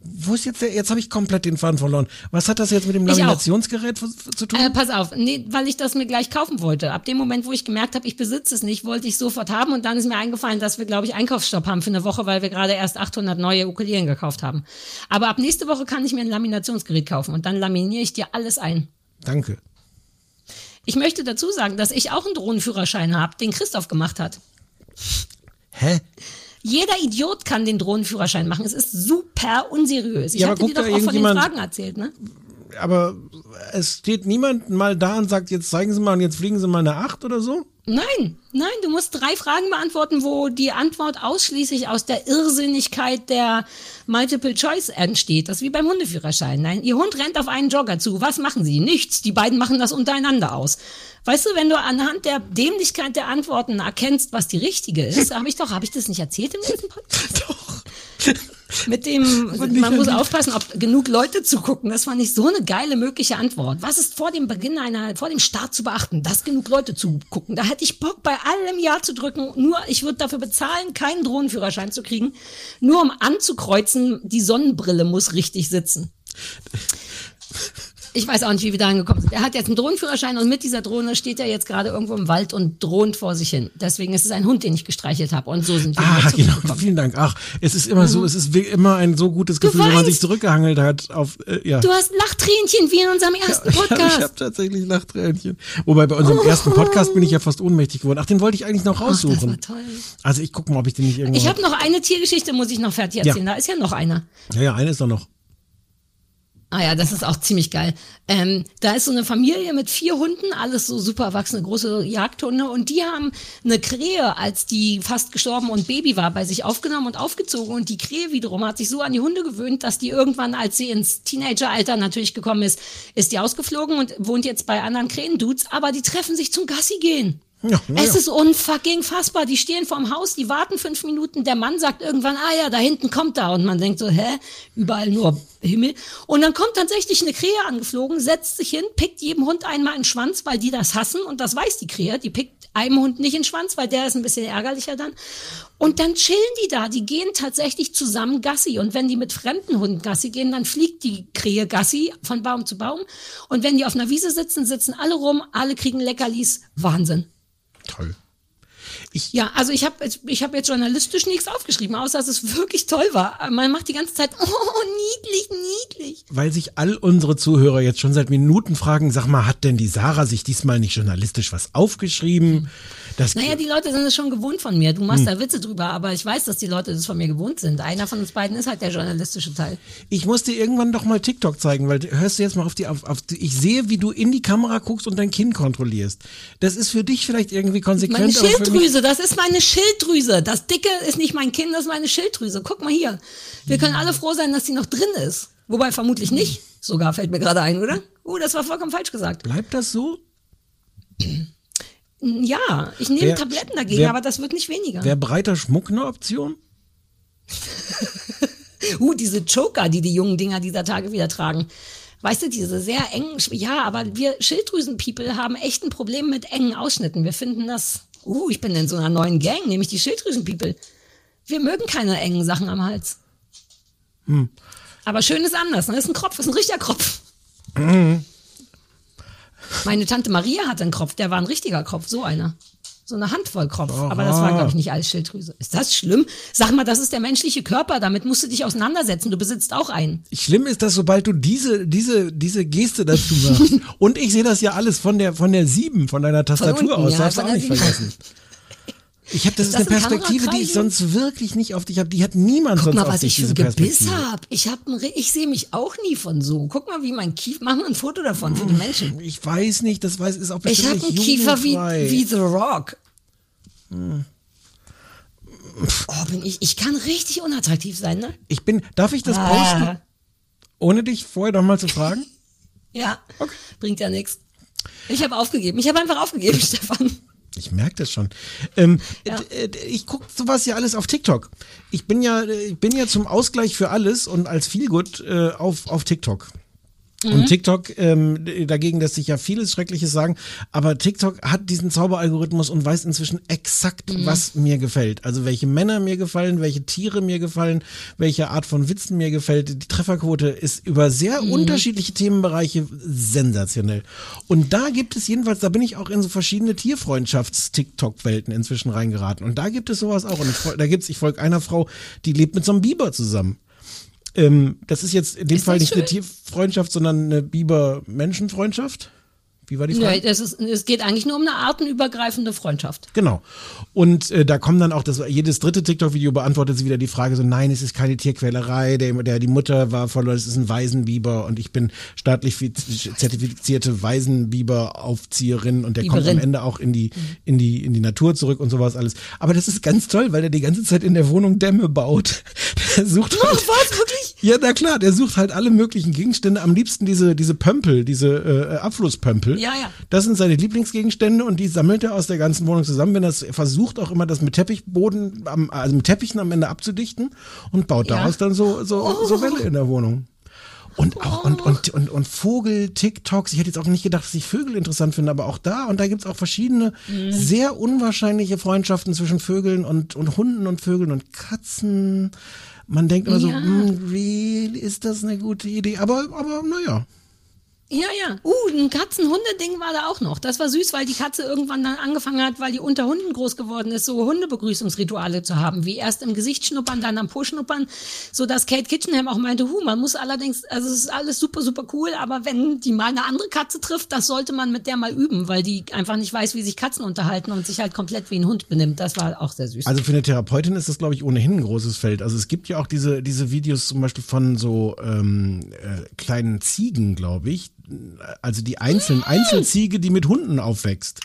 [SPEAKER 3] Wo ist jetzt der, jetzt habe ich komplett den Faden verloren. Was hat das jetzt mit dem. Laminationsgerät zu tun?
[SPEAKER 2] Äh, pass auf, nee, weil ich das mir gleich kaufen wollte. Ab dem Moment, wo ich gemerkt habe, ich besitze es nicht, wollte ich sofort haben und dann ist mir eingefallen, dass wir, glaube ich, Einkaufsstopp haben für eine Woche, weil wir gerade erst 800 neue Ukulelen gekauft haben. Aber ab nächste Woche kann ich mir ein Laminationsgerät kaufen und dann laminiere ich dir alles ein.
[SPEAKER 3] Danke.
[SPEAKER 2] Ich möchte dazu sagen, dass ich auch einen Drohnenführerschein habe, den Christoph gemacht hat.
[SPEAKER 3] Hä?
[SPEAKER 2] Jeder Idiot kann den Drohnenführerschein machen. Es ist super unseriös. Ich
[SPEAKER 3] Ja,
[SPEAKER 2] hatte dir doch auch von den Fragen erzählt, ne?
[SPEAKER 3] Aber es steht niemand mal da und sagt, jetzt zeigen Sie mal und jetzt fliegen Sie mal eine Acht oder so?
[SPEAKER 2] Nein, nein, du musst drei Fragen beantworten, wo die Antwort ausschließlich aus der Irrsinnigkeit der Multiple Choice entsteht. Das ist wie beim Hundeführerschein. Nein, ihr Hund rennt auf einen Jogger zu. Was machen sie? Nichts. Die beiden machen das untereinander aus. Weißt du, wenn du anhand der Dämlichkeit der Antworten erkennst, was die richtige ist, habe ich doch, habe ich das nicht erzählt im letzten Podcast? [laughs]
[SPEAKER 3] Doch.
[SPEAKER 2] Mit dem, [laughs] man muss aufpassen, ob genug Leute zugucken. Das fand ich so eine geile mögliche Antwort. Was ist vor dem Beginn einer, vor dem Start zu beachten, dass genug Leute zugucken? Da hätte ich Bock, bei allem Ja zu drücken. Nur, ich würde dafür bezahlen, keinen Drohnenführerschein zu kriegen. Nur um anzukreuzen, die Sonnenbrille muss richtig sitzen. [laughs] Ich weiß auch nicht, wie wir da angekommen sind. Er hat jetzt einen Drohnenführerschein und mit dieser Drohne steht er jetzt gerade irgendwo im Wald und drohnt vor sich hin. Deswegen ist es ein Hund, den ich gestreichelt habe. Und so sind wir
[SPEAKER 3] Ah, genau. Vielen Dank. Ach, es ist immer so, es ist immer ein so gutes Gefühl, wenn man sich zurückgehangelt hat auf, äh, ja.
[SPEAKER 2] Du hast Lachtränchen wie in unserem ersten [laughs]
[SPEAKER 3] Ich
[SPEAKER 2] Podcast.
[SPEAKER 3] habe tatsächlich Lachtränchen. Wobei bei unserem ersten Podcast bin ich ja fast ohnmächtig geworden. Ach, den wollte ich eigentlich noch
[SPEAKER 2] Ach, das
[SPEAKER 3] raussuchen.
[SPEAKER 2] war toll.
[SPEAKER 3] Also ich gucke mal, ob ich den nicht irgendwo.
[SPEAKER 2] Ich habe noch eine Tiergeschichte, muss ich noch fertig
[SPEAKER 3] Ja.
[SPEAKER 2] erzählen. Da ist ja noch eine.
[SPEAKER 3] ja, ja, eine ist doch noch.
[SPEAKER 2] Ah ja, das ist auch ziemlich geil. Ähm, da ist so eine Familie mit vier Hunden, alles so super erwachsene, große Jagdhunde. Und die haben eine Krähe, als die fast gestorben und Baby war, bei sich aufgenommen und aufgezogen. Und die Krähe wiederum hat sich so an die Hunde gewöhnt, dass die irgendwann, als sie ins Teenageralter natürlich gekommen ist, ist die ausgeflogen und wohnt jetzt bei anderen Krähendudes. Aber die treffen sich zum Gassi gehen.
[SPEAKER 3] Ja, na
[SPEAKER 2] Es
[SPEAKER 3] ja.
[SPEAKER 2] ist unfucking fassbar. Die stehen vorm Haus, die warten fünf Minuten. Der Mann sagt irgendwann, ah ja, da hinten kommt er. Und man denkt so, hä? Überall nur Himmel. Und dann kommt tatsächlich eine Krähe angeflogen, setzt sich hin, pickt jedem Hund einmal in den Schwanz, weil die das hassen. Und das weiß die Krähe. Die pickt einem Hund nicht in den Schwanz, weil der ist ein bisschen ärgerlicher dann. Und dann chillen die da. Die gehen tatsächlich zusammen Gassi. Und wenn die mit fremden Hunden Gassi gehen, dann fliegt die Krähe Gassi von Baum zu Baum. Und wenn die auf einer Wiese sitzen, sitzen alle rum, alle kriegen Leckerlis. Wahnsinn.
[SPEAKER 3] Toll.
[SPEAKER 2] Ja, also ich habe ich hab jetzt journalistisch nichts aufgeschrieben, außer dass es wirklich toll war. Man macht die ganze Zeit, [laughs] oh, niedlich, niedlich.
[SPEAKER 3] weil sich all unsere Zuhörer jetzt schon seit Minuten fragen, sag mal, hat denn die Sarah sich diesmal nicht journalistisch was aufgeschrieben? Das
[SPEAKER 2] Naja, die Leute sind es schon gewohnt von mir. Du machst
[SPEAKER 3] Hm.
[SPEAKER 2] da Witze drüber, aber ich weiß, dass die Leute das von mir gewohnt sind. Einer von uns beiden ist halt der journalistische Teil.
[SPEAKER 3] ich muss dir irgendwann doch mal TikTok zeigen, weil hörst du jetzt mal auf die, auf, auf die, ich sehe, wie du in die Kamera guckst und dein Kinn kontrollierst. Das ist für dich vielleicht irgendwie konsequent.
[SPEAKER 2] Meine Schilddrüse, das ist meine Schilddrüse. Das Dicke ist nicht mein Kind, das ist meine Schilddrüse. Guck mal hier. Wir können alle froh sein, dass die noch drin ist. Wobei vermutlich nicht. Sogar fällt mir gerade ein, oder? Oh, das war vollkommen falsch gesagt.
[SPEAKER 3] Bleibt das so?
[SPEAKER 2] Ja, ich nehme
[SPEAKER 3] Wer-
[SPEAKER 2] Tabletten dagegen,
[SPEAKER 3] wer-
[SPEAKER 2] aber das wird nicht weniger.
[SPEAKER 3] Wäre breiter Schmuck eine Option? [laughs]
[SPEAKER 2] Uh, diese Choker, die die jungen Dinger dieser Tage wieder tragen. Weißt du, diese sehr engen, ja, aber wir Schilddrüsen-People haben echt ein Problem mit engen Ausschnitten. Wir finden das, uh, ich bin in so einer neuen Gang, nämlich die Schilddrüsen-People. Wir mögen keine engen Sachen am Hals.
[SPEAKER 3] Hm.
[SPEAKER 2] Aber schön ist anders, ne? Das ist ein Kropf, das ist ein richtiger Kropf.
[SPEAKER 3] Mhm.
[SPEAKER 2] Meine Tante Maria hatte einen Kropf, der war ein richtiger Kropf, so einer. So eine Handvoll Kropf. Aber das war, glaube ich, nicht alles Schilddrüse. Ist das schlimm? Sag mal, das ist der menschliche Körper, damit musst du dich auseinandersetzen. Du besitzt auch einen.
[SPEAKER 3] Schlimm ist, dass sobald du diese, diese, diese Geste dazu machst, [laughs] und ich sehe das ja alles von der, von der 7, von deiner Tastatur
[SPEAKER 2] unten,
[SPEAKER 3] aus,
[SPEAKER 2] ja,
[SPEAKER 3] darfst du
[SPEAKER 2] von
[SPEAKER 3] auch nicht
[SPEAKER 2] 7.
[SPEAKER 3] vergessen. [laughs] Ich habe, das
[SPEAKER 2] Ist
[SPEAKER 3] ist,
[SPEAKER 2] das
[SPEAKER 3] eine
[SPEAKER 2] ein
[SPEAKER 3] Perspektive, die ich sonst wirklich nicht auf dich habe. Die hat niemand
[SPEAKER 2] Guck
[SPEAKER 3] sonst
[SPEAKER 2] mal,
[SPEAKER 3] auf
[SPEAKER 2] was
[SPEAKER 3] dich,
[SPEAKER 2] ich für ein Gebiss habe. Ich, hab ein Re- ich sehe mich auch nie von so. Guck mal, wie mein Kiefer. Mach mal ein Foto davon für die Menschen.
[SPEAKER 3] Ich weiß nicht, das weiß, ist auch
[SPEAKER 2] Ich
[SPEAKER 3] bestimmt
[SPEAKER 2] habe einen Kiefer wie, wie The Rock.
[SPEAKER 3] Hm.
[SPEAKER 2] Oh, bin ich, ich kann richtig unattraktiv sein, ne?
[SPEAKER 3] Ich bin, darf ich das
[SPEAKER 2] Ah.
[SPEAKER 3] posten, ohne dich vorher noch mal zu fragen? [laughs]
[SPEAKER 2] Ja, bringt ja nichts. Ich habe aufgegeben. Ich habe einfach aufgegeben, [laughs] Stefan.
[SPEAKER 3] Ich merke das schon. Ähm,
[SPEAKER 2] Ja.
[SPEAKER 3] äh, Ich gucke sowas ja alles auf TikTok. Ich bin ja, äh, ich bin ja zum Ausgleich für alles und als Feelgood äh, auf, auf TikTok.
[SPEAKER 2] Mhm.
[SPEAKER 3] Und TikTok, ähm, dagegen lässt sich ja vieles Schreckliches sagen, aber TikTok hat diesen Zauberalgorithmus und weiß inzwischen exakt,
[SPEAKER 2] Mhm.
[SPEAKER 3] was mir gefällt. Also welche Männer mir gefallen, welche Tiere mir gefallen, welche Art von Witzen mir gefällt. Die Trefferquote ist über sehr
[SPEAKER 2] Mhm.
[SPEAKER 3] unterschiedliche Themenbereiche sensationell. Und da gibt es jedenfalls, da bin ich auch in so verschiedene Tierfreundschafts-TikTok-Welten inzwischen reingeraten. Und da gibt es sowas auch. Und ich, da gibt's, ich folge einer Frau, die lebt mit so einem Biber zusammen. Ähm, das ist jetzt in dem
[SPEAKER 2] Ist
[SPEAKER 3] Fall nicht eine
[SPEAKER 2] schön?
[SPEAKER 3] Tierfreundschaft, sondern eine Biber-Menschenfreundschaft. Wie war die Frage?
[SPEAKER 2] Das ist, es geht eigentlich nur um eine artenübergreifende Freundschaft.
[SPEAKER 3] Genau. Und äh, da kommen dann auch, das, jedes dritte TikTok-Video beantwortet sie wieder die Frage so, nein, es ist keine Tierquälerei, der, der, die Mutter war verloren, es ist ein Waisenbiber und ich bin staatlich fiz- zertifizierte Waisenbiber-Aufzieherin und der kommt am
[SPEAKER 2] Biberin.
[SPEAKER 3] Ende auch in die, in die, in die Natur zurück und sowas alles. Aber das ist ganz toll, weil der die ganze Zeit in der Wohnung Dämme baut. [laughs] Der sucht
[SPEAKER 2] Oh,
[SPEAKER 3] halt,
[SPEAKER 2] was? Wirklich?
[SPEAKER 3] ja, na klar, der sucht halt alle möglichen Gegenstände, am liebsten diese, diese Pömpel, diese äh, Abflusspömpel.
[SPEAKER 2] Ja, ja.
[SPEAKER 3] Das sind seine Lieblingsgegenstände und die sammelt er aus der ganzen Wohnung zusammen. Wenn er versucht auch immer, das mit Teppichboden, am, also mit Teppichen am Ende abzudichten und baut
[SPEAKER 2] Ja.
[SPEAKER 3] daraus dann so, so, so Welle in der Wohnung. Und auch, und, und, und, und Vogel-TikToks. Ich hätte jetzt auch nicht gedacht, dass ich Vögel interessant finde, aber auch da, und da gibt's auch verschiedene
[SPEAKER 2] Mhm.
[SPEAKER 3] sehr unwahrscheinliche Freundschaften zwischen Vögeln und, und Hunden und Vögeln und Katzen. Man denkt immer so,
[SPEAKER 2] Ja.
[SPEAKER 3] hm, wie ist das eine gute Idee? Aber, aber, naja.
[SPEAKER 2] Ja, ja. Uh, ein Katzen-Hunde-Ding war da auch noch. Das war süß, weil die Katze irgendwann dann angefangen hat, weil die unter Hunden groß geworden ist, so Hundebegrüßungsrituale zu haben, wie erst im Gesicht schnuppern, dann am Po schnuppern, so dass Kate Kitchenham auch meinte, hu, man muss allerdings, also es ist alles super, super cool, aber wenn die mal eine andere Katze trifft, das sollte man mit der mal üben, weil die einfach nicht weiß, wie sich Katzen unterhalten und sich halt komplett wie ein Hund benimmt. Das war auch sehr süß.
[SPEAKER 3] Also für eine Therapeutin ist das, glaube ich, ohnehin ein großes Feld. Also es gibt ja auch diese, diese Videos zum Beispiel von so ähm, äh, kleinen Ziegen, glaube ich. Also die einzelnen Einzelziege, die mit Hunden aufwächst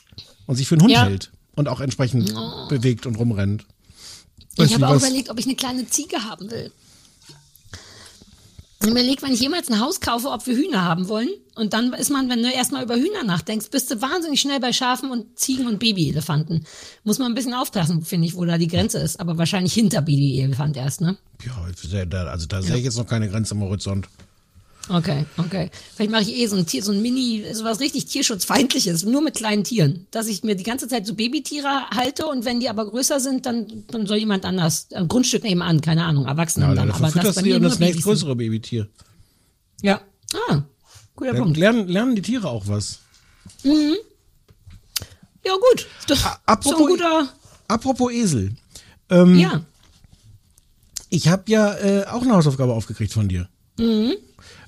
[SPEAKER 3] und sich für einen Hund
[SPEAKER 2] Ja.
[SPEAKER 3] hält und auch entsprechend bewegt und rumrennt.
[SPEAKER 2] Ich
[SPEAKER 3] Weißt du,
[SPEAKER 2] habe auch
[SPEAKER 3] was-
[SPEAKER 2] überlegt, ob ich eine kleine Ziege haben will. Ich habe überlegt, wenn ich jemals ein Haus kaufe, ob wir Hühner haben wollen. Und dann ist man, wenn du erstmal über Hühner nachdenkst, bist du wahnsinnig schnell bei Schafen und Ziegen und Babyelefanten. Muss man ein bisschen aufpassen, finde ich, wo da die Grenze ist. Aber wahrscheinlich hinter Babyelefant erst, ne?
[SPEAKER 3] Ja, also da sehe ich jetzt noch keine Grenze am Horizont.
[SPEAKER 2] Okay, okay. Vielleicht mache ich eh so ein Tier, so ein Mini, sowas richtig tierschutzfeindliches, nur mit kleinen Tieren. Dass ich mir die ganze Zeit so Babytiere halte und wenn die aber größer sind, dann, dann soll jemand anders, ein Grundstück nehmen an, keine Ahnung, Erwachsene
[SPEAKER 3] Ja,
[SPEAKER 2] dann.
[SPEAKER 3] dann
[SPEAKER 2] Aber das bei
[SPEAKER 3] dir
[SPEAKER 2] mir
[SPEAKER 3] und das nächstgrößere Babytier.
[SPEAKER 2] Ja. Ah, guter
[SPEAKER 3] Dann
[SPEAKER 2] Punkt.
[SPEAKER 3] lernen, lernen die Tiere auch was.
[SPEAKER 2] Mhm. Ja, gut. Das ist so ein
[SPEAKER 3] apropos-
[SPEAKER 2] guter.
[SPEAKER 3] Apropos Esel. Ähm,
[SPEAKER 2] Ja.
[SPEAKER 3] Ich habe ja äh, auch eine Hausaufgabe aufgekriegt von dir.
[SPEAKER 2] Mhm.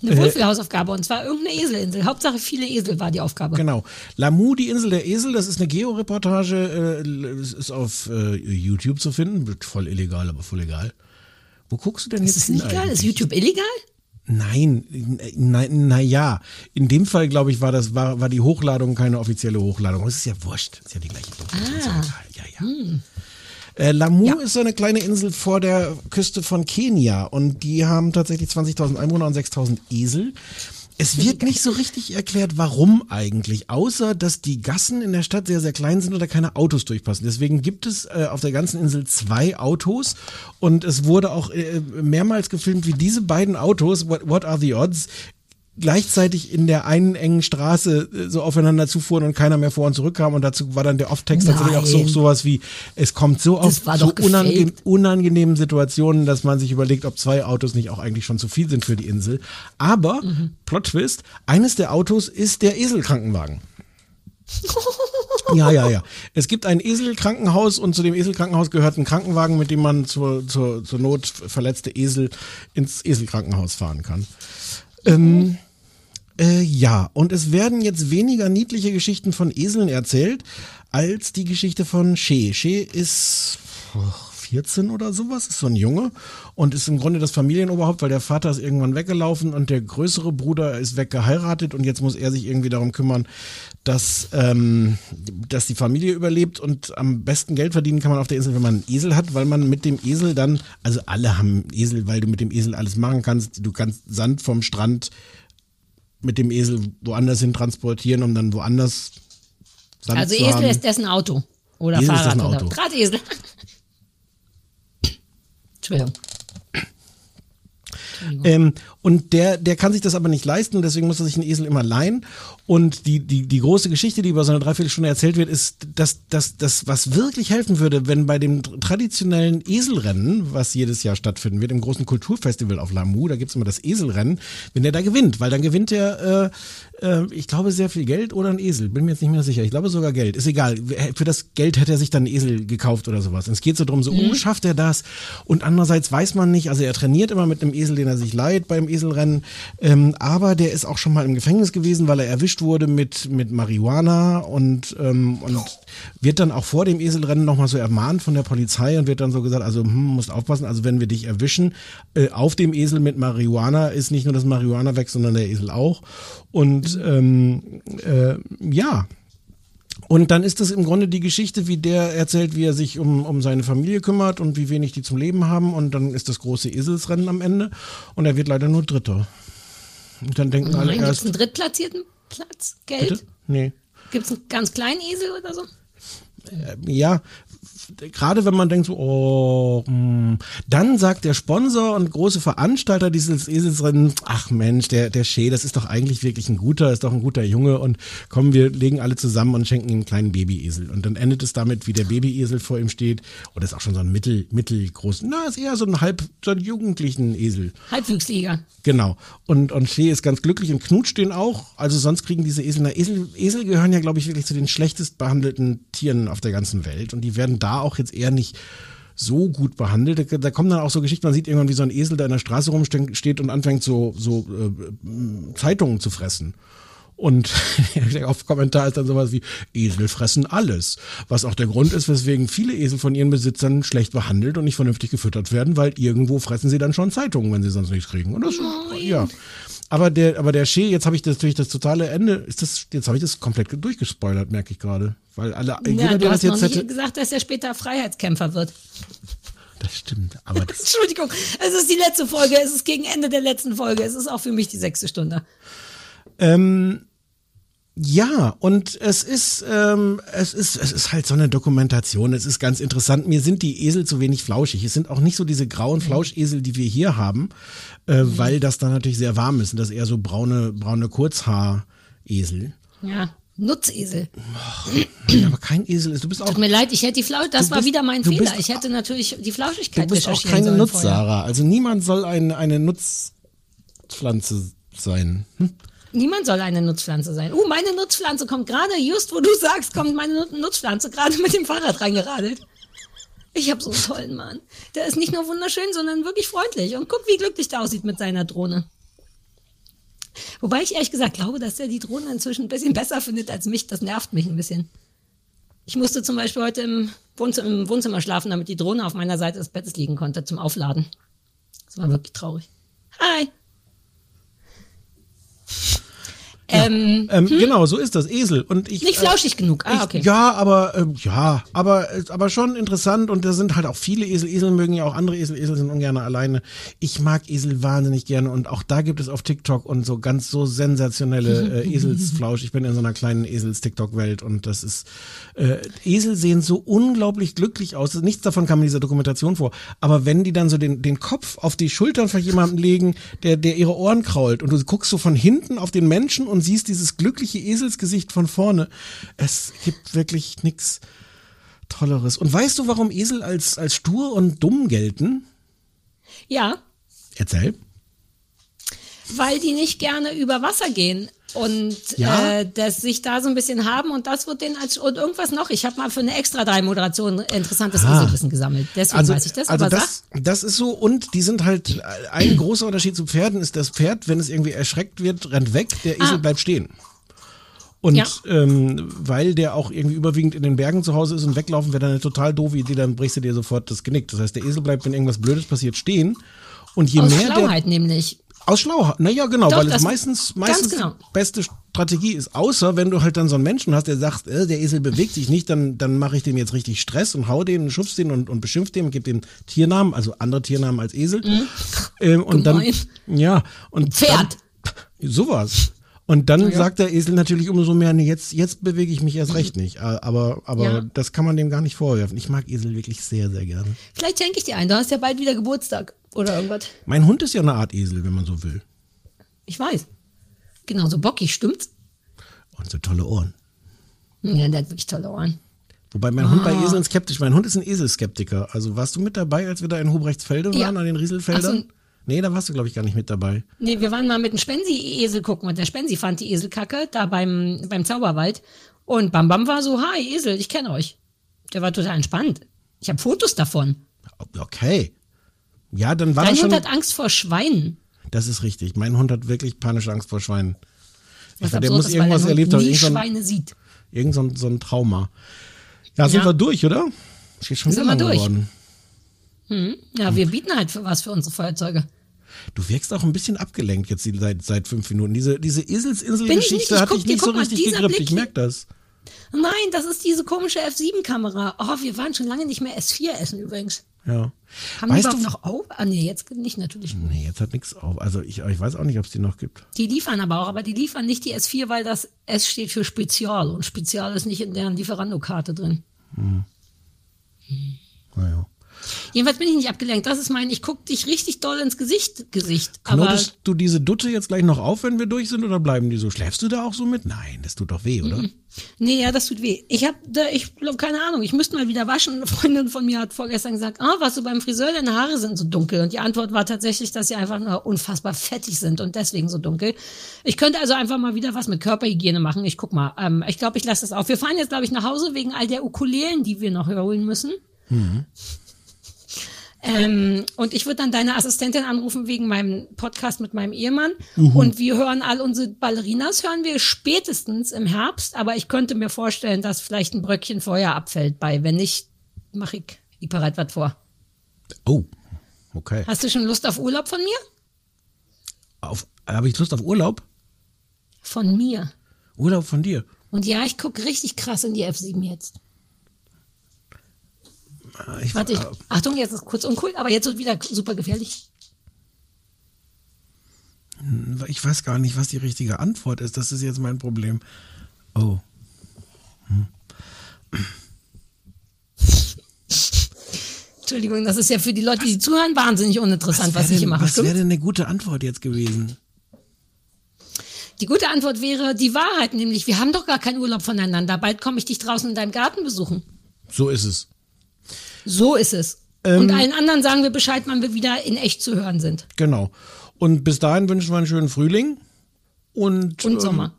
[SPEAKER 2] Eine
[SPEAKER 3] Äh,
[SPEAKER 2] Wohlfühlhausaufgabe und zwar irgendeine Eselinsel. Hauptsache viele Esel war die Aufgabe.
[SPEAKER 3] Genau. Lamu, die Insel der Esel, das ist eine Georeportage, äh, es ist auf äh, YouTube zu finden. Wird Voll illegal, aber voll egal. Wo guckst du denn
[SPEAKER 2] Ist
[SPEAKER 3] jetzt
[SPEAKER 2] es
[SPEAKER 3] hin
[SPEAKER 2] nicht geil? Ist? YouTube illegal?
[SPEAKER 3] Nein, nein, na ja. In dem Fall, glaube ich, war das war, war die Hochladung keine offizielle Hochladung. Das ist ja wurscht. Das ist ja die gleiche Doku. Ist ja egal. Ja, ja. Äh, Lamu ist so eine kleine Insel vor der Küste von Kenia und die haben tatsächlich 20.000 Einwohner und 6.000 Esel. Es wird nicht so richtig erklärt, warum eigentlich, außer dass die Gassen in der Stadt sehr, sehr klein sind und da keine Autos durchpassen. Deswegen gibt es äh, auf der ganzen Insel zwei Autos und es wurde auch äh, mehrmals gefilmt, wie diese beiden Autos, What, what are the odds, gleichzeitig in der einen engen Straße äh, so aufeinander zufuhren und keiner mehr vor und zurück kam und dazu war dann der Off-Text natürlich auch so sowas wie es kommt so auf so unange unangenehmen Situationen, dass man sich überlegt, ob zwei Autos nicht auch eigentlich schon zu viel sind für die Insel. Aber
[SPEAKER 2] Mhm.
[SPEAKER 3] Plot Twist, eines der Autos ist der Eselkrankenwagen. Ja, ja, ja. Es gibt ein Eselkrankenhaus und zu dem Eselkrankenhaus gehört ein Krankenwagen, mit dem man zur, zur, zur Not verletzte Esel ins Eselkrankenhaus fahren kann. Ähm, äh, ja, und es werden jetzt weniger niedliche Geschichten von Eseln erzählt, als die Geschichte von She. She ist oh, 14 oder sowas, ist so ein Junge und ist im Grunde das Familienoberhaupt, weil der Vater ist irgendwann weggelaufen und der größere Bruder ist weggeheiratet und jetzt muss er sich irgendwie darum kümmern, dass, ähm, dass die Familie überlebt und am besten Geld verdienen kann man auf der Insel, wenn man einen Esel hat, weil man mit dem Esel dann, also alle haben Esel, weil du mit dem Esel alles machen kannst. Du kannst Sand vom Strand mit dem Esel woanders hin transportieren, um dann woanders Sand
[SPEAKER 2] Also
[SPEAKER 3] zu
[SPEAKER 2] Esel
[SPEAKER 3] haben.
[SPEAKER 2] ist dessen Auto. Oder
[SPEAKER 3] Esel ist
[SPEAKER 2] Fahrrad oder. Drahtesel. Entschuldigung.
[SPEAKER 3] Ähm, und der, der kann sich das aber nicht leisten, deswegen muss er sich einen Esel immer leihen. Und die, die, die große Geschichte, die über so eine Dreiviertelstunde erzählt wird, ist, dass dass das, was wirklich helfen würde, wenn bei dem traditionellen Eselrennen, was jedes Jahr stattfinden wird, im großen Kulturfestival auf Lamu, da gibt's immer das Eselrennen, wenn der da gewinnt, weil dann gewinnt er, äh, äh, ich glaube, sehr viel Geld oder ein Esel, bin mir jetzt nicht mehr sicher. Ich glaube sogar Geld, ist egal. Für das Geld hätte er sich dann einen Esel gekauft oder sowas. Und es geht so drum, so, oh, schafft er das? Und andererseits weiß man nicht, also er trainiert immer mit einem Esel, den er sich leiht beim Eselrennen, ähm, aber der ist auch schon mal im Gefängnis gewesen, weil er erwischt wurde mit, mit Marihuana und, ähm, und wird dann auch vor dem Eselrennen nochmal so ermahnt von der Polizei und wird dann so gesagt, also hm, musst aufpassen, also wenn wir dich erwischen, äh, auf dem Esel mit Marihuana ist nicht nur das Marihuana weg, sondern der Esel auch. Und ähm, äh, ja, und dann ist das im Grunde die Geschichte, wie der erzählt, wie er sich um, um seine Familie kümmert und wie wenig die zum Leben haben. Und dann ist das große Eselsrennen am Ende und er wird leider nur Dritter. Und dann denken alle
[SPEAKER 2] Nein, es
[SPEAKER 3] erst.
[SPEAKER 2] einen drittplatzierten Platz? Geld?
[SPEAKER 3] Bitte? Nee.
[SPEAKER 2] Gibt es einen ganz kleinen Esel oder so?
[SPEAKER 3] ja, gerade wenn man denkt so, oh, hm, dann sagt der Sponsor und große Veranstalter dieses Eselsrennen, ach Mensch, der, der Shea, das ist doch eigentlich wirklich ein guter, ist doch ein guter Junge und komm, wir legen alle zusammen und schenken ihm einen kleinen Babyesel. Und dann endet es damit, wie der Babyesel vor ihm steht. Und das ist auch schon so ein mittel, mittelgroßen, na, ist eher so ein halb, so einen jugendlichen Esel.
[SPEAKER 2] Halbwüchsliger.
[SPEAKER 3] Genau. Und, und Shea ist ganz glücklich und knutscht den auch. Also sonst kriegen diese Esel, na, Esel, Esel gehören ja, glaube ich, wirklich zu den schlechtest behandelten Tieren auf der ganzen Welt. Und die werden da auch jetzt eher nicht so gut behandelt. Da, kommen dann auch so Geschichten, man sieht irgendwann, wie so ein Esel da in der Straße rumsteht und anfängt so, so äh, Zeitungen zu fressen. Und [laughs] auf Kommentar ist dann sowas wie, Esel fressen alles. Was auch der Grund ist, weswegen viele Esel von ihren Besitzern schlecht behandelt und nicht vernünftig gefüttert werden, weil irgendwo fressen sie dann schon Zeitungen, wenn sie sonst nichts kriegen. Und das, ja. Aber der, aber der Shea, jetzt habe ich das natürlich das totale Ende, ist das, jetzt habe ich das komplett durchgespoilert, merke ich gerade. Weil alle,
[SPEAKER 2] Ja,
[SPEAKER 3] jeder,
[SPEAKER 2] du
[SPEAKER 3] der
[SPEAKER 2] hast
[SPEAKER 3] das
[SPEAKER 2] noch
[SPEAKER 3] jetzt hätte.
[SPEAKER 2] gesagt, dass er später Freiheitskämpfer wird.
[SPEAKER 3] Das stimmt, aber das, [laughs]
[SPEAKER 2] Entschuldigung, es ist die letzte Folge, es ist gegen Ende der letzten Folge, es ist auch für mich die sechste Stunde.
[SPEAKER 3] Ähm, ja, und es ist, ähm, es ist, es ist halt so eine Dokumentation. Es ist ganz interessant. Mir sind die Esel zu wenig flauschig. Es sind auch nicht so diese grauen Flauschesel, die wir hier haben, äh, weil das dann natürlich sehr warm ist. Und das eher so braune, braune Kurzhaaresel.
[SPEAKER 2] Ja, Nutzesel.
[SPEAKER 3] Ja, aber kein Esel ist. Du bist auch,
[SPEAKER 2] Tut mir leid, ich hätte die Flausch, das
[SPEAKER 3] Du
[SPEAKER 2] war
[SPEAKER 3] bist-
[SPEAKER 2] wieder mein
[SPEAKER 3] du
[SPEAKER 2] Fehler.
[SPEAKER 3] bist-
[SPEAKER 2] Ich hätte natürlich die
[SPEAKER 3] du
[SPEAKER 2] Flauschigkeit
[SPEAKER 3] bist auch keine Nutz,
[SPEAKER 2] vorher.
[SPEAKER 3] Sarah. Also niemand soll eine, eine Nutzpflanze sein. Hm?
[SPEAKER 2] Niemand soll eine Nutzpflanze sein. Uh, meine Nutzpflanze kommt gerade, just wo du sagst, kommt meine Nut- Nutzpflanze gerade mit dem Fahrrad reingeradelt. Ich habe so einen tollen Mann. Der ist nicht nur wunderschön, sondern wirklich freundlich. Und guck, wie glücklich der aussieht mit seiner Drohne. Wobei ich ehrlich gesagt glaube, dass er die Drohne inzwischen ein bisschen besser findet als mich. Das nervt mich ein bisschen. Ich musste zum Beispiel heute im Wohnzimmer, im Wohnzimmer schlafen, damit die Drohne auf meiner Seite des Bettes liegen konnte zum Aufladen. Das war wirklich traurig. Hi. Ähm,
[SPEAKER 3] Ähm, Genau, so ist das, Esel. Und ich,
[SPEAKER 2] nicht
[SPEAKER 3] äh,
[SPEAKER 2] flauschig genug. Ah,
[SPEAKER 3] Ich,
[SPEAKER 2] okay.
[SPEAKER 3] Ja, aber ähm, ja, aber äh, aber schon interessant und da sind halt auch viele Esel. Esel mögen ja auch andere Esel. Esel sind ungern alleine. Ich mag Esel wahnsinnig gerne und auch da gibt es auf TikTok und so ganz so sensationelle äh, [laughs] Eselsflausch. Ich bin in so einer kleinen Esels-TikTok-Welt und das ist äh, Esel sehen so unglaublich glücklich aus. Nichts davon kam in dieser Dokumentation vor. Aber wenn die dann so den den Kopf auf die Schultern von jemandem legen, der der ihre Ohren krault und du guckst so von hinten auf den Menschen und siehst dieses glückliche Eselsgesicht von vorne. Es gibt wirklich nichts Tolleres. Und weißt du, warum Esel als, als stur und dumm gelten?
[SPEAKER 2] Ja,
[SPEAKER 3] Erzähl.
[SPEAKER 2] weil die nicht gerne über Wasser gehen und
[SPEAKER 3] Ja?
[SPEAKER 2] äh, das sich da so ein bisschen haben und das wird denen als und irgendwas noch. Ich habe mal für eine extra drei Moderation interessantes
[SPEAKER 3] Ah.
[SPEAKER 2] Eselwissen gesammelt. Deswegen
[SPEAKER 3] Also,
[SPEAKER 2] weiß ich das.
[SPEAKER 3] also das, das ist so und die sind halt ein großer Unterschied zu Pferden ist das Pferd, wenn es irgendwie erschreckt wird, rennt weg, der Esel
[SPEAKER 2] Ah.
[SPEAKER 3] bleibt stehen. Und
[SPEAKER 2] Ja.
[SPEAKER 3] ähm, weil der auch irgendwie überwiegend in den Bergen zu Hause ist und weglaufen wäre dann eine total doofe Idee, dann brichst du dir sofort das Genick. Das heißt, der Esel bleibt, wenn irgendwas Blödes passiert, stehen. Und je
[SPEAKER 2] aus
[SPEAKER 3] mehr der,
[SPEAKER 2] Schlauheit nämlich.
[SPEAKER 3] Aus Schlauheit, naja, genau,
[SPEAKER 2] Doch,
[SPEAKER 3] weil es meistens, meistens
[SPEAKER 2] genau.
[SPEAKER 3] die beste Strategie ist. Außer wenn du halt dann so einen Menschen hast, der sagt, äh, der Esel bewegt sich nicht, dann, dann mache ich dem jetzt richtig Stress und hau den und schubst den und, und beschimpf den und gebe dem Tiernamen, also andere Tiernamen als Esel. Ähm, und
[SPEAKER 2] Gemein.
[SPEAKER 3] dann, ja, und
[SPEAKER 2] Pferd.
[SPEAKER 3] Dann, sowas. Und dann sagt der Esel natürlich umso mehr, nee, jetzt, jetzt bewege ich mich erst recht nicht. Aber, aber
[SPEAKER 2] Ja.
[SPEAKER 3] das kann man dem gar nicht vorwerfen. Ich mag Esel wirklich sehr, sehr gerne.
[SPEAKER 2] Vielleicht schenke ich dir einen. Du hast ja bald wieder Geburtstag oder irgendwas.
[SPEAKER 3] Mein Hund ist ja eine Art Esel, wenn man so will.
[SPEAKER 2] Ich weiß. Genauso bockig, stimmt's?
[SPEAKER 3] Und so tolle Ohren.
[SPEAKER 2] Ja, der hat wirklich tolle Ohren.
[SPEAKER 3] Wobei mein Hund bei
[SPEAKER 2] Ah.
[SPEAKER 3] Eseln skeptisch, mein Hund ist ein Eselskeptiker. Also warst du mit dabei, als wir da in Hubrechtsfelde
[SPEAKER 2] Ja.
[SPEAKER 3] waren, an den Rieselfeldern?
[SPEAKER 2] So.
[SPEAKER 3] Nee, da warst du, glaube ich, gar nicht mit dabei.
[SPEAKER 2] Nee, wir waren mal mit dem Spensi-Esel gucken und der Spensi fand die Eselkacke da beim, beim Zauberwald. Und Bam Bam war so, hi Esel, ich kenne euch. Der war total entspannt. Ich habe Fotos davon.
[SPEAKER 3] Okay. Ja, dann war
[SPEAKER 2] Dein
[SPEAKER 3] das schon.
[SPEAKER 2] Hund hat Angst vor Schweinen.
[SPEAKER 3] Das ist richtig. Mein Hund hat wirklich panische Angst vor Schweinen.
[SPEAKER 2] Was
[SPEAKER 3] der
[SPEAKER 2] absurd
[SPEAKER 3] muss
[SPEAKER 2] ist,
[SPEAKER 3] irgendwas
[SPEAKER 2] der
[SPEAKER 3] erlebt haben. Irgend so ein,
[SPEAKER 2] Schweine sieht.
[SPEAKER 3] irgend so ein, so ein Trauma. Ja, sind
[SPEAKER 2] Ja.
[SPEAKER 3] wir durch, oder? Geht schon
[SPEAKER 2] Sind wir durch.
[SPEAKER 3] geworden.
[SPEAKER 2] Hm? Ja, wir bieten halt für was für unsere Feuerzeuge.
[SPEAKER 3] Du wirkst auch ein bisschen abgelenkt jetzt die- seit, seit fünf Minuten. Diese, diese
[SPEAKER 2] nicht.
[SPEAKER 3] Eselsininsel-Geschichte
[SPEAKER 2] Ich
[SPEAKER 3] nicht so richtig gegrippt. Ich
[SPEAKER 2] hier.
[SPEAKER 3] merk das.
[SPEAKER 2] Nein, das ist diese komische F7-Kamera. Oh, wir waren schon lange nicht mehr S4 essen übrigens.
[SPEAKER 3] Ja.
[SPEAKER 2] Haben die
[SPEAKER 3] weißt
[SPEAKER 2] überhaupt
[SPEAKER 3] du,
[SPEAKER 2] noch auf? Ah, nee, jetzt nicht natürlich.
[SPEAKER 3] Nee, jetzt hat nichts auf. Also ich, ich weiß auch nicht, ob es die noch gibt.
[SPEAKER 2] Die liefern aber auch, aber die liefern nicht die S4, weil das S steht für Spezial und Spezial ist nicht in deren Lieferando-Karte drin.
[SPEAKER 3] Naja.
[SPEAKER 2] Jedenfalls bin ich nicht abgelenkt. Das ist mein, ich guck dich richtig doll ins Gesicht, Gesicht. Aber
[SPEAKER 3] Knotest du diese Dutte jetzt gleich noch auf, wenn wir durch sind, oder bleiben die so? Schläfst du da auch so mit? Nein, das tut doch weh, oder?
[SPEAKER 2] nee, ja, das tut weh. Ich hab da, ich glaube, keine Ahnung, ich müsste mal wieder waschen. Eine Freundin von mir hat vorgestern gesagt, ah, was du beim Friseur, deine Haare sind so dunkel. Und die Antwort war tatsächlich, dass sie einfach nur unfassbar fettig sind und deswegen so dunkel. Ich könnte also einfach mal wieder was mit Körperhygiene machen. Ich guck mal. Ähm, ich glaube, ich lasse das auf. Wir fahren jetzt, glaube ich, nach Hause wegen all der Ukulelen, die wir noch holen müssen. Ähm, und ich würde dann deine Assistentin anrufen wegen meinem Podcast mit meinem Ehemann. Und wir hören all unsere Ballerinas, hören wir spätestens im Herbst. Aber ich könnte mir vorstellen, dass vielleicht ein Bröckchen vorher abfällt bei. Wenn nicht, mache ich ich bereit was vor.
[SPEAKER 3] Oh, okay.
[SPEAKER 2] Hast du schon Lust auf Urlaub von mir?
[SPEAKER 3] Auf, Habe ich Lust auf Urlaub?
[SPEAKER 2] Von mir.
[SPEAKER 3] Urlaub von dir?
[SPEAKER 2] Und ja, ich gucke richtig krass in die F7 jetzt.
[SPEAKER 3] Ich,
[SPEAKER 2] Warte, ich, Achtung, jetzt ist kurz uncool, aber jetzt wird wieder super gefährlich.
[SPEAKER 3] ich weiß gar nicht, was die richtige Antwort ist. Das ist jetzt mein Problem. Oh.
[SPEAKER 2] Entschuldigung, das ist ja für die Leute, die zuhören, wahnsinnig uninteressant, was,
[SPEAKER 3] wär
[SPEAKER 2] ich hier mache.
[SPEAKER 3] was wäre denn eine gute Antwort jetzt gewesen?
[SPEAKER 2] Die gute Antwort wäre die Wahrheit, nämlich wir haben doch gar keinen Urlaub voneinander. Bald komme ich dich draußen in deinem Garten besuchen.
[SPEAKER 3] So ist es.
[SPEAKER 2] So ist es.
[SPEAKER 3] Ähm.
[SPEAKER 2] Und allen anderen sagen wir Bescheid, wann wir wieder in echt zu hören sind.
[SPEAKER 3] Genau. Und bis dahin wünschen wir einen schönen Frühling und,
[SPEAKER 2] Und
[SPEAKER 3] ähm,
[SPEAKER 2] Sommer.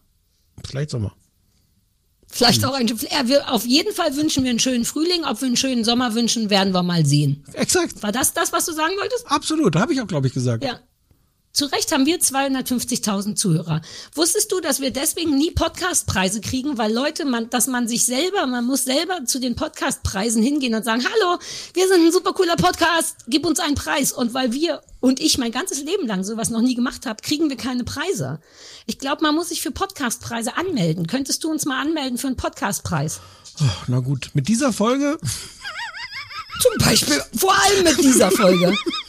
[SPEAKER 3] Vielleicht Sommer.
[SPEAKER 2] Vielleicht auch ein, äh, wir, auf jeden Fall wünschen wir einen schönen Frühling. Ob wir einen schönen Sommer wünschen, werden wir mal sehen.
[SPEAKER 3] Exakt.
[SPEAKER 2] War das das, was du sagen wolltest?
[SPEAKER 3] Absolut. Habe ich auch, glaube ich, gesagt.
[SPEAKER 2] Ja. Zu Recht haben wir 250.000 Zuhörer. Wusstest du, dass wir deswegen nie Podcastpreise kriegen, weil Leute, man, dass man sich selber, man muss selber zu den Podcastpreisen hingehen und sagen, hallo, wir sind ein super cooler Podcast, gib uns einen Preis. Und weil wir und ich mein ganzes Leben lang sowas noch nie gemacht habe, kriegen wir keine Preise. Ich glaube, man muss sich für Podcastpreise anmelden. Könntest du uns mal anmelden für einen Podcastpreis?
[SPEAKER 3] Oh, na gut, mit dieser Folge.
[SPEAKER 2] Zum Beispiel, vor allem mit dieser Folge. [laughs]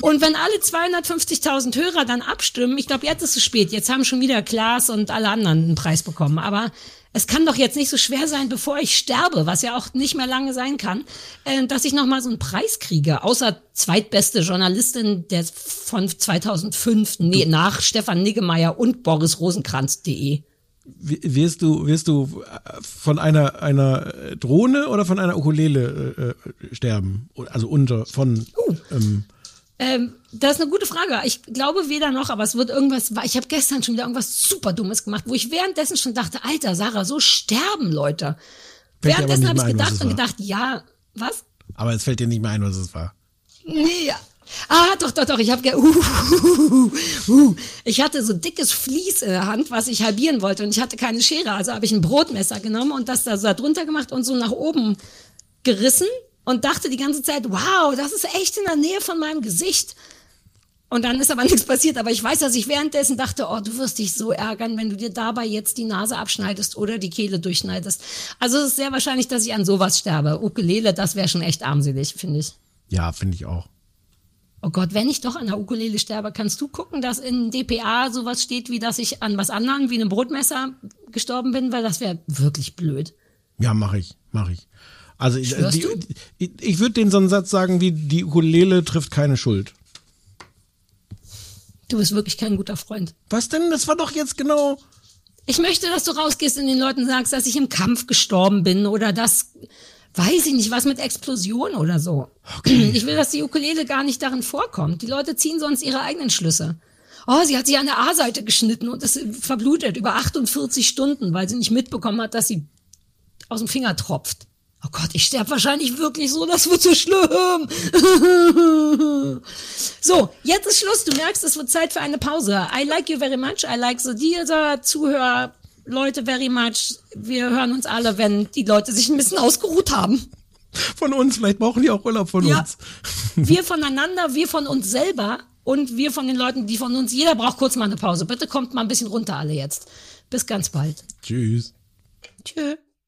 [SPEAKER 2] Und wenn alle 250.000 Hörer dann abstimmen, ich glaube, jetzt ist es spät. Jetzt haben schon wieder Klaas und alle anderen einen Preis bekommen. Aber es kann doch jetzt nicht so schwer sein, bevor ich sterbe, was ja auch nicht mehr lange sein kann, äh, dass ich nochmal so einen Preis kriege. Außer zweitbeste Journalistin der von 2005, nee, nach Stefan Niggemeier und Boris Rosenkranz.de.
[SPEAKER 3] Wirst du, wirst du äh, von einer, einer Drohne oder von einer Ukulele äh, sterben? Also unter, von.
[SPEAKER 2] Uh. Ähm, ähm, das ist eine gute Frage. Ich glaube weder noch, aber es wird irgendwas. Ich habe gestern schon wieder irgendwas super Dummes gemacht, wo ich währenddessen schon dachte, Alter, Sarah, so sterben Leute.
[SPEAKER 3] Fällt
[SPEAKER 2] währenddessen habe ich
[SPEAKER 3] ein,
[SPEAKER 2] gedacht und gedacht, ja, was?
[SPEAKER 3] Aber es fällt dir nicht mehr ein, was es war.
[SPEAKER 2] Nee, ja. Ah, doch, doch, doch. Ich habe uh, uh, uh, ich hatte so dickes Vlies in der Hand, was ich halbieren wollte und ich hatte keine Schere, also habe ich ein Brotmesser genommen und das da so drunter gemacht und so nach oben gerissen und dachte die ganze Zeit, wow, das ist echt in der Nähe von meinem Gesicht. Und dann ist aber [laughs] nichts passiert. Aber ich weiß, dass ich währenddessen dachte, oh, du wirst dich so ärgern, wenn du dir dabei jetzt die Nase abschneidest oder die Kehle durchschneidest. Also es ist sehr wahrscheinlich, dass ich an sowas sterbe. Ukulele, das wäre schon echt armselig, finde ich.
[SPEAKER 3] Ja, finde ich auch.
[SPEAKER 2] Oh Gott, wenn ich doch an der Ukulele sterbe, kannst du gucken, dass in DPA sowas steht, wie dass ich an was anderem, wie einem Brotmesser gestorben bin, weil das wäre wirklich blöd.
[SPEAKER 3] Ja, mache ich, mache ich. Also ich,
[SPEAKER 2] Schwörst
[SPEAKER 3] die, ich, ich würde den so einen Satz sagen wie, die Ukulele trifft keine Schuld.
[SPEAKER 2] Du bist wirklich kein guter Freund.
[SPEAKER 3] Was denn? Das war doch jetzt genau...
[SPEAKER 2] Ich möchte, dass du rausgehst und den Leuten sagst, dass ich im Kampf gestorben bin oder das, weiß ich nicht, was mit Explosion oder so. [clears throat] Ich will, dass die Ukulele gar nicht darin vorkommt. Die Leute ziehen sonst ihre eigenen Schlüsse. Oh, sie hat sich an der A-Seite geschnitten und ist verblutet über 48 Stunden, weil sie nicht mitbekommen hat, dass sie aus dem Finger tropft. Oh Gott, ich sterbe wahrscheinlich wirklich so, das wird so schlimm. [laughs] so, jetzt ist Schluss. Du merkst, es wird Zeit für eine Pause. I like you very much. I like so dieser Zuhörer, Leute very much. Wir hören uns alle, wenn die Leute sich ein bisschen ausgeruht haben.
[SPEAKER 3] Von uns, vielleicht brauchen die auch Urlaub von
[SPEAKER 2] Ja.
[SPEAKER 3] uns. [laughs]
[SPEAKER 2] Wir voneinander, wir von uns selber und wir von den Leuten, die von uns. Jeder braucht kurz mal eine Pause. Bitte kommt mal ein bisschen runter alle jetzt. Bis ganz bald.
[SPEAKER 3] Tschüss.
[SPEAKER 2] Tschö.